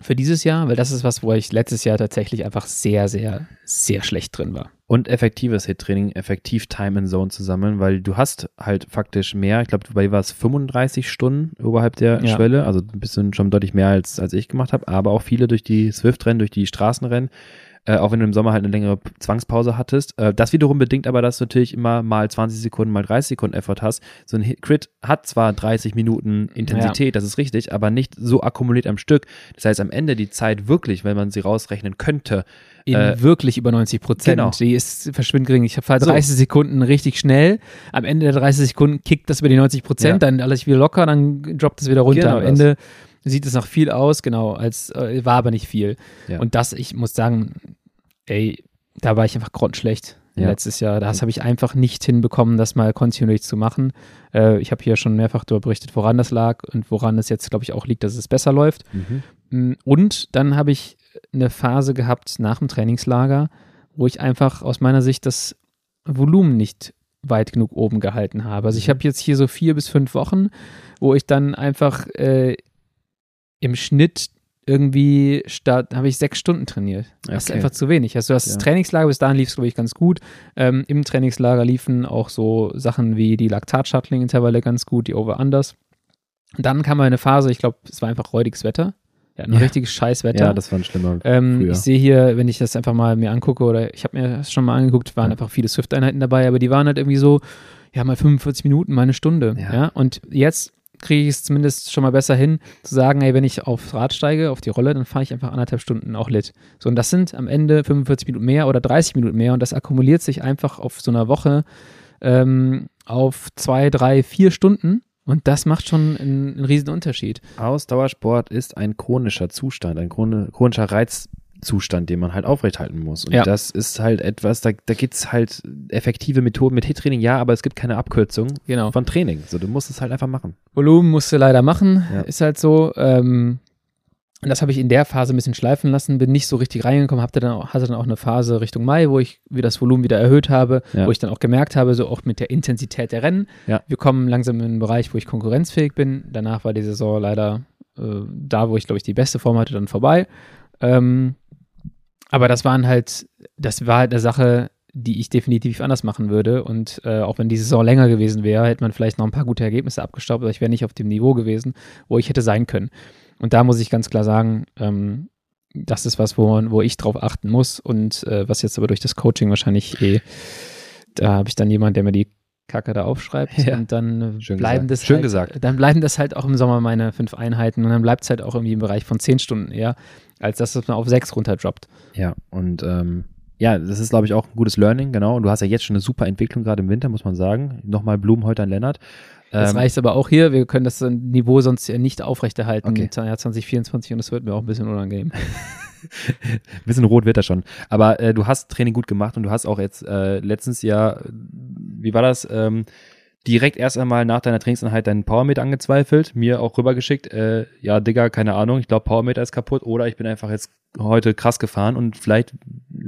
Speaker 2: für dieses Jahr, weil das ist was, wo ich letztes Jahr tatsächlich einfach sehr, sehr, sehr schlecht drin war.
Speaker 1: Und effektives Hit-Training, effektiv Time in Zone zu sammeln, weil du hast halt faktisch mehr, ich glaube, bei dir war es 35 Stunden oberhalb der
Speaker 2: Ja.
Speaker 1: Schwelle, also ein bisschen schon deutlich mehr als, als ich gemacht habe, aber auch viele durch die Swift-Rennen, durch die Straßenrennen, äh, auch wenn du im Sommer halt eine längere Zwangspause hattest. Äh, das wiederum bedingt aber, dass du natürlich immer mal 20 Sekunden, mal 30 Sekunden Effort hast. So ein Hit Crit hat zwar 30 Minuten Intensität, das ist richtig, aber nicht so akkumuliert am Stück. Das heißt, am Ende die Zeit wirklich, wenn man sie rausrechnen könnte,
Speaker 2: In
Speaker 1: Äh,
Speaker 2: wirklich über 90 Prozent.
Speaker 1: genau.
Speaker 2: Die ist verschwindend gering. Ich fahre
Speaker 1: So.
Speaker 2: 30 Sekunden richtig schnell. Am Ende der 30 Sekunden kickt das über die 90 Prozent,
Speaker 1: Ja.
Speaker 2: dann alles wieder locker, dann droppt es wieder runter.
Speaker 1: Genau
Speaker 2: Am
Speaker 1: das.
Speaker 2: Sieht es nach viel aus, genau, als äh, war aber nicht viel.
Speaker 1: Ja.
Speaker 2: Und das, ich muss sagen, ey, da war ich einfach grottenschlecht
Speaker 1: Ja.
Speaker 2: letztes Jahr. Das habe ich einfach nicht hinbekommen, das mal kontinuierlich zu machen. Äh, ich habe hier schon mehrfach darüber berichtet, woran das lag und woran es jetzt, glaube ich, auch liegt, dass es besser läuft.
Speaker 1: mhm.
Speaker 2: Mm, Und dann habe ich eine Phase gehabt nach dem Trainingslager, wo ich einfach aus meiner Sicht das Volumen nicht weit genug oben gehalten habe. Also ich
Speaker 1: Mhm.
Speaker 2: habe jetzt hier so vier bis fünf Wochen, wo ich dann einfach äh, im Schnitt irgendwie statt, habe ich sechs Stunden trainiert. Das ist
Speaker 1: Okay.
Speaker 2: einfach zu wenig. Also das
Speaker 1: Ja.
Speaker 2: Trainingslager, bis dahin lief es, glaube ich, ganz gut. Ähm, Im Trainingslager liefen auch so Sachen wie die Laktat-Shuttling-Intervalle ganz gut, die Over-Unders. Und dann kam eine Phase, ich glaube, es war einfach räudiges Wetter. Ja, ein
Speaker 1: Ja.
Speaker 2: richtiges Scheißwetter.
Speaker 1: Ja, das war ein schlimmer.
Speaker 2: Ähm, ich sehe hier, wenn ich das einfach mal mir angucke, oder ich habe mir das schon mal angeguckt, waren
Speaker 1: Ja.
Speaker 2: einfach viele Swift-Einheiten dabei, aber die waren halt irgendwie so, ja, mal 45 Minuten, mal eine Stunde. Ja.
Speaker 1: Ja.
Speaker 2: Und jetzt kriege ich es zumindest schon mal besser hin, zu sagen, ey, wenn ich aufs Rad steige, auf die Rolle, dann fahre ich einfach anderthalb Stunden auch lit. So, und das sind am Ende 45 Minuten mehr oder 30 Minuten mehr und das akkumuliert sich einfach auf so einer Woche ähm, auf zwei, drei, vier Stunden. Und das macht schon einen, einen riesen Unterschied.
Speaker 1: Ausdauersport ist ein chronischer Zustand, ein chron- chronischer Reizzustand, den man halt aufrechthalten muss. Und
Speaker 2: Ja.
Speaker 1: das ist halt etwas, da, da gibt es halt effektive Methoden mit Hit-Training, ja, aber es gibt keine Abkürzung
Speaker 2: Genau.
Speaker 1: von Training. So, du musst es halt einfach machen.
Speaker 2: Volumen musst du leider machen,
Speaker 1: Ja.
Speaker 2: ist halt so. Ähm, und das habe ich in der Phase ein bisschen schleifen lassen, bin nicht so richtig reingekommen, hatte dann, auch, hatte dann auch eine Phase Richtung Mai, wo ich wieder das Volumen wieder erhöht habe,
Speaker 1: Ja.
Speaker 2: wo ich dann auch gemerkt habe, so auch mit der Intensität der Rennen, wir kommen langsam in einen Bereich, wo ich konkurrenzfähig bin. Danach war die Saison leider äh, da, wo ich, glaube ich, die beste Form hatte, dann vorbei. Ähm, aber das waren halt, das war halt eine Sache, die ich definitiv anders machen würde. Und äh, auch wenn die Saison länger gewesen wäre, hätte man vielleicht noch ein paar gute Ergebnisse abgestaubt, aber ich wäre nicht auf dem Niveau gewesen, wo ich hätte sein können. Und da muss ich ganz klar sagen, ähm, das ist was, wo, wo ich drauf achten muss und äh, was jetzt aber durch das Coaching wahrscheinlich eh, da habe ich dann jemand, der mir die Kacke da aufschreibt
Speaker 1: Ja.
Speaker 2: und dann
Speaker 1: Schön
Speaker 2: bleiben
Speaker 1: gesagt.
Speaker 2: das
Speaker 1: Schön
Speaker 2: halt,
Speaker 1: gesagt.
Speaker 2: dann bleiben das halt auch im Sommer meine fünf Einheiten und dann bleibt es halt auch irgendwie im Bereich von zehn Stunden eher, als dass es man auf sechs runterdroppt.
Speaker 1: Ja, und ähm, ja, das ist, glaube ich, auch ein gutes Learning, genau. Und du hast ja jetzt schon eine super Entwicklung, gerade im Winter, muss man sagen. Nochmal Blumen heute an Lennart.
Speaker 2: Das
Speaker 1: Ähm,
Speaker 2: reicht aber auch hier. Wir können das Niveau sonst ja nicht aufrechterhalten
Speaker 1: Okay.
Speaker 2: im Jahr 2024 und das wird mir auch ein bisschen unangenehm.
Speaker 1: Bisschen rot wird er schon. Aber äh, du hast Training gut gemacht und du hast auch jetzt äh, letztens ja, wie war das, ähm, direkt erst einmal nach deiner Trainingseinheit deinen Powermeter angezweifelt, mir auch rübergeschickt, äh, ja, Digga, keine Ahnung, ich glaube Powermeter ist kaputt oder ich bin einfach jetzt heute krass gefahren und vielleicht,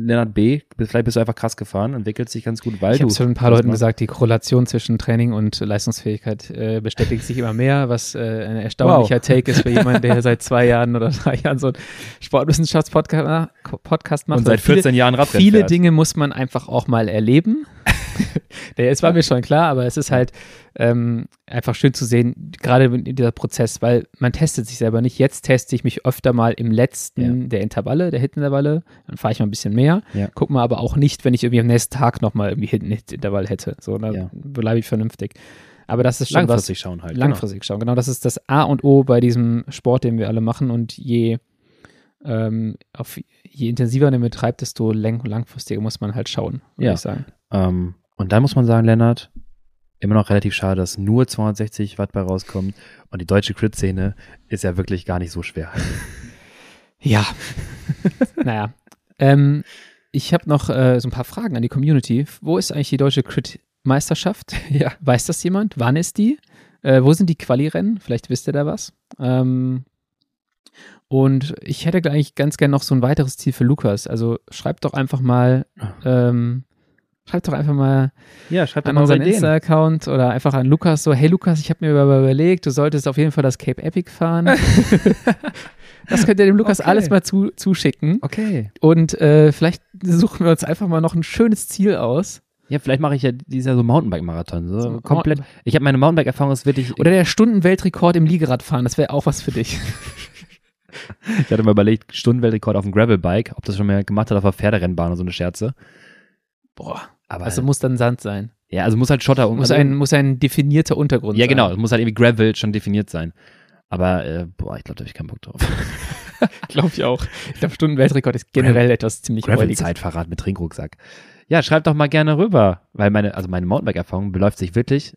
Speaker 1: Lennart B., vielleicht bist du einfach krass gefahren, entwickelt sich ganz gut, weil
Speaker 2: ich
Speaker 1: du.
Speaker 2: habe schon ein paar Leuten gesagt, die Korrelation zwischen Training und Leistungsfähigkeit äh, bestätigt sich immer mehr, was äh, ein erstaunlicher Take ist für jemanden, der seit zwei Jahren oder drei Jahren so einen Sportwissenschaftspodcast Podcast macht.
Speaker 1: Und seit 14 Jahren
Speaker 2: viele,
Speaker 1: Radrennen
Speaker 2: viele
Speaker 1: fährt.
Speaker 2: Dinge muss man einfach auch mal erleben. Es war mir schon klar, aber es ist halt ähm, einfach schön zu sehen, gerade in dieser Prozess, weil man testet sich selber nicht. Jetzt teste ich mich öfter mal im letzten der Intervalle, der Hit-Intervalle. Dann fahre ich mal ein bisschen mehr.
Speaker 1: Ja.
Speaker 2: Guck mal aber auch nicht, wenn ich irgendwie am nächsten Tag nochmal irgendwie Hit- Hit-Intervall hätte. So, dann
Speaker 1: Ja.
Speaker 2: bleibe ich vernünftig. Aber das ist schon was,
Speaker 1: Langfristig schauen halt.
Speaker 2: langfristig schauen. Genau, das ist das A und O bei diesem Sport, den wir alle machen. Und je, ähm, auf, je intensiver man betreibt, desto lang, langfristiger muss man halt schauen, würde
Speaker 1: Ja.
Speaker 2: ich sagen.
Speaker 1: Genau. Ähm, und dann muss man sagen, Lennart, immer noch relativ schade, dass nur 260 Watt bei rauskommt und die deutsche Crit-Szene ist ja wirklich gar nicht so schwer.
Speaker 2: Ja. naja. Ähm, ich habe noch äh, so ein paar Fragen an die Community. Wo ist eigentlich die deutsche Crit-Meisterschaft?
Speaker 1: Ja.
Speaker 2: Weiß das jemand? Wann ist die? Äh, wo sind die Quali-Rennen? Vielleicht wisst ihr da was. Ähm, und ich hätte eigentlich ganz gerne noch so ein weiteres Ziel für Lukas. Also schreibt doch einfach mal, ähm, schreibt doch einfach mal
Speaker 1: Ja, schreibt
Speaker 2: an unseren Insta-Account oder einfach an Lukas so, hey Lukas, ich habe mir über- überlegt, du solltest auf jeden Fall das Cape Epic fahren. das könnt ihr dem Lukas
Speaker 1: Okay.
Speaker 2: alles mal zu, zuschicken.
Speaker 1: Okay.
Speaker 2: Und äh, vielleicht suchen wir uns einfach mal noch ein schönes Ziel aus.
Speaker 1: Ja, vielleicht mache ich ja dieses Jahr so Mountainbike-Marathon. So,
Speaker 2: So,
Speaker 1: komplett. Ich habe meine Mountainbike-Erfahrung, ist wirklich.
Speaker 2: Oder der Stundenweltrekord im Liegeradfahren, das wäre auch was für dich.
Speaker 1: ich hatte mal überlegt, Stundenweltrekord auf dem Gravelbike, ob das schon mal gemacht hat auf der Pferderennbahn oder so eine Scherze.
Speaker 2: Boah.
Speaker 1: Aber
Speaker 2: Also muss dann Sand sein.
Speaker 1: ja, also muss halt Schotter
Speaker 2: Muss
Speaker 1: also,
Speaker 2: ein, muss ein definierter Untergrund
Speaker 1: Ja,
Speaker 2: sein.
Speaker 1: genau. Es muss halt irgendwie Gravel schon definiert sein. Aber äh, boah, ich glaube, da habe ich keinen Bock drauf.
Speaker 2: Glaube ich auch. Ich glaube, Stundenweltrekord ist generell etwas ziemlich.
Speaker 1: Gravel-Zeitfahrrad mit Trinkrucksack. Ja, schreibt doch mal gerne rüber, weil meine, also meine Mountainbike-Erfahrung beläuft sich wirklich.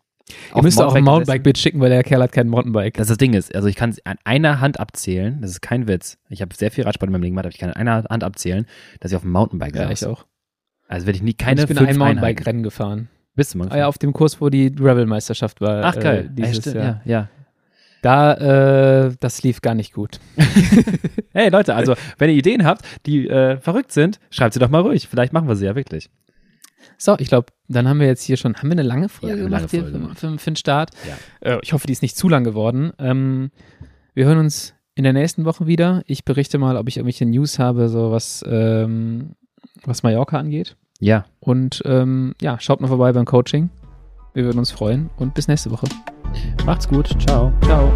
Speaker 2: Ihr müsst auch ein. Mountainbike-Bild schicken, weil der Kerl hat kein Mountainbike.
Speaker 1: Das ist das Ding ist, also ich kann es an einer Hand abzählen, das ist kein Witz. Ich habe sehr viel Radsport in meinem Leben gemacht, aber ich kann an einer Hand abzählen, dass ich auf dem Mountainbike
Speaker 2: ja,
Speaker 1: saß.
Speaker 2: ich auch.
Speaker 1: Also werde ich nie keine
Speaker 2: ich bin ein. Mountainbike-Rennen gefahren.
Speaker 1: Bist du mal?
Speaker 2: Ah, ja, auf dem Kurs, wo die Gravel-Meisterschaft war.
Speaker 1: Ach geil.
Speaker 2: Äh, dieses? Jahr.
Speaker 1: ja, ja.
Speaker 2: Da, äh, das lief gar nicht gut.
Speaker 1: Hey Leute, also wenn ihr Ideen habt, die äh, verrückt sind, schreibt sie doch mal ruhig. Vielleicht machen wir sie ja wirklich.
Speaker 2: So, ich glaube, dann haben wir jetzt hier schon, haben wir eine lange Folge
Speaker 1: Ja, eine
Speaker 2: gemacht
Speaker 1: lange
Speaker 2: hier
Speaker 1: Folge
Speaker 2: für, für, für den Start?
Speaker 1: Ja.
Speaker 2: Äh, ich hoffe, die ist nicht zu lang geworden. Ähm, wir hören uns in der nächsten Woche wieder. Ich berichte mal, ob ich irgendwelche News habe, so was, ähm, was Mallorca angeht.
Speaker 1: Ja.
Speaker 2: Und ähm, ja, schaut mal vorbei beim Coaching. Wir würden uns freuen und bis nächste Woche.
Speaker 1: Macht's gut. Ciao.
Speaker 2: Ciao.